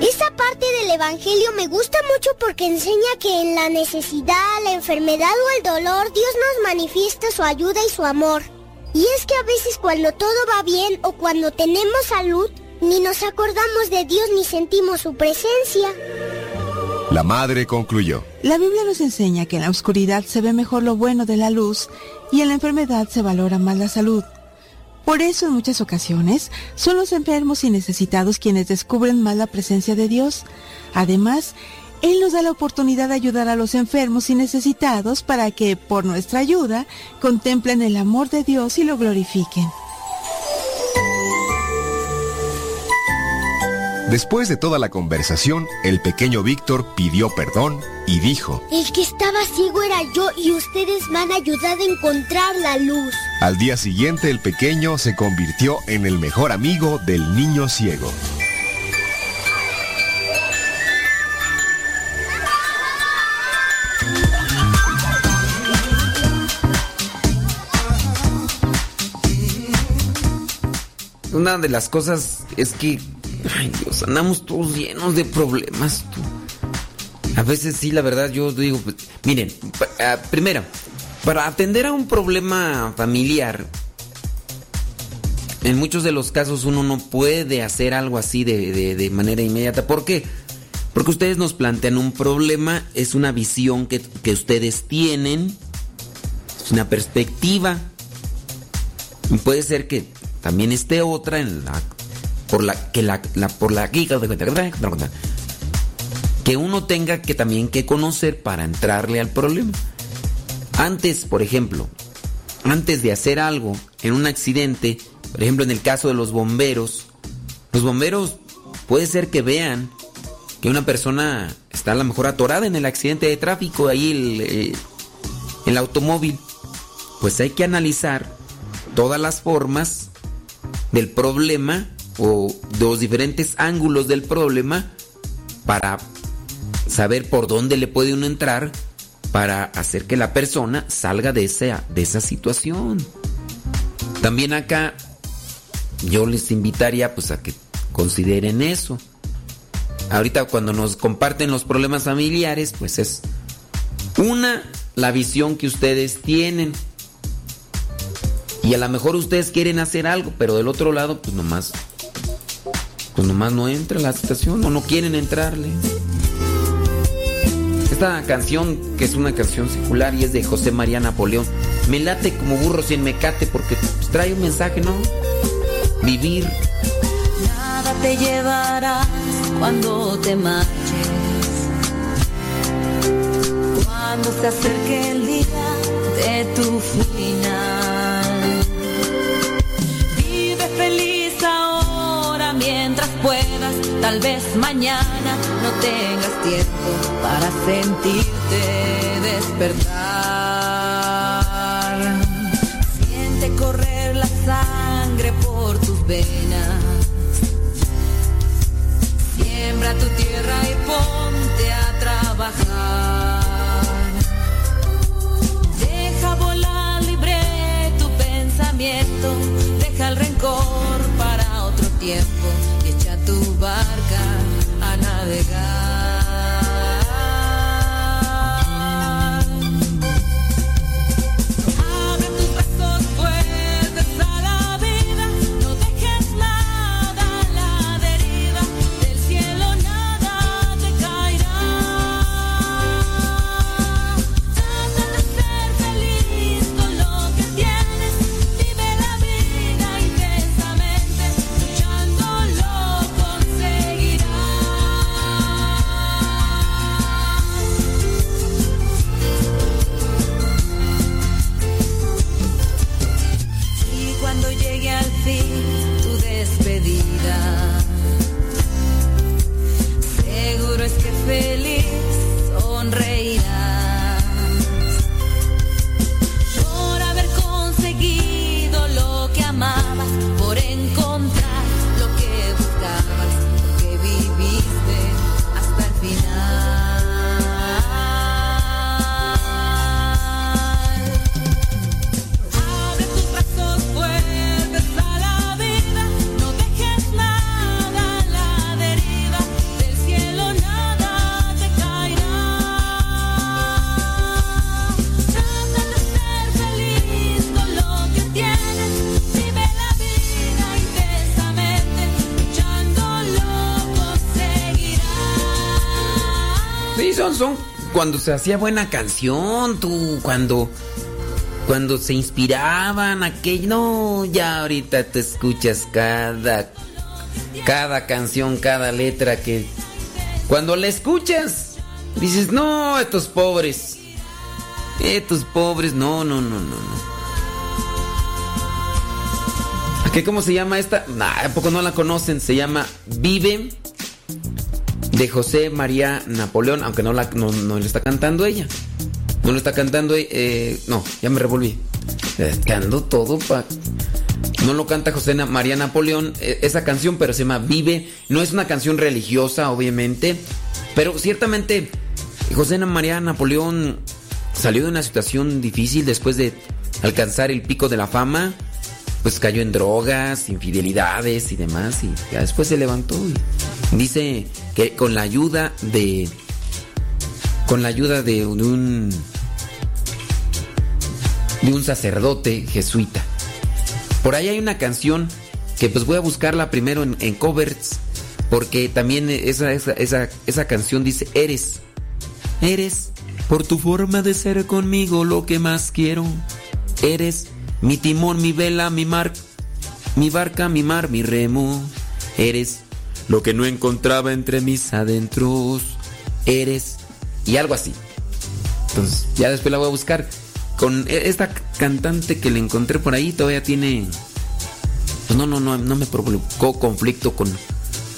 Esa parte del Evangelio me gusta mucho porque enseña que en la necesidad, la enfermedad o el dolor, Dios nos manifiesta su ayuda y su amor. Y es que a veces cuando todo va bien o cuando tenemos salud, ni nos acordamos de Dios ni sentimos su presencia. La madre concluyó. La Biblia nos enseña que en la oscuridad se ve mejor lo bueno de la luz y en la enfermedad se valora más la salud. Por eso en muchas ocasiones son los enfermos y necesitados quienes descubren más la presencia de Dios. Además, Él nos da la oportunidad de ayudar a los enfermos y necesitados para que, por nuestra ayuda, contemplen el amor de Dios y lo glorifiquen. Después de toda la conversación, el pequeño Víctor pidió perdón y dijo, El que estaba ciego era yo y ustedes me han ayudado a encontrar la luz. Al día siguiente el pequeño se convirtió en el mejor amigo del niño ciego. Una de las cosas es que, ay Dios, andamos todos llenos de problemas. A veces sí, la verdad, yo digo, pues, miren, ah, primero, para atender a un problema familiar, en muchos de los casos uno no puede hacer algo así de, de- manera inmediata. ¿Por qué? Porque ustedes nos plantean un problema, es una visión que, que ustedes tienen, es una perspectiva. Puede ser que también esté otra en la por la que la, por la que uno tenga que también que conocer para entrarle al problema. Antes, por ejemplo, antes de hacer algo en un accidente, por ejemplo, en el caso de los bomberos, los bomberos puede ser que vean que una persona está a lo mejor atorada en el accidente de tráfico, ahí el, eh, el automóvil. Pues hay que analizar todas las formas del problema o de los diferentes ángulos del problema para saber por dónde le puede uno entrar para hacer que la persona salga de esa, de esa situación. También acá yo les invitaría pues a que consideren eso. Ahorita cuando nos comparten los problemas familiares, pues es una, la visión que ustedes tienen. Y a lo mejor ustedes quieren hacer algo, pero del otro lado, pues nomás, pues nomás no entra la situación o no quieren entrarle. Esta canción, que es una canción secular y es de José María Napoleón, me late como burro sin mecate porque pues, trae un mensaje, ¿no? Vivir. Nada te llevarás cuando te marches. Cuando se acerque el día de tu final. Tal vez mañana no tengas tiempo para sentirte despertar. Siente correr la sangre por tus venas. Siembra tu tierra y ponte a trabajar. Deja volar libre tu pensamiento. Deja el rencor para otro tiempo barca a navegar. Cuando se hacía buena canción, tú, cuando, cuando se inspiraban aquello, no, ya ahorita te escuchas cada, cada canción, cada letra que, cuando la escuchas, dices, no, estos pobres, estos pobres, no, no, no, no, no. ¿A qué cómo se llama esta? Nah, ¿a poco no la conocen? Se llama Vive de José María Napoleón, aunque no, la, no, no está cantando ella. No lo está cantando, eh, no, ya me revolví. Eh, que ando todo. No lo canta José María Napoleón, eh, esa canción, pero se llama Vive. No es una canción religiosa, obviamente, pero ciertamente José María Napoleón salió de una situación difícil después de alcanzar el pico de la fama. Pues cayó en drogas, infidelidades y demás, y ya después se levantó y dice que con la ayuda de con la ayuda de un de un sacerdote jesuita. Por ahí hay una canción que pues voy a buscarla primero en, en covers porque también esa, esa, esa, esa canción dice eres eres por tu forma de ser conmigo lo que más quiero eres mi timón mi vela mi mar mi barca mi mar mi remo. Eres lo que no encontraba entre mis adentros. Eres y algo así. Entonces ya después la voy a buscar. Con e- esta cantante que le encontré por ahí todavía tiene pues no no no no me provocó conflicto con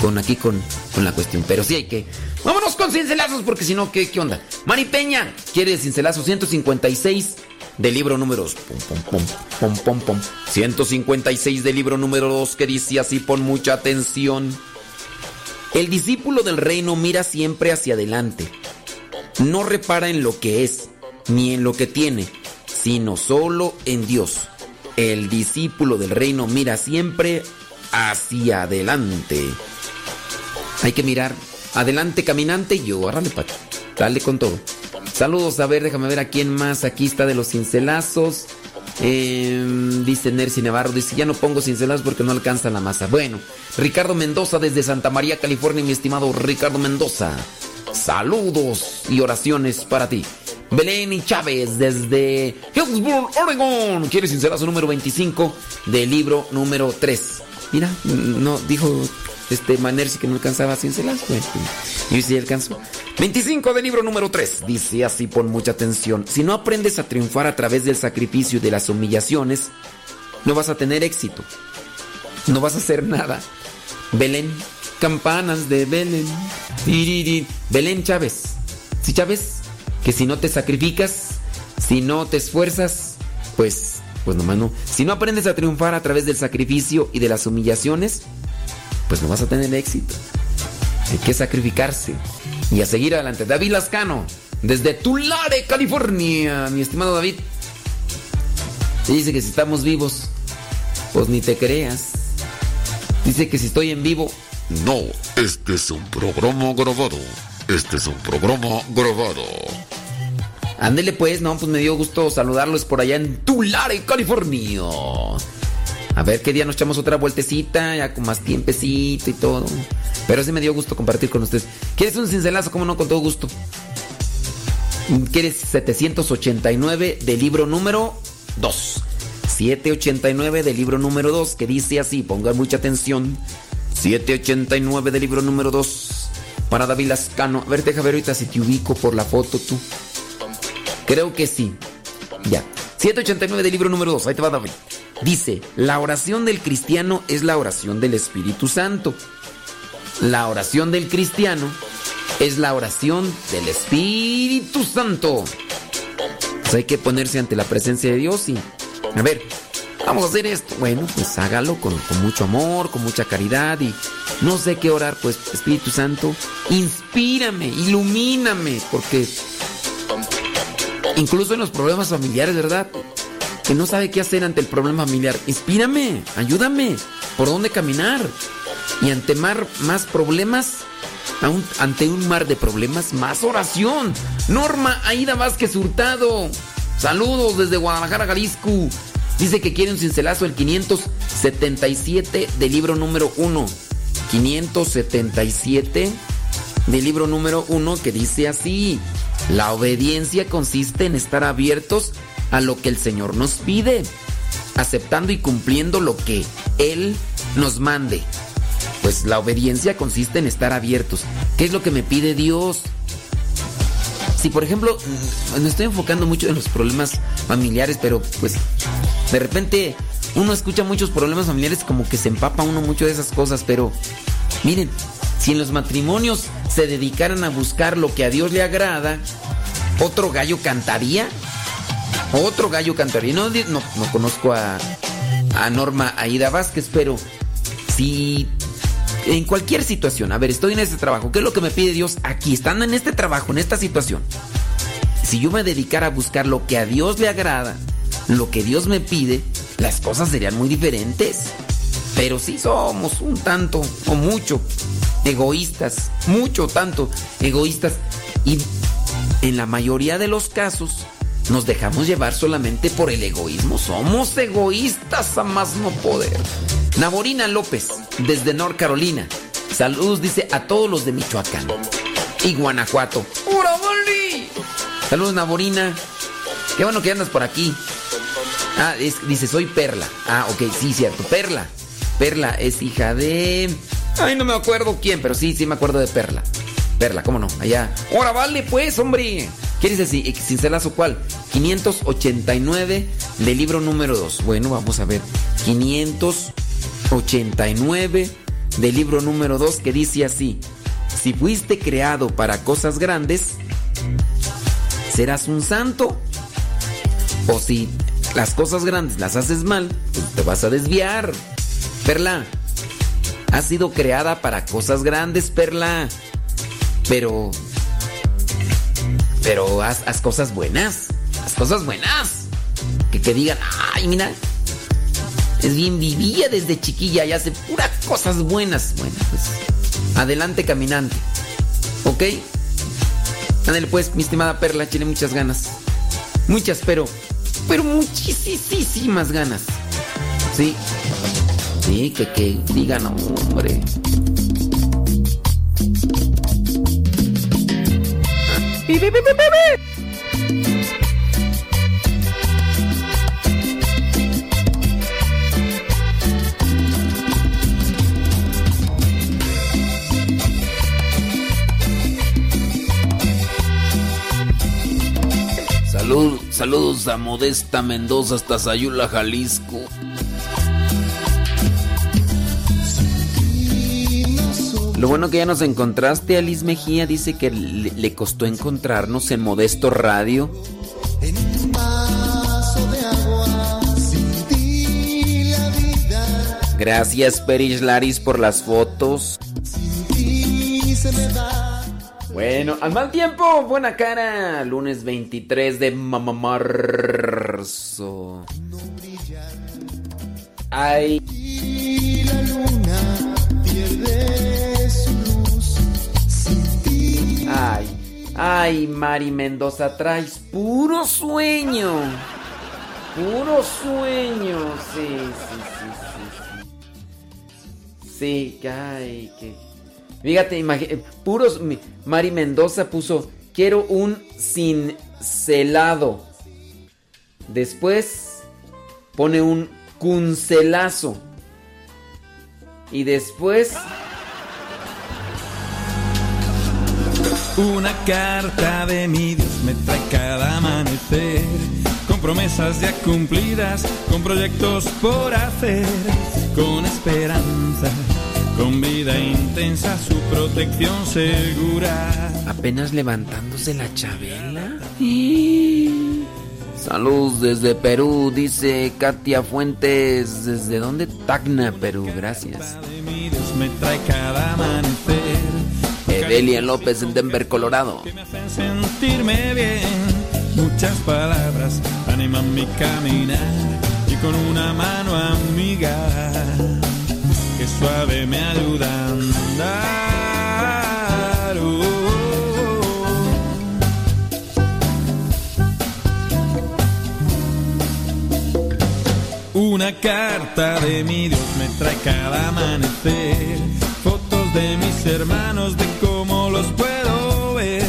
con aquí con, con la cuestión. Pero sí hay que vámonos con cincelazos porque si no qué qué onda Mari Peña quiere cincelazo 156 del libro número pom, pom, pom. 156 del libro número 2 que dice así pon mucha atención el discípulo del reino mira siempre hacia adelante no repara en lo que es ni en lo que tiene, sino solo en Dios. El discípulo del reino mira siempre hacia adelante. Hay que mirar adelante caminante y yo, árale. Dale con todo. Saludos, a ver, déjame ver a quién más. Aquí está de los cincelazos. Eh, dice Nercy Navarro, dice, ya no pongo cincelazos porque no alcanza la masa. Bueno, Ricardo Mendoza desde Santa María, California, mi estimado Ricardo Mendoza. Saludos y oraciones para ti. Belén y Chávez desde Hillsborough, Oregon. Quiere cincelazo número 25 del libro número 3. Mira, no dijo este Manersi que no alcanzaba cincelazo. Bueno, y sí alcanzó. 25 del libro número 3. Dice así, pon mucha atención. Si no aprendes a triunfar a través del sacrificio y de las humillaciones, no vas a tener éxito. No vas a hacer nada. Belén, campanas de Belén. Belén Chávez. ¿Sí, Chávez? Que si no te sacrificas, si no te esfuerzas, pues, pues nomás no. Si no aprendes a triunfar a través del sacrificio y de las humillaciones, pues no vas a tener éxito. Hay que sacrificarse y a seguir adelante. David Lascano, desde Tulare, California, mi estimado David. Dice que si estamos vivos, pues ni te creas. Dice que si estoy en vivo, No, este es un programa grabado. Este es un programa grabado. Ándele pues, no, pues me dio gusto saludarlos por allá en Tulare, California. A ver qué día nos echamos otra vueltecita, ya con más tiempecito y todo. Pero sí me dio gusto compartir con ustedes. ¿Quieres un cincelazo? ¿Cómo no? Con todo gusto. ¿Quieres 789 del libro número 2? 789 del libro número 2, que dice así, pongan mucha atención. 789 del libro número 2 para David Lascano. A ver, deja ver ahorita si te ubico por la foto tú. Creo que sí. Ya. 789 del libro número 2. Ahí te va David. Dice, la oración del cristiano es la oración del Espíritu Santo. La oración del cristiano es la oración del Espíritu Santo. Pues hay que ponerse ante la presencia de Dios y... A ver, vamos a hacer esto. Bueno, pues hágalo con, con mucho amor, con mucha caridad y no sé qué orar, pues Espíritu Santo, inspírame, ilumíname, porque incluso en los problemas familiares, ¿verdad? Que no sabe qué hacer ante el problema familiar. Inspírame, ayúdame, por dónde caminar. Y ante mar, más problemas, aún ante un mar de problemas, más oración. Norma Aida Vázquez Hurtado. Saludos desde Guadalajara, Jalisco. Dice que quiere un cincelazo el 577 del libro número 1. 577 del libro número 1 que dice así. La obediencia consiste en estar abiertos a lo que el Señor nos pide, aceptando y cumpliendo lo que Él nos mande. Pues la obediencia consiste en estar abiertos. ¿Qué es lo que me pide Dios? Si por ejemplo, me estoy enfocando mucho en los problemas familiares, pero pues de repente uno escucha muchos problemas familiares como que se empapa uno mucho de esas cosas, pero miren, si en los matrimonios se dedicaran a buscar lo que a Dios le agrada, otro gallo cantaría. Otro gallo cantaría. No, no, no conozco a, Norma Aida Vázquez, pero si en cualquier situación, a ver, estoy en este trabajo, ¿qué es lo que me pide Dios aquí, estando en este trabajo, en esta situación? Si yo me dedicara a buscar lo que a Dios le agrada, lo que Dios me pide, las cosas serían muy diferentes. Pero sí somos un tanto o mucho egoístas, mucho tanto egoístas. Y en la mayoría de los casos nos dejamos llevar solamente por el egoísmo. Somos egoístas a más no poder. Naborina López, desde North Carolina. Saludos, dice a todos los de Michoacán y Guanajuato. ¡Hora, Saludos, Naborina. Qué bueno que andas por aquí. Ah, dice, soy Perla. Ah, ok, sí, cierto. Perla. Perla es hija de. Ay, no me acuerdo quién, pero sí, sí me acuerdo de Perla. Perla, ¿cómo no? Allá. ¡Hora, vale, pues, hombre! ¿Quieres decir cincelazo cuál? 589 del libro número 2. Bueno, vamos a ver. 589 del libro número 2 que dice así. Si fuiste creado para cosas grandes, serás un santo. O si las cosas grandes las haces mal, pues te vas a desviar. Perla, has sido creada para cosas grandes, Perla. Pero. Pero haz, haz cosas buenas. Haz cosas buenas. Que, que digan, ay, mira. Es bien vivía desde chiquilla y hace puras cosas buenas. Bueno, pues. Adelante, caminante. ¿Ok? Ándale, pues, mi estimada Perla, tiene muchas ganas. Muchas, pero. Pero muchísimas ganas. Sí. Sí, que, que digan, hombre. Salud, saludos a Modesta Mendoza hasta Sayula, Jalisco. Lo bueno que ya nos encontraste, Alice Mejía dice que le, costó encontrarnos en Modesto Radio. En un vaso de agua, sin ti la vida, Gracias, Perish Laris, por las fotos. sin ti se me va. Bueno, al mal tiempo, buena cara. Lunes 23 de marzo. Ay, la luna pierde ay, ay, Mari Mendoza, traes puro sueño. Puro sueño. Sí, sí, sí, sí. Sí, Sí, que ay, que. Fíjate, imagi- puros. mi- Mari Mendoza puso: Quiero un cincelado. Después pone un cuncelazo. Y después. Una carta de mi Dios me trae cada amanecer, con promesas ya cumplidas, con proyectos por hacer, con esperanza, con vida intensa, su protección segura. Apenas levantándose la chabela. Saludos desde Perú, dice Katia Fuentes. ¿Desde dónde? Tacna, Perú, gracias. De mi Dios me trae cada amanecer, Evelia López en Denver, Colorado. me hacen sentirme bien. Muchas palabras animan mi caminar y con una mano amiga que suave me ayuda a andar. Oh, Una carta de mi Dios me trae cada amanecer, fotos de mis hermanos, de los puedo ver,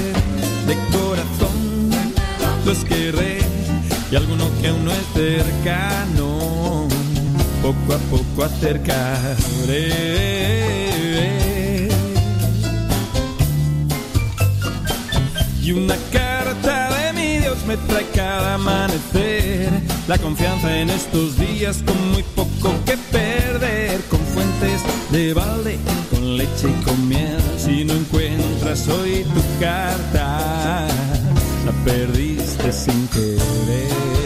de corazón los querré y alguno que aún no es cercano, poco a poco acercaré. Y una carta de mi Dios me trae cada amanecer. La confianza en estos días con muy poco que perder. Con fuentes de balde, leche y con miel. Si no encuentras hoy tu carta, la perdiste sin querer.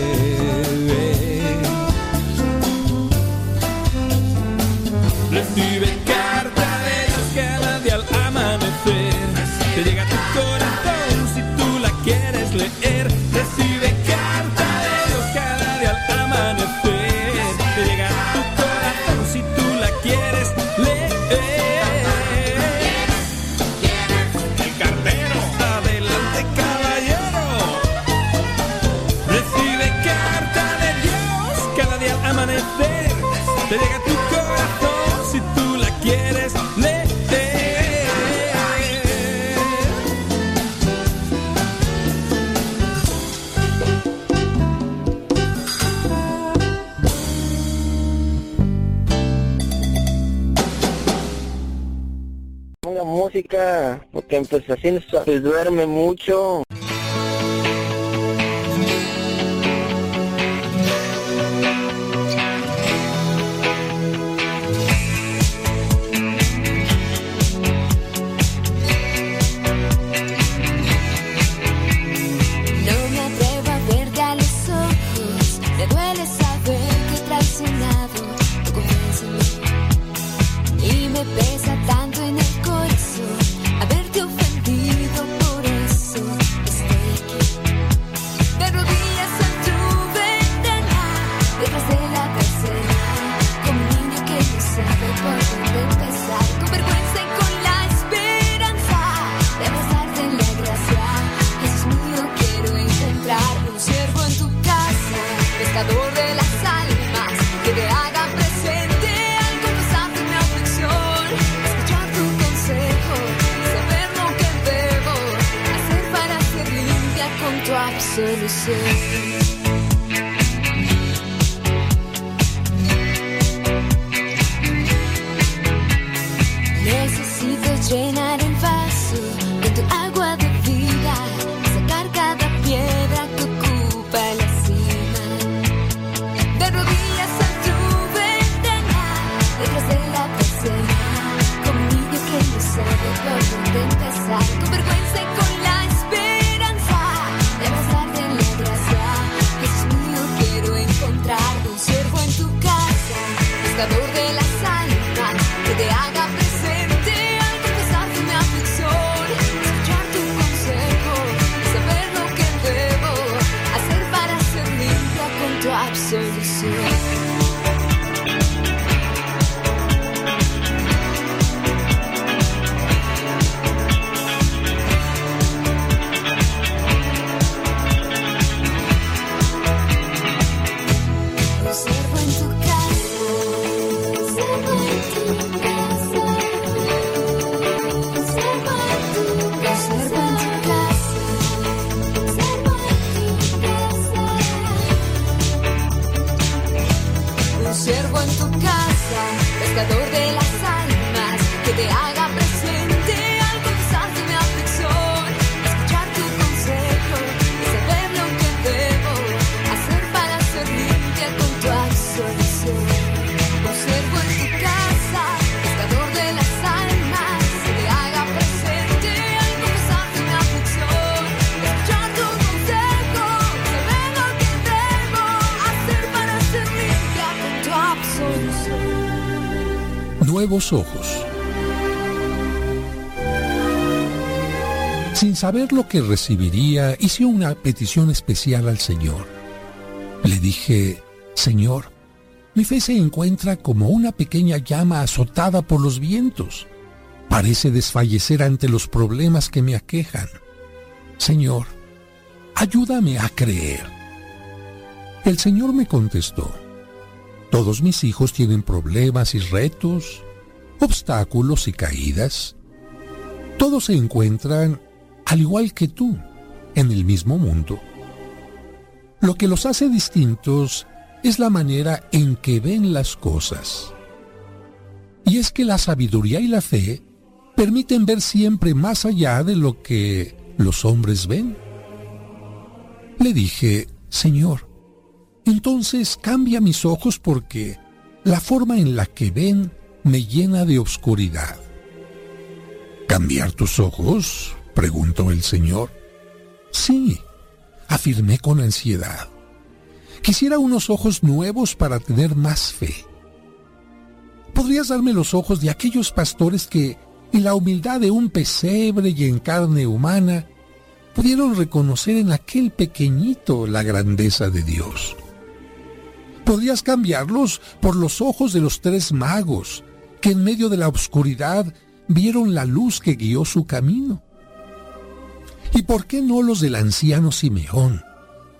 Porque pues así duerme mucho. Saber lo que recibiría, hice una petición especial al Señor. Le dije, Señor, mi fe se encuentra como una pequeña llama azotada por los vientos. Parece desfallecer ante los problemas que me aquejan. Señor, ayúdame a creer. El Señor me contestó, todos mis hijos tienen problemas y retos, obstáculos y caídas. Todos se encuentran, al igual que tú, en el mismo mundo. Lo que los hace distintos es la manera en que ven las cosas. Y es que la sabiduría y la fe permiten ver siempre más allá de lo que los hombres ven. Le dije, Señor, entonces cambia mis ojos porque la forma en la que ven me llena de obscuridad. ¿Cambiar tus ojos? Preguntó el Señor. Sí, afirmé con ansiedad. Quisiera unos ojos nuevos para tener más fe. ¿Podrías darme los ojos de aquellos pastores que, en la humildad de un pesebre y en carne humana, pudieron reconocer en aquel pequeñito la grandeza de Dios? ¿Podrías cambiarlos por los ojos de los tres magos, que en medio de la oscuridad vieron la luz que guió su camino? ¿Y por qué no los del anciano Simeón,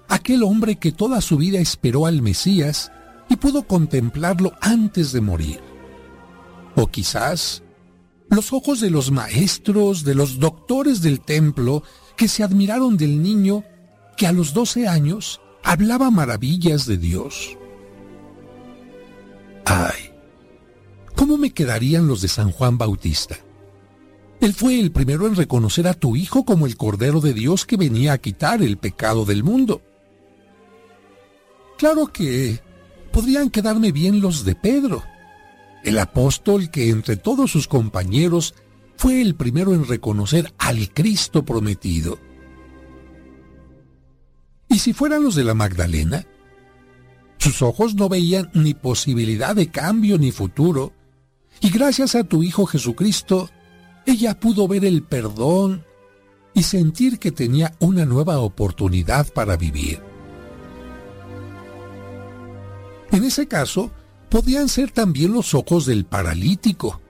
aquel hombre que toda su vida esperó al Mesías y pudo contemplarlo antes de morir? O quizás los ojos de los maestros, de los doctores del templo, que se admiraron del niño que a los doce años hablaba maravillas de Dios. Ay, ¿cómo me quedarían los de San Juan Bautista? Él fue el primero en reconocer a tu Hijo como el Cordero de Dios que venía a quitar el pecado del mundo. Claro que podrían quedarme bien los de Pedro, el apóstol que entre todos sus compañeros fue el primero en reconocer al Cristo prometido. ¿Y si fueran los de la Magdalena? Sus ojos no veían ni posibilidad de cambio ni futuro, y gracias a tu Hijo Jesucristo, ella pudo ver el perdón y sentir que tenía una nueva oportunidad para vivir. En ese caso, podían ser también los ojos del paralítico,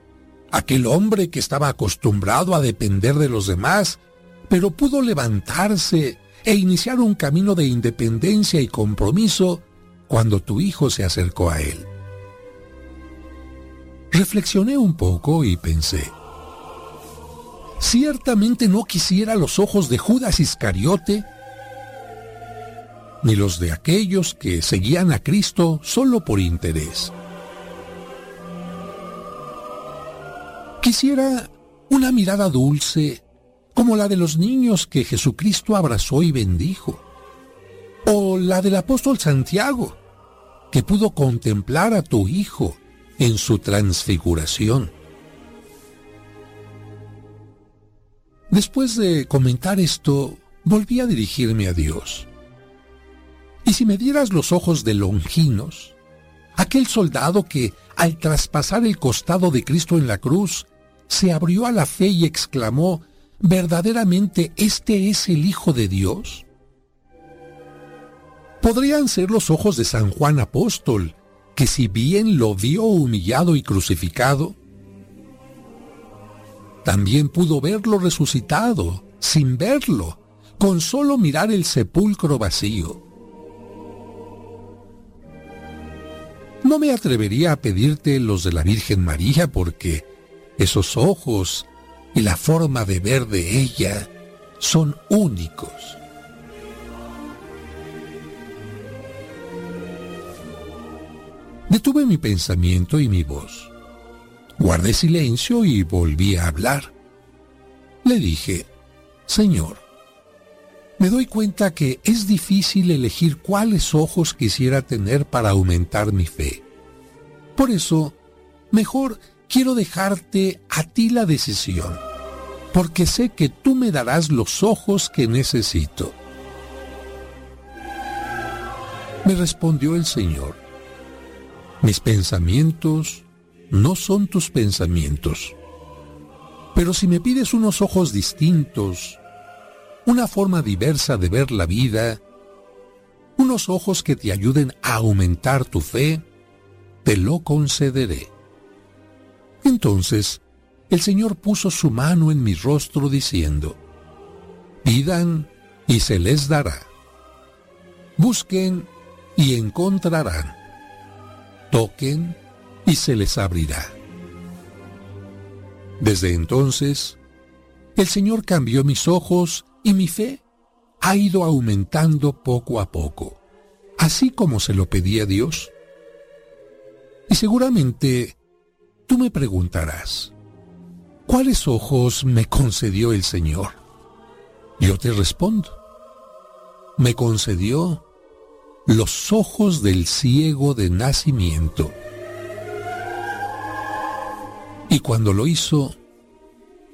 aquel hombre que estaba acostumbrado a depender de los demás, pero pudo levantarse e iniciar un camino de independencia y compromiso cuando tu hijo se acercó a él. Reflexioné un poco y pensé, ciertamente no quisiera los ojos de Judas Iscariote, ni los de aquellos que seguían a Cristo solo por interés. Quisiera una mirada dulce como la de los niños que Jesucristo abrazó y bendijo, o la del apóstol Santiago, que pudo contemplar a tu Hijo en su transfiguración. Después de comentar esto, volví a dirigirme a Dios. Y si me dieras los ojos de Longinos, aquel soldado que al traspasar el costado de Cristo en la cruz, se abrió a la fe y exclamó, ¿verdaderamente este es el Hijo de Dios? Podrían ser los ojos de San Juan Apóstol, que si bien lo vio humillado y crucificado, también pudo verlo resucitado, sin verlo, con solo mirar el sepulcro vacío. No me atrevería a pedirte los de la Virgen María porque esos ojos y la forma de ver de ella son únicos. Detuve mi pensamiento y mi voz. Guardé silencio y volví a hablar. Le dije, Señor, me doy cuenta que es difícil elegir cuáles ojos quisiera tener para aumentar mi fe. Por eso, mejor quiero dejarte a ti la decisión, porque sé que tú me darás los ojos que necesito. Me respondió el Señor, mis pensamientos no son tus pensamientos, pero si me pides unos ojos distintos, una forma diversa de ver la vida, unos ojos que te ayuden a aumentar tu fe, te lo concederé. Entonces el Señor puso su mano en mi rostro diciendo, Pidan y se les dará. Busquen y encontrarán. Toquen y se les abrirá. Desde entonces, el Señor cambió mis ojos y mi fe ha ido aumentando poco a poco, así como se lo pedí a Dios. Y seguramente tú me preguntarás, ¿cuáles ojos me concedió el Señor? Yo te respondo, me concedió los ojos del ciego de nacimiento. Y cuando lo hizo,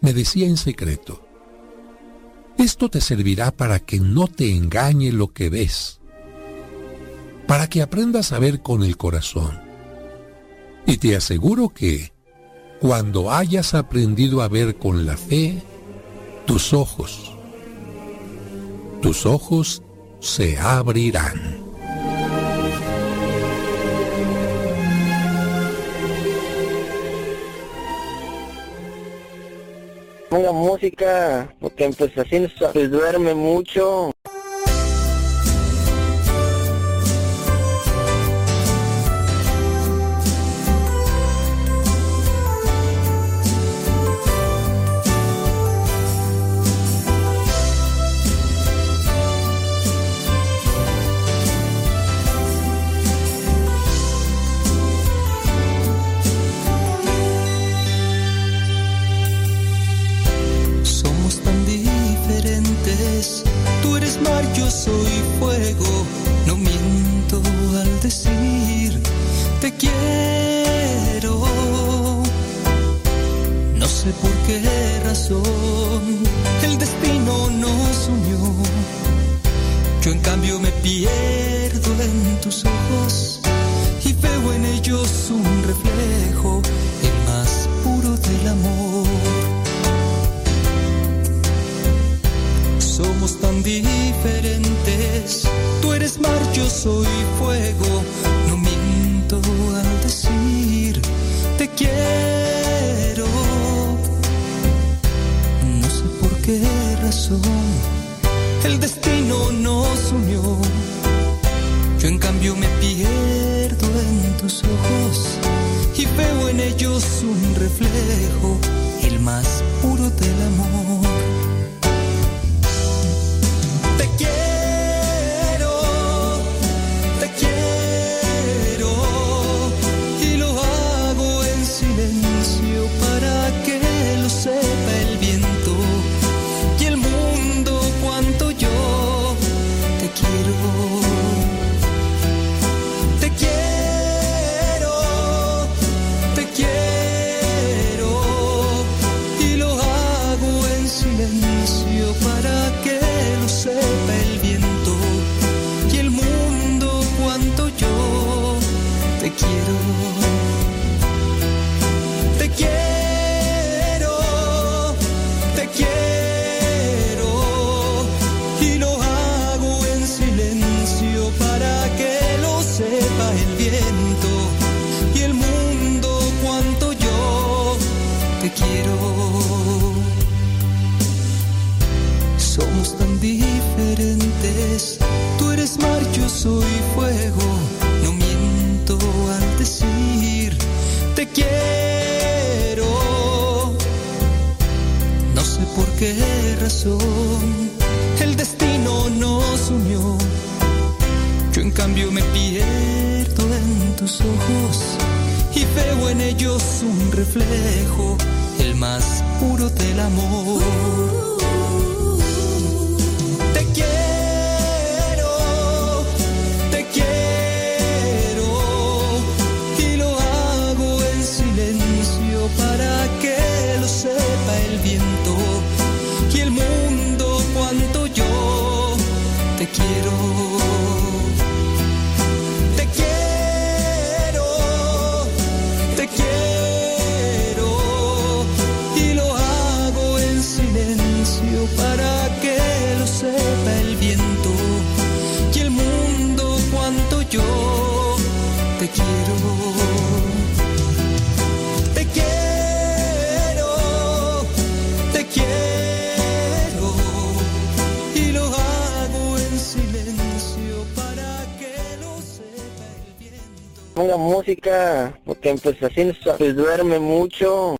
me decía en secreto, esto te servirá para que no te engañe lo que ves, para que aprendas a ver con el corazón. Y te aseguro que, cuando hayas aprendido a ver con la fe, tus ojos, tus ojos se abrirán. Ponga música, porque pues así pues, duerme mucho. Eres mar, yo soy fuego. No miento al decir te quiero. No sé por qué razón el destino nos unió. Yo en cambio me pierdo Tú eres mar, yo soy fuego. No miento al decir te quiero. No sé por qué razón el destino nos unió. Yo en cambio me pierdo en tus ojos y veo en ellos un reflejo, el más puro del amor. Pues así pues, duerme mucho.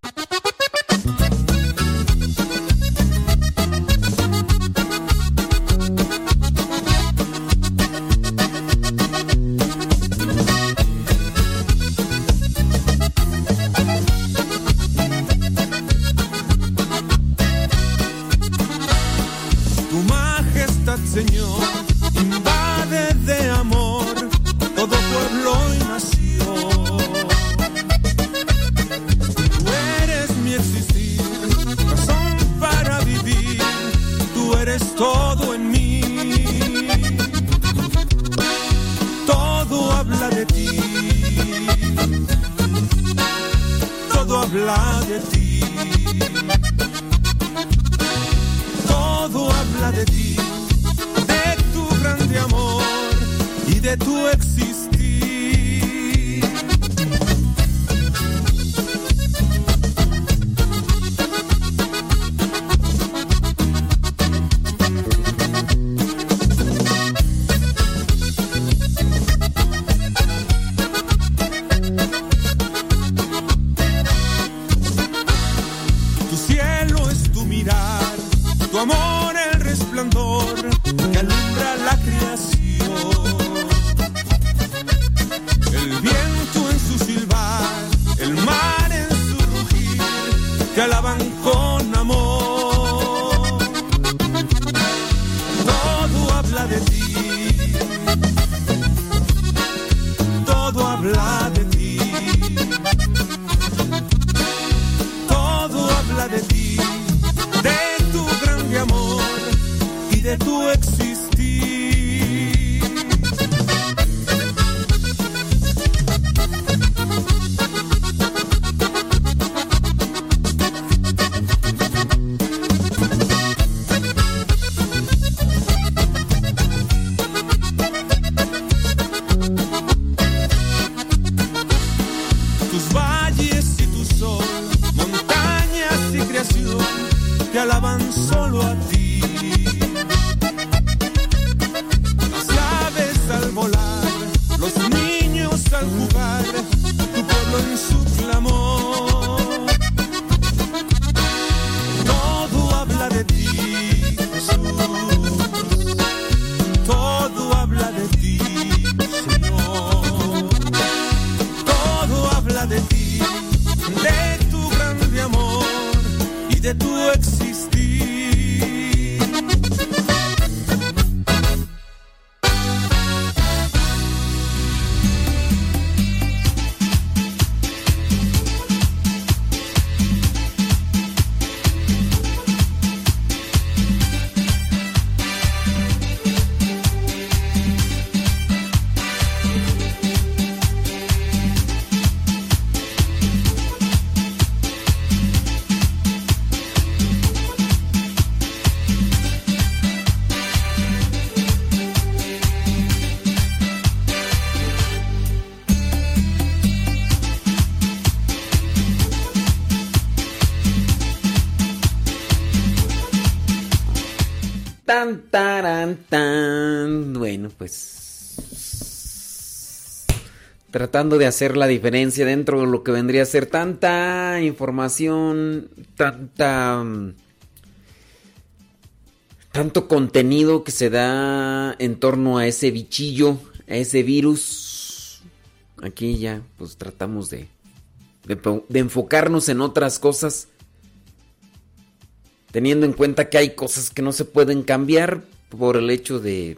Tan. Bueno, pues. Tratando de hacer la diferencia dentro de lo que vendría a ser tanta información, tanta. Tanto contenido que se da en torno a ese bichillo, a ese virus. Aquí ya, pues tratamos de, de enfocarnos en otras cosas teniendo en cuenta que hay cosas que no se pueden cambiar por el hecho de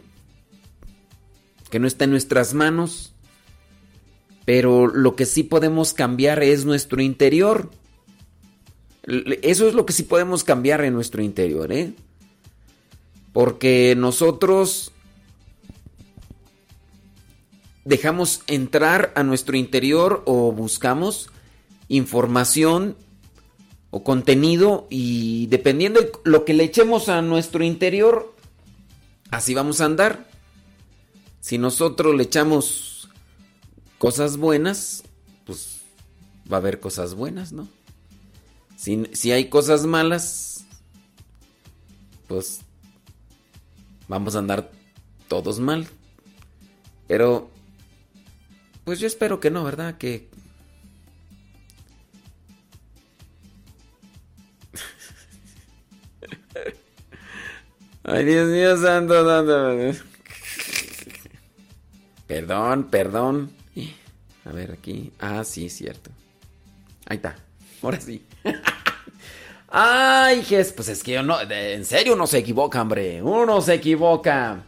que no está en nuestras manos, pero lo que sí podemos cambiar es nuestro interior. Eso es lo que sí podemos cambiar en nuestro interior, ¿eh? Porque nosotros dejamos entrar a nuestro interior o buscamos información o contenido y dependiendo de lo que le echemos a nuestro interior, así vamos a andar. Si nosotros le echamos cosas buenas, pues va a haber cosas buenas, ¿no? Si, si hay cosas malas, pues vamos a andar todos mal. Pero, pues yo espero que no, ¿verdad? Que, Ay, Dios mío santo, Perdón, perdón. A ver, aquí. Ah, sí, cierto. Ahí está. Ahora sí. Ay, Jes, pues es que yo no. En serio, uno se equivoca, hombre. Uno se equivoca.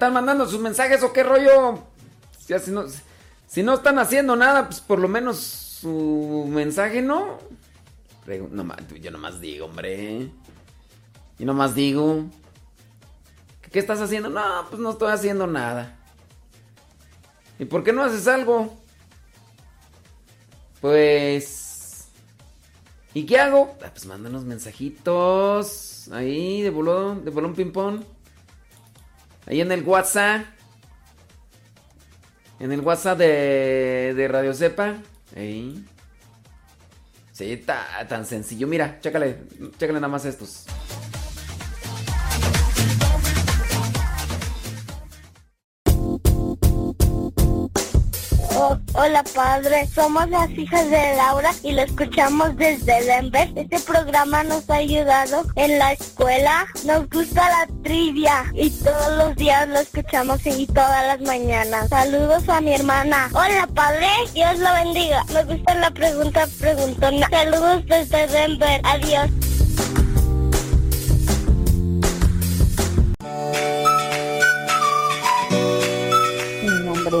Están mandando sus mensajes o qué rollo? Si, no, si no están haciendo nada, pues por lo menos su mensaje, ¿no? No, yo nomás digo, hombre. Y nomás digo. ¿Qué estás haciendo? No, pues no estoy haciendo nada. ¿Y por qué no haces algo? Pues... ¿Y qué hago? Ah, pues mándanos mensajitos. Ahí, de bolón, de bolón ping pong. Ahí en el WhatsApp. En el WhatsApp de, Radio Cepa. Ahí. Sí, está tan sencillo. Mira, chécale, chécale nada más estos. Hola padre, somos las hijas de Laura y lo escuchamos desde Denver. Este programa nos ha ayudado en la escuela. Nos gusta la trivia y todos los días lo escuchamos y todas las mañanas. Saludos a mi hermana. Hola padre, Dios lo bendiga. Me gusta la pregunta preguntona. Saludos desde Denver. Adiós.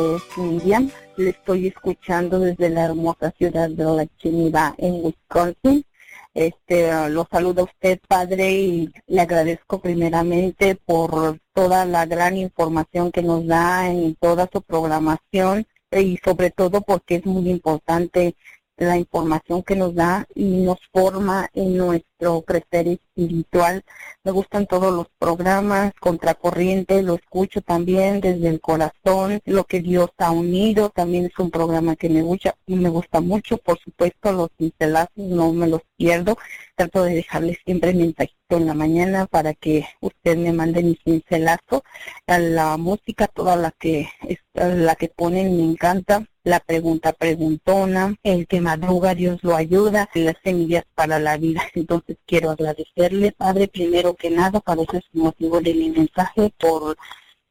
Es Miriam le estoy escuchando desde la hermosa ciudad de La Chinita en Wisconsin. Este, lo saludo a usted, padre, y le agradezco primeramente por toda la gran información que nos da en toda su programación y sobre todo porque es muy importante la información que nos da y nos forma en nuestro crecer espiritual. Me gustan todos los programas, Contracorriente, lo escucho también desde el corazón, lo que Dios ha unido, también es un programa que me gusta, me gusta mucho, por supuesto los pincelazos no me los pierdo, trato de dejarles siempre mensajito en la mañana para que usted me mande mi pincelazo, la música, toda la que, la que ponen me encanta, la pregunta preguntona, el que madruga Dios lo ayuda, las semillas para la vida. Entonces quiero agradecerle, Padre, primero que nada, para ese motivo de mi mensaje, por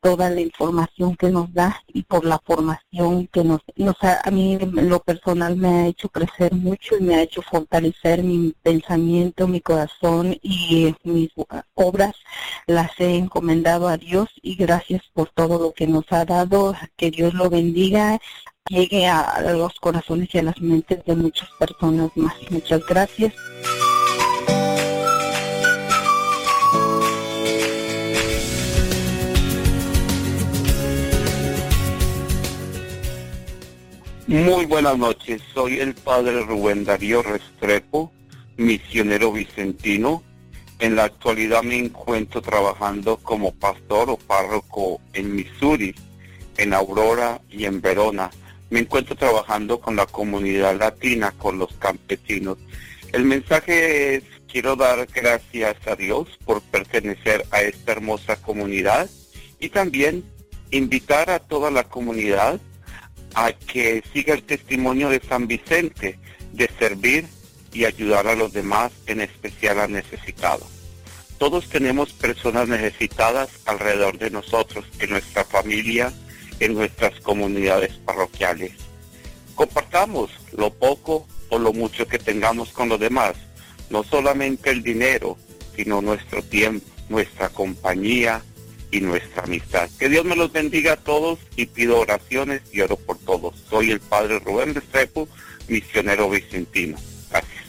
toda la información que nos da y por la formación que nos, nos ha, a mí lo personal me ha hecho crecer mucho y me ha hecho fortalecer mi pensamiento, mi corazón y mis obras las he encomendado a Dios y gracias por todo lo que nos ha dado, que Dios lo bendiga llegue a los corazones y a las mentes de muchas personas más. Muchas gracias. Muy buenas noches, soy el padre Rubén Darío Restrepo, misionero vicentino. En la actualidad me encuentro trabajando como pastor o párroco en Missouri, en Aurora y en Verona me encuentro trabajando con la comunidad latina, con los campesinos. El mensaje es, quiero dar gracias a Dios por pertenecer a esta hermosa comunidad y también invitar a toda la comunidad a que siga el testimonio de San Vicente de servir y ayudar a los demás, en especial a necesitados. Todos tenemos personas necesitadas alrededor de nosotros, en nuestra familia, en nuestras comunidades parroquiales. Compartamos lo poco o lo mucho que tengamos con los demás, no solamente el dinero, sino nuestro tiempo, nuestra compañía y nuestra amistad. Que Dios me los bendiga a todos y pido oraciones y oro por todos. Soy el Padre Rubén Restrepo, misionero vicentino. Gracias.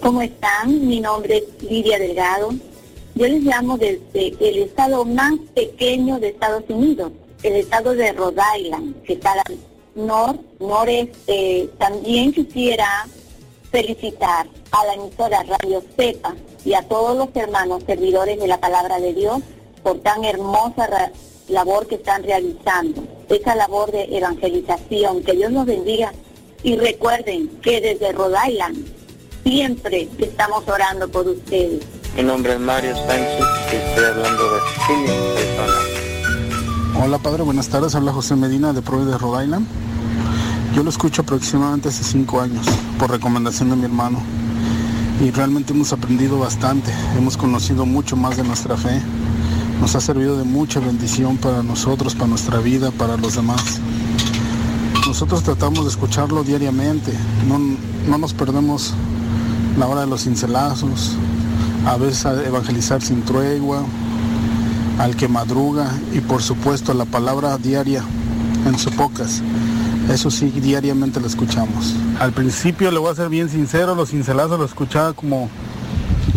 ¿Cómo están? Mi nombre es Lidia Delgado. Yo les llamo desde el estado más pequeño de Estados Unidos, el estado de Rhode Island, que está al nor, noreste. También quisiera felicitar a la emisora Radio Cepa y a todos los hermanos servidores de la palabra de Dios por tan hermosa labor que están realizando, esa labor de evangelización. Que Dios los bendiga y recuerden que desde Rhode Island siempre estamos orando por ustedes. Mi nombre es Mario Sánchez y estoy hablando de Phoenix, Hola padre, buenas tardes. Habla José Medina de de Rhode Island. Yo lo escucho aproximadamente hace cinco años por recomendación de mi hermano y realmente hemos aprendido bastante. Hemos conocido mucho más de nuestra fe. Nos ha servido de mucha bendición para nosotros, para nuestra vida, para los demás. Nosotros tratamos de escucharlo diariamente. No, no nos perdemos la hora de los cincelazos, a veces evangelizar sin tregua, al que madruga y por supuesto la palabra diaria en su pocas. Eso sí, diariamente lo escuchamos. Al principio, le voy a ser bien sincero, los cincelazos lo escuchaba como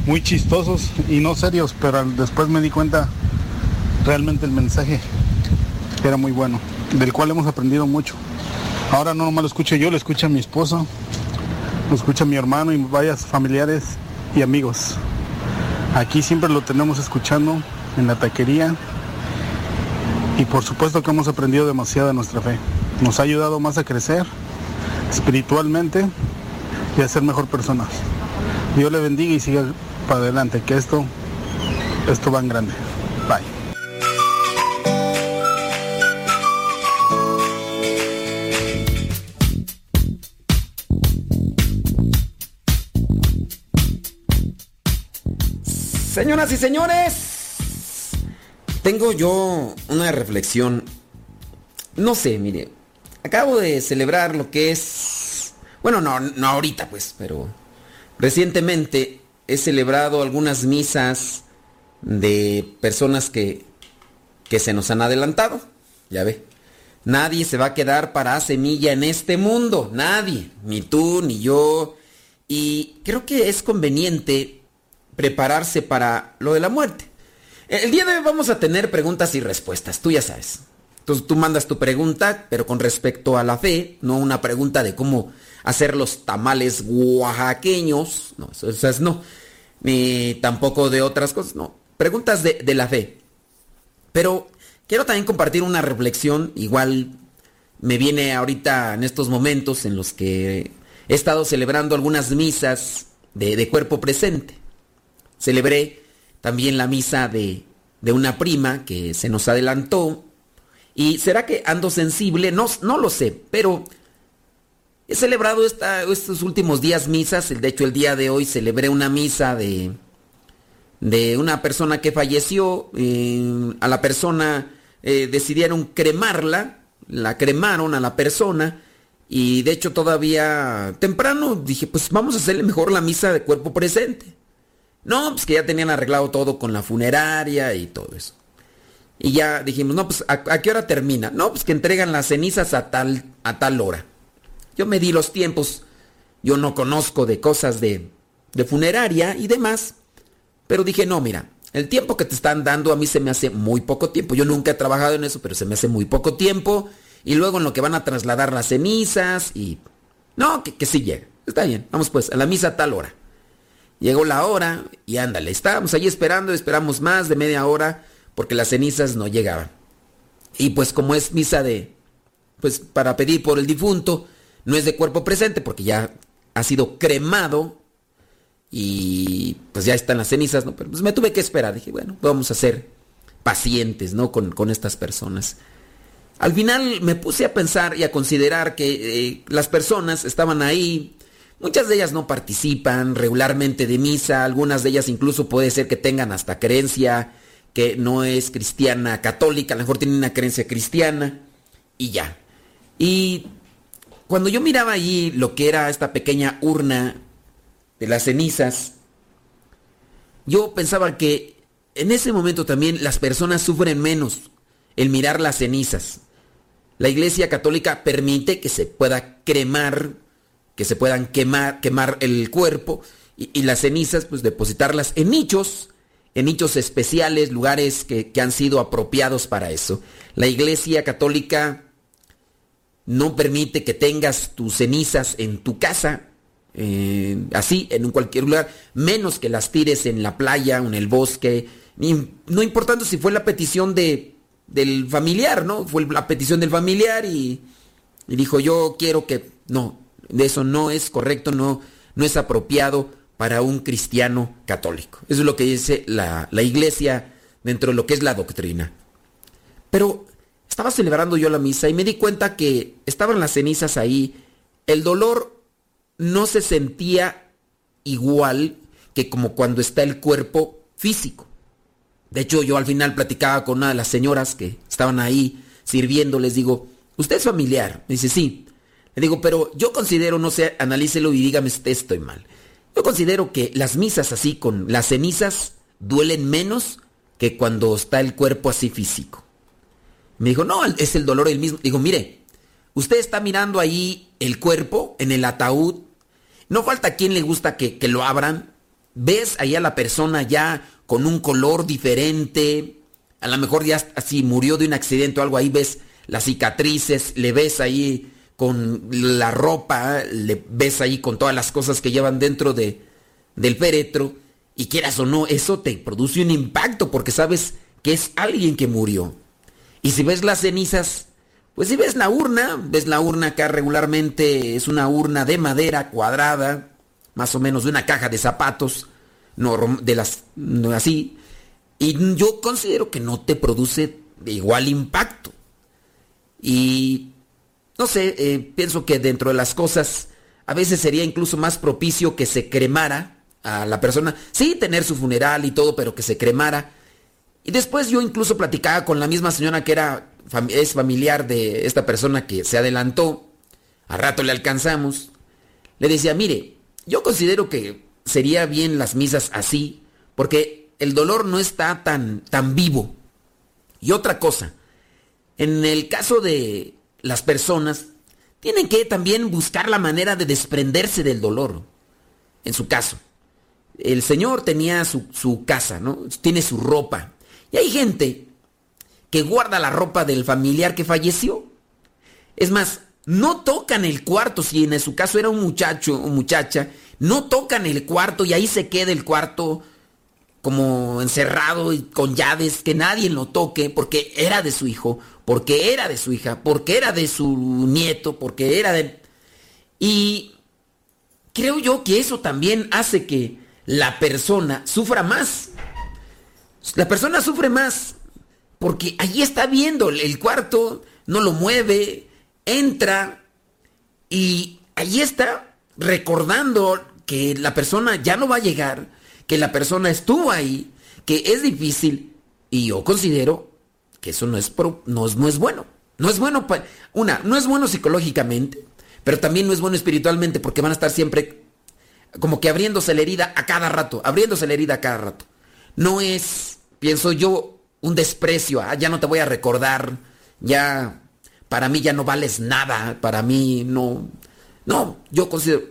muy chistosos y no serios, pero después me di cuenta realmente el mensaje era muy bueno, del cual hemos aprendido mucho. Ahora no nomás lo escucho yo, lo escucha mi esposo, lo escucha mi hermano y varios familiares y amigos. Aquí siempre lo tenemos escuchando en la taquería y por supuesto que hemos aprendido demasiado de nuestra fe. Nos ha ayudado más a crecer espiritualmente y a ser mejor personas. Dios le bendiga y siga para adelante, que esto, esto va en grande. Bye. Señoras y señores, tengo yo una reflexión. No sé, mire, acabo de celebrar lo que es... Bueno, no, no ahorita pues, pero recientemente he celebrado algunas misas de personas que, que se nos han adelantado. Ya ve. Nadie se va a quedar para semilla en este mundo. Nadie. Ni tú, ni yo. Y creo que es conveniente prepararse para lo de la muerte. El día de hoy vamos a tener preguntas y respuestas, tú ya sabes. Entonces tú mandas tu pregunta, pero con respecto a la fe, no una pregunta de cómo hacer los tamales oaxaqueños, no, eso, es no, ni tampoco de otras cosas, no, preguntas de, de la fe. Pero quiero también compartir una reflexión, igual me viene ahorita en estos momentos en los que he estado celebrando algunas misas de, de cuerpo presente. Celebré también la misa de, de una prima que se nos adelantó. ¿Y será que ando sensible? No, no lo sé, pero he celebrado esta, estos últimos días misas. De hecho, el día de hoy celebré una misa de, de una persona que falleció. Eh, a la persona eh, decidieron cremarla, la cremaron a la persona. Y de hecho todavía temprano dije, pues vamos a hacerle mejor la misa de cuerpo presente. No, pues que ya tenían arreglado todo con la funeraria y todo eso. Y ya dijimos, no, pues ¿a, qué hora termina? No, pues que entregan las cenizas a tal, a tal hora. Yo me di los tiempos. Yo no conozco de cosas de, de funeraria y demás. Pero dije, no, mira, el tiempo que te están dando a mí se me hace muy poco tiempo. Yo nunca he trabajado en eso, pero se me hace muy poco tiempo. Y luego en lo que van a trasladar las cenizas y... No, que, que sí llega. Está bien, vamos pues, a la misa a tal hora. Llegó la hora y ándale, estábamos ahí esperando, esperamos más de media hora porque las cenizas no llegaban. Y pues como es misa de, pues para pedir por el difunto, no es de cuerpo presente porque ya ha sido cremado y pues ya están las cenizas, ¿no? Pero pues me tuve que esperar, dije, bueno, vamos a ser pacientes, ¿no? Con, con estas personas. Al final me puse a pensar y a considerar que eh, las personas estaban ahí Muchas de ellas no participan regularmente de misa, algunas de ellas incluso puede ser que tengan hasta creencia que no es cristiana católica, a lo mejor tienen una creencia cristiana y ya. Y cuando yo miraba allí lo que era esta pequeña urna de las cenizas, yo pensaba que en ese momento también las personas sufren menos el mirar las cenizas. La Iglesia Católica permite que se pueda cremar que se puedan quemar, el cuerpo y, las cenizas, pues depositarlas en nichos, en nichos especiales, lugares que, han sido apropiados para eso. La Iglesia Católica no permite que tengas tus cenizas en tu casa, eh, así, en cualquier lugar, menos que las tires en la playa o en el bosque, no importando si fue la petición de, del familiar, ¿no? Fue la petición del familiar y, y dijo, yo quiero que, no, eso no es correcto, no, no es apropiado para un cristiano católico. Eso es lo que dice la, la iglesia dentro de lo que es la doctrina. Pero estaba celebrando yo la misa y me di cuenta que estaban las cenizas ahí. El dolor no se sentía igual que como cuando está el cuerpo físico. De hecho, yo al final platicaba con una de las señoras que estaban ahí sirviendo, les digo, ¿usted es familiar? Me dice, sí. Le digo, pero yo considero, no sé, analícelo y dígame si estoy mal. Yo considero que las misas así con las cenizas duelen menos que cuando está el cuerpo así físico. Me dijo, no, es el dolor el mismo. Digo, mire, usted está mirando ahí el cuerpo en el ataúd. No falta quien le gusta que, que lo abran. Ves ahí a la persona ya con un color diferente. A lo mejor ya así murió de un accidente o algo. Ahí ves las cicatrices, le ves ahí con la ropa, le ves ahí con todas las cosas que llevan dentro de, del féretro. Y quieras o no, eso te produce un impacto porque sabes que es alguien que murió. Y si ves las cenizas, pues si ves la urna, ves la urna acá regularmente es una urna de madera cuadrada, más o menos de una caja de zapatos, no, de las no, así. Y yo considero que no te produce igual impacto. Y no sé, eh, pienso que dentro de las cosas, a veces sería incluso más propicio que se cremara a la persona. Sí, tener su funeral y todo, pero que se cremara. Y después yo incluso platicaba con la misma señora que era es familiar de esta persona que se adelantó. A rato le alcanzamos. Le decía, mire, yo considero que sería bien las misas así, porque el dolor no está tan, tan vivo. Y otra cosa, en el caso de las personas, tienen que también buscar la manera de desprenderse del dolor. En su caso, el señor tenía su, casa, ¿no? Tiene su ropa. Y hay gente que guarda la ropa del familiar que falleció. Es más, no tocan el cuarto, si en su caso era un muchacho o muchacha, no tocan el cuarto y ahí se queda el cuarto como encerrado y con llaves, que nadie lo toque, porque era de su hijo, porque era de su hija, porque era de su nieto, porque era de... Y creo yo que eso también hace que la persona sufra más. La persona sufre más porque allí está viendo el cuarto, no lo mueve, entra y allí está recordando que la persona ya no va a llegar, que la persona estuvo ahí, que es difícil y yo considero que eso no es, no, no es bueno. No es bueno, una, no es bueno psicológicamente, pero también no es bueno espiritualmente porque van a estar siempre como que abriéndose la herida a cada rato, abriéndose la herida a cada rato. No es, pienso yo, un desprecio, ah, ya no te voy a recordar, ya, para mí ya no vales nada, para mí no, no, yo considero,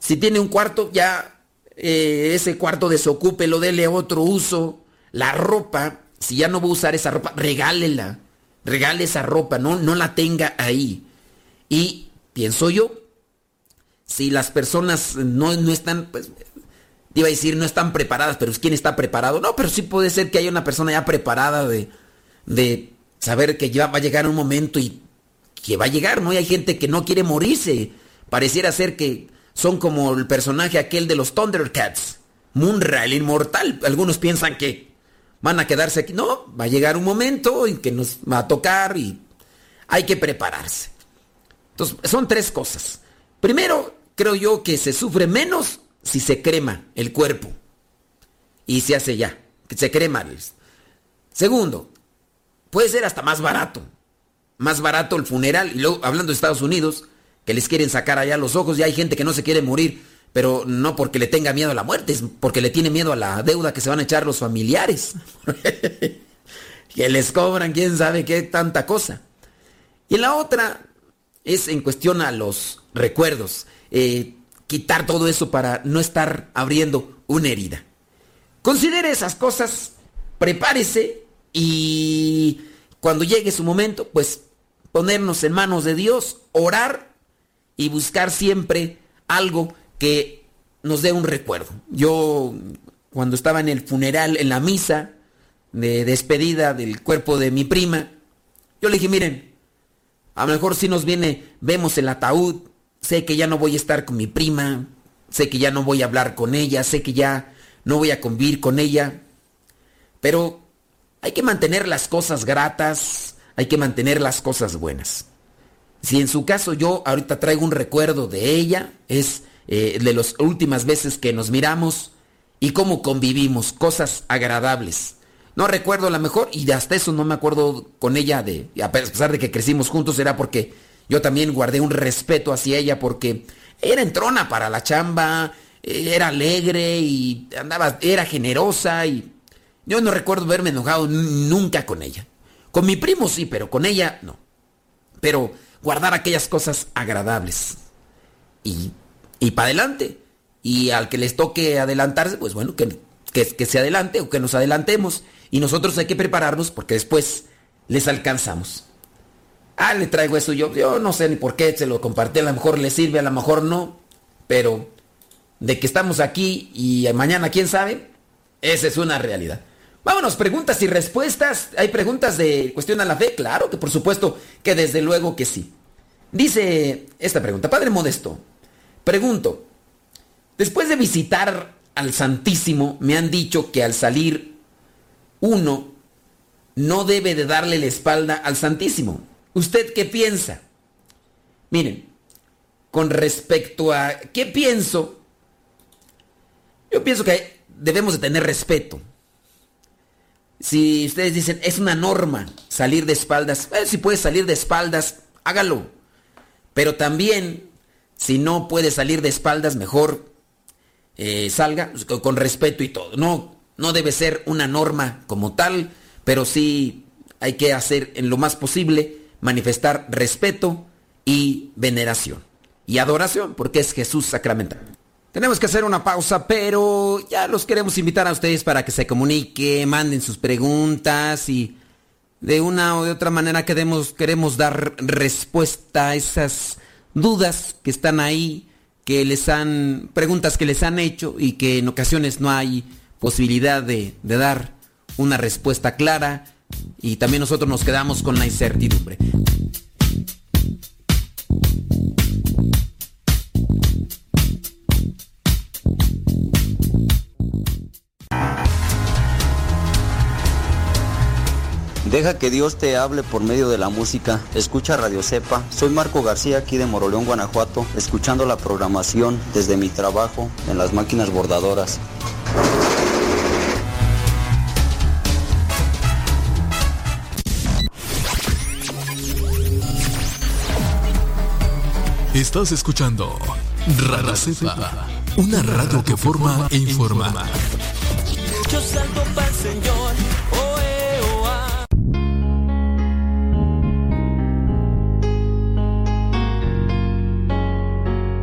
si tiene un cuarto, ya eh, ese cuarto desocupe, lo dele otro uso, la ropa, si ya no va a usar esa ropa, regálela, regale esa ropa, no, no la tenga ahí. Y pienso yo, si las personas no, no están, pues, iba a decir no están preparadas, pero ¿quién está preparado? No, pero sí puede ser que haya una persona ya preparada de, de saber que ya va a llegar un momento y que va a llegar, ¿no? Y hay gente que no quiere morirse. Pareciera ser que son como el personaje aquel de los Thundercats, Munra, el inmortal. Algunos piensan que van a quedarse aquí. No, va a llegar un momento en que nos va a tocar y hay que prepararse. Entonces, son tres cosas. Primero, creo yo que se sufre menos si se crema el cuerpo. Y se hace ya, que se crema. Segundo, puede ser hasta más barato. Más barato el funeral. Y luego, hablando de Estados Unidos, que les quieren sacar allá los ojos y hay gente que no se quiere morir, pero no porque le tenga miedo a la muerte, es porque le tiene miedo a la deuda que se van a echar los familiares. que les cobran quién sabe qué tanta cosa. Y la otra es en cuestión a los recuerdos. Eh, quitar todo eso para no estar abriendo una herida. Considere esas cosas, prepárese y cuando llegue su momento, pues ponernos en manos de Dios, orar y buscar siempre algo que nos dé un recuerdo. Yo cuando estaba en el funeral, en la misa de despedida del cuerpo de mi prima, yo le dije, miren, a lo mejor si nos viene, vemos el ataúd, sé que ya no voy a estar con mi prima, sé que ya no voy a hablar con ella, sé que ya no voy a convivir con ella, pero hay que mantener las cosas gratas, hay que mantener las cosas buenas. Si en su caso yo ahorita traigo un recuerdo de ella, es eh, de las últimas veces que nos miramos y cómo convivimos, cosas agradables. No recuerdo a lo mejor, y hasta eso no me acuerdo con ella, de, a pesar de que crecimos juntos, era porque yo también guardé un respeto hacia ella porque era entrona para la chamba, era alegre y andaba, era generosa y, Yo no recuerdo verme enojado nunca con ella. Con mi primo sí, pero con ella no. Pero guardar aquellas cosas agradables. Y, y para adelante. Y al que les toque adelantarse, pues bueno, que, que, que se adelante o que nos adelantemos. Y nosotros hay que prepararnos porque después les alcanzamos. Ah, le traigo eso yo. Yo no sé ni por qué se lo compartí. A lo mejor le sirve, a lo mejor no. Pero de que estamos aquí y mañana, quién sabe, esa es una realidad. Vámonos, preguntas y respuestas. ¿Hay preguntas de cuestión a la fe? Claro que por supuesto que desde luego que sí. Dice esta pregunta, Padre Modesto, pregunto, después de visitar al Santísimo, me han dicho que al salir uno no debe de darle la espalda al Santísimo. ¿Usted qué piensa? Miren, con respecto a qué pienso, yo pienso que debemos de tener respeto. Si ustedes dicen, es una norma salir de espaldas, eh, si puede salir de espaldas, hágalo. Pero también, si no puede salir de espaldas, mejor eh, salga con respeto y todo. No, no debe ser una norma como tal, pero sí hay que hacer en lo más posible manifestar respeto y veneración. Y adoración, porque es Jesús sacramental. Tenemos que hacer una pausa, pero ya los queremos invitar a ustedes para que se comuniquen, manden sus preguntas y de una o de otra manera queremos, queremos dar respuesta a esas dudas que están ahí, que les han, preguntas que les han hecho y que en ocasiones no hay posibilidad de, de dar una respuesta clara y también nosotros nos quedamos con la incertidumbre. Deja que Dios te hable por medio de la música. Escucha Radio Cepa. Soy Marco García aquí de Moroleón, Guanajuato, escuchando la programación desde mi trabajo en las máquinas bordadoras. Estás escuchando Radio Cepa, una radio que forma e informa. Yo salto para el Señor.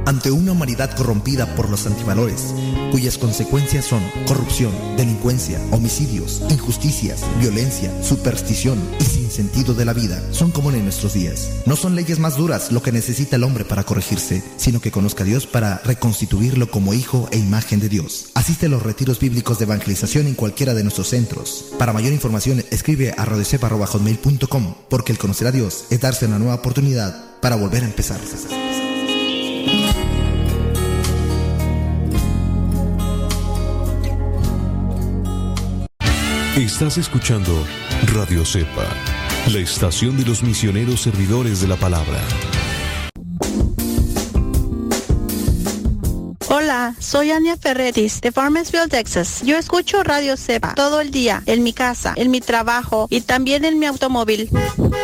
Ante una humanidad corrompida por los antivalores, cuyas consecuencias son corrupción, delincuencia, homicidios, injusticias, violencia, superstición y sinsentido de la vida, son comunes en nuestros días. No son leyes más duras lo que necesita el hombre para corregirse, sino que conozca a Dios para reconstituirlo como hijo e imagen de Dios. Asiste a los retiros bíblicos de evangelización en cualquiera de nuestros centros. Para mayor información, escribe a rodesepa.com, porque el conocer a Dios es darse una nueva oportunidad para volver a empezar. Estás escuchando Radio Cepa, la estación de los misioneros servidores de la palabra. Hola, soy Ania Ferretis de Farmersville, Texas. Yo escucho Radio Cepa todo el día, en mi casa, en mi trabajo y también en mi automóvil.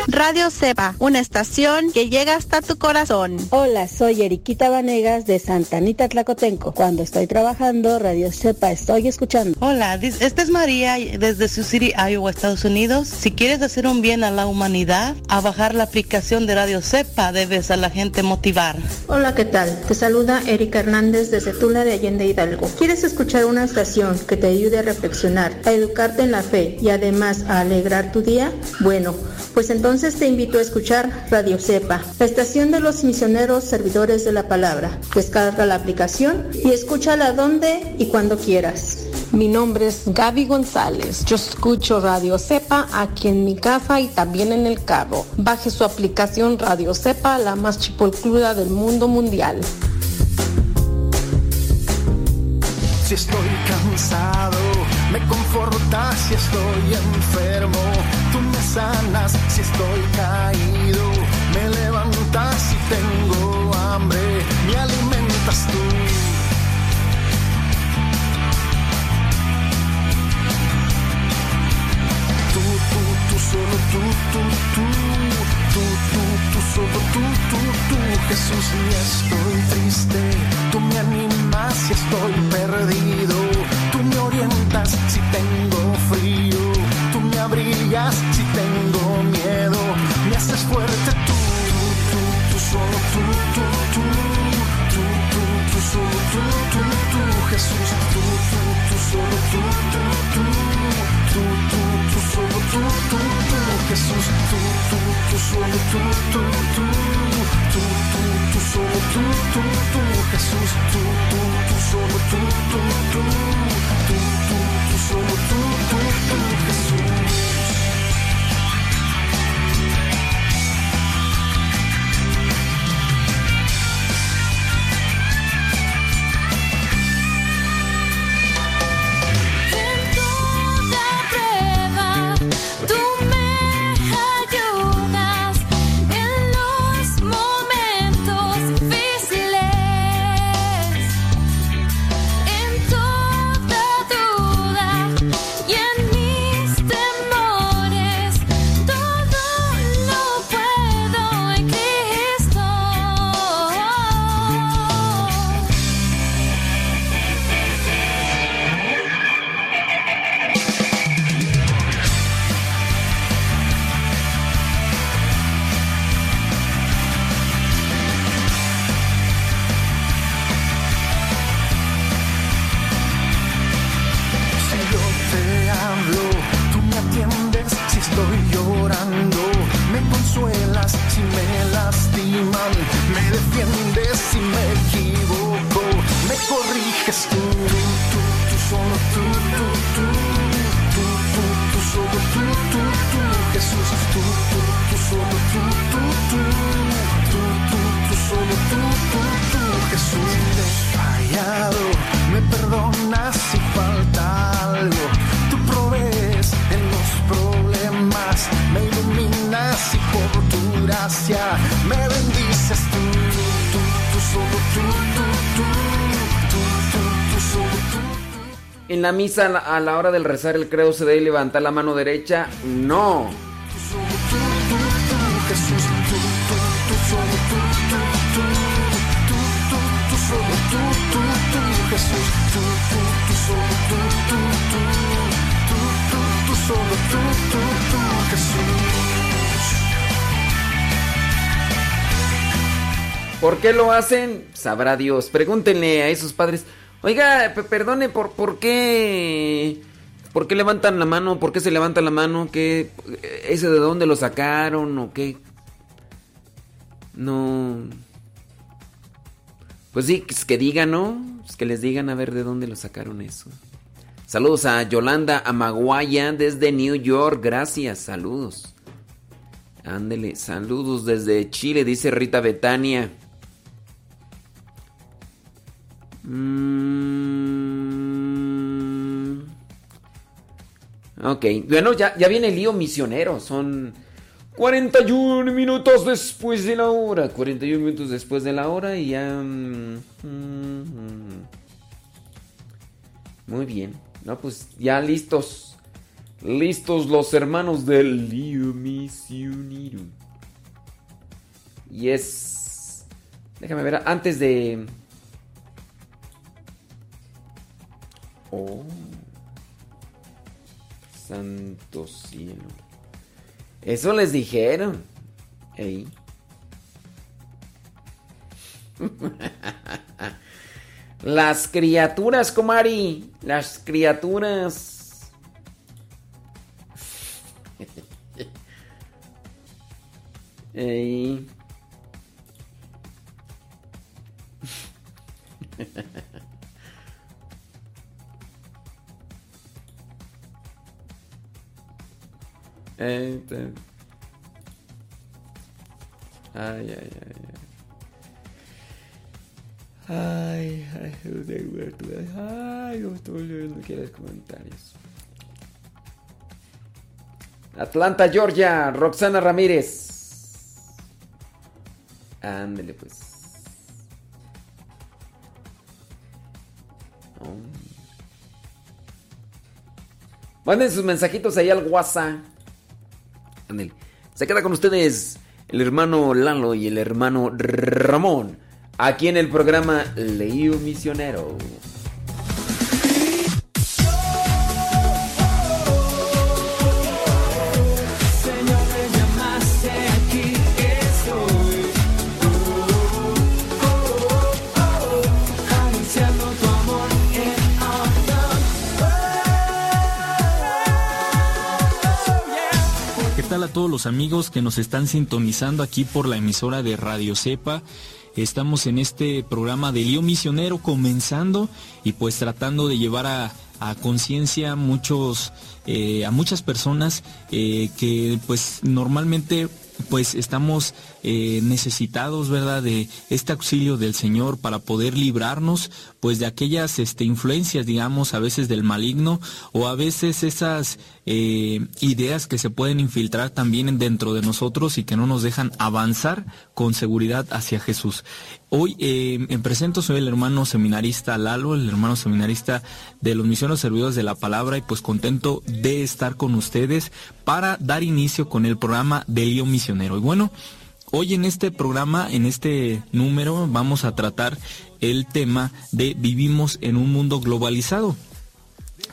Radio Cepa, una estación que llega hasta tu corazón. Hola, soy Eriquita Vanegas de Santa Anita Tlacotenco. Cuando estoy trabajando, Radio Cepa estoy escuchando. Hola, esta es María desde Sioux City, Iowa, Estados Unidos. Si quieres hacer un bien a la humanidad, a bajar la aplicación de Radio Cepa debes a la gente motivar. Hola, ¿qué tal? Te saluda Erika Hernández desde De Allende Hidalgo. ¿Quieres escuchar una estación que te ayude a reflexionar, a educarte en la fe y además a alegrar tu día? Bueno, pues entonces te invito a escuchar Radio Cepa, la estación de los misioneros servidores de la palabra. Descarga la aplicación y escúchala donde y cuando quieras. Mi nombre es Gaby González. Yo escucho Radio Cepa aquí en mi casa y también en el carro. Baje su aplicación Radio Cepa, la más chipolcluda del mundo mundial. Si estoy cansado, me confortas si estoy enfermo. Tú me sanas si estoy caído. Me levantas si tengo hambre. Me alimentas tú. Tú, tú, tú, solo tú, tú, tú tú, tú, tú, solo tú, tú, tú, Jesús, y estoy triste. Tú me animas si estoy perdido. Tú me orientas si tengo frío. Tú me abrigas si tengo miedo. Me haces fuerte tú, tú, tú, tú, solo tú, tú, tú. Tú, tú, tú, solo tú, tú, tú, Jesús. Tú, tú, tú, solo tú, tú, tú. Tú, tú. Jesús, tú, tú, tú, solo tú, tú, tú, tú, tú, tú, solo tú, tú, tú, Jesús, tú, tú, tú, solo tú, tú, tú, La misa, a la- hora del rezar el credo, se debe levantar la mano derecha. No. ¿Por qué lo hacen? Sabrá Dios. Pregúntenle a esos padres. Oiga, pe- perdone, ¿por, ¿por qué? ¿Por qué levantan la mano? ¿Por qué se levanta la mano? ¿Qué? ¿Ese de dónde lo sacaron? ¿O qué? No. Pues sí, que- que digan, ¿no? Pues que les digan a ver de dónde lo sacaron eso. Saludos a Yolanda Amaguaya desde New York. Gracias, saludos. Ándele, saludos desde Chile, dice Rita Betania. Mm. Ok, bueno, ya, ya viene el lío misionero. Son 41 minutos después de la hora. 41 minutos después de la hora y ya... mm, mm, mm. Muy bien. No, pues ya listos. Listos los hermanos del lío misionero. Y es... Déjame ver, antes de... Oh. Santo cielo. Eso les dijeron. Ey. Las criaturas, Comari. Las criaturas. Ey. Ay, ay, ay, ay. Ay, ay. Ay, no estoy leyendo aquí los comentarios. Atlanta, Georgia, Roxana Ramírez. Ándele pues. Oh. Manden sus mensajitos ahí al WhatsApp. Se queda con ustedes el hermano Lalo y el hermano Ramón. Aquí en el programa Leío Misionero. Los amigos que nos están sintonizando aquí por la emisora de Radio Cepa? Estamos en este programa de Lío Misionero comenzando y pues tratando de llevar a, a conciencia muchos eh, a muchas personas eh, que pues normalmente pues estamos eh, necesitados, ¿verdad?, de este auxilio del Señor para poder librarnos, pues, de aquellas este, influencias, digamos, a veces del maligno o a veces esas eh, ideas que se pueden infiltrar también dentro de nosotros y que no nos dejan avanzar con seguridad hacia Jesús. Hoy eh, en presento soy el hermano seminarista Lalo, el hermano seminarista de los misioneros servidores de la palabra y pues contento de estar con ustedes para dar inicio con el programa de Lío Misionero. Y bueno, hoy en este programa, en este número, vamos a tratar el tema de vivimos en un mundo globalizado.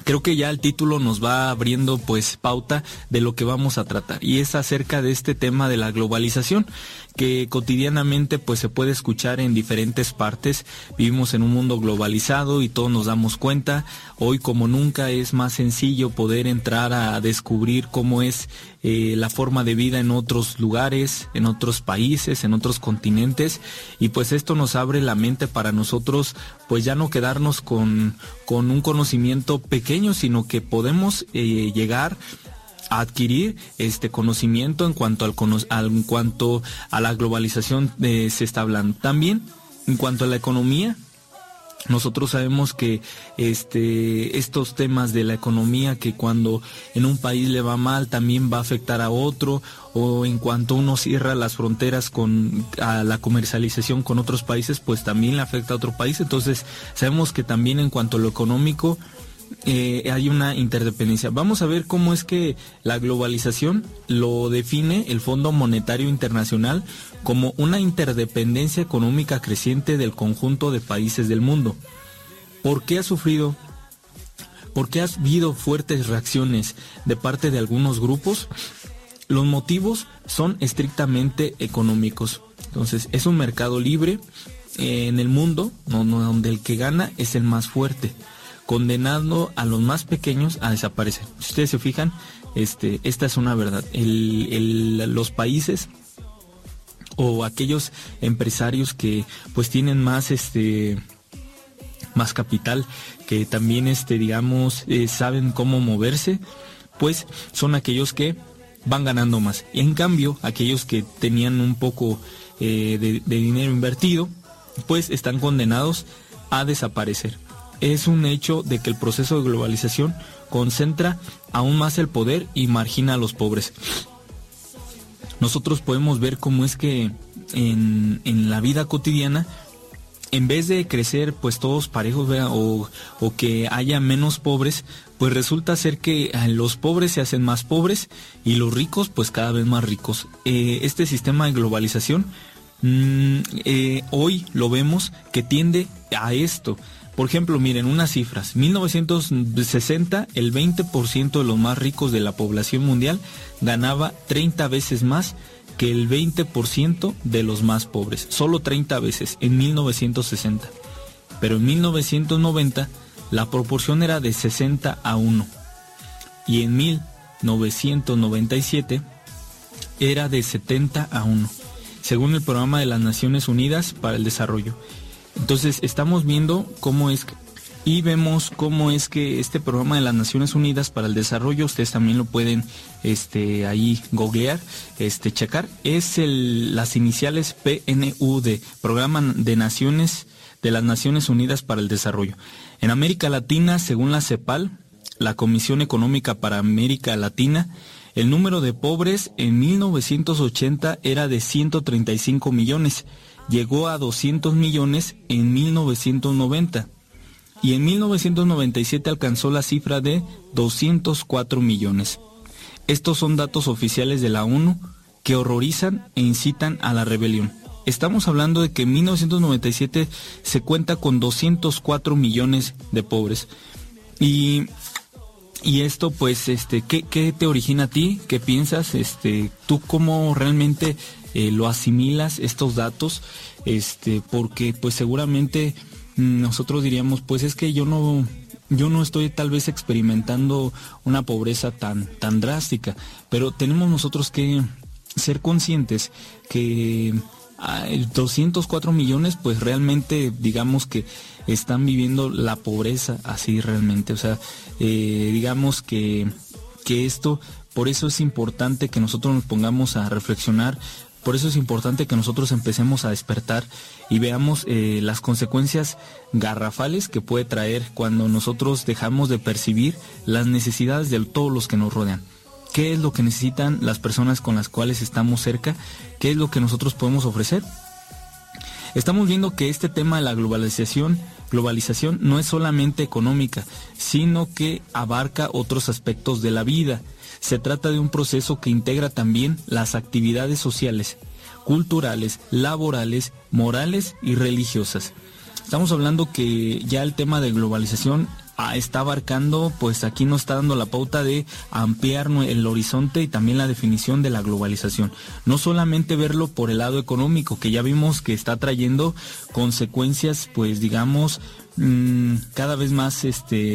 Creo que ya el título nos va abriendo pues pauta de lo que vamos a tratar y es acerca de este tema de la globalización que cotidianamente pues se puede escuchar en diferentes partes. Vivimos en un mundo globalizado y todos nos damos cuenta. Hoy como nunca es más sencillo poder entrar a descubrir cómo es eh, la forma de vida en otros lugares, en otros países, en otros continentes y pues esto nos abre la mente para nosotros pues ya no quedarnos con, con un conocimiento pequeño, sino que podemos eh, llegar adquirir este conocimiento en cuanto al, en cuanto a la globalización eh, se está hablando. También en cuanto a la economía, nosotros sabemos que este, estos temas de la economía, que cuando en un país le va mal, también va a afectar a otro, o en cuanto uno cierra las fronteras con a la comercialización con otros países, pues también le afecta a otro país. Entonces, sabemos que también en cuanto a lo económico, eh, hay una interdependencia. Vamos a ver cómo es que la globalización lo define el Fondo Monetario Internacional como una interdependencia económica creciente del conjunto de países del mundo. ¿Por qué ha sufrido? ¿Por qué ha habido fuertes reacciones de parte de algunos grupos? Los motivos son estrictamente económicos. Entonces, es un mercado libre en el mundo donde el que gana es el más fuerte condenando a los más pequeños a desaparecer. Si ustedes se fijan, este, esta es una verdad. los países o aquellos empresarios que pues tienen más este más capital que también este digamos eh, saben cómo moverse pues son aquellos que van ganando más en cambio aquellos que tenían un poco eh, de dinero invertido pues están condenados a desaparecer es un hecho de que el proceso de globalización concentra aún más el poder y margina a los pobres. Nosotros podemos ver cómo es que en, la vida cotidiana, en vez de crecer pues todos parejos o, o, que haya menos pobres, pues resulta ser que los pobres se hacen más pobres y los ricos pues cada vez más ricos. Eh, este sistema de globalización mm, eh, hoy lo vemos que tiende a esto por ejemplo, miren unas cifras. 1960, el 20% de los más ricos de la población mundial ganaba 30 veces más que el 20% de los más pobres. Solo 30 veces en 1960. Pero en 1990 la proporción era de 60 a 1. Y en 1997 era de 70 a 1, según el programa de las Naciones Unidas para el Desarrollo. Entonces estamos viendo cómo es y vemos cómo es que este programa de las Naciones Unidas para el Desarrollo, ustedes también lo pueden este, ahí googlear, este, checar, es las iniciales PNUD, Programa de Naciones de las Naciones Unidas para el Desarrollo. En América Latina, según la CEPAL, la Comisión Económica para América Latina, el número de pobres en 1980 era de 135 millones llegó a 200 millones en 1990 y en 1997 alcanzó la cifra de 204 millones. Estos son datos oficiales de la ONU que horrorizan e incitan a la rebelión. Estamos hablando de que en 1997 se cuenta con 204 millones de pobres. Y, y esto pues, este, ¿qué, ¿qué, te origina a ti? ¿Qué piensas? Este, ¿Tú cómo realmente eh, lo asimilas estos datos, este, porque pues seguramente nosotros diríamos, pues es que yo no, yo no estoy tal vez experimentando una pobreza tan, tan drástica, pero tenemos nosotros que ser conscientes que 204 millones pues realmente digamos que están viviendo la pobreza así realmente. O sea, eh, digamos que, que esto, por eso es importante que nosotros nos pongamos a reflexionar por eso es importante que nosotros empecemos a despertar y veamos eh, las consecuencias garrafales que puede traer cuando nosotros dejamos de percibir las necesidades de todos los que nos rodean. ¿Qué es lo que necesitan las personas con las cuales estamos cerca? ¿Qué es lo que nosotros podemos ofrecer? Estamos viendo que este tema de la globalización, globalización no es solamente económica, sino que abarca otros aspectos de la vida. Se trata de un proceso que integra también las actividades sociales, culturales, laborales, morales y religiosas. Estamos hablando que ya el tema de globalización ah, está abarcando, pues aquí nos está dando la pauta de ampliar el horizonte y también la definición de la globalización. No solamente verlo por el lado económico, que ya vimos que está trayendo consecuencias, pues digamos, mm, cada vez más este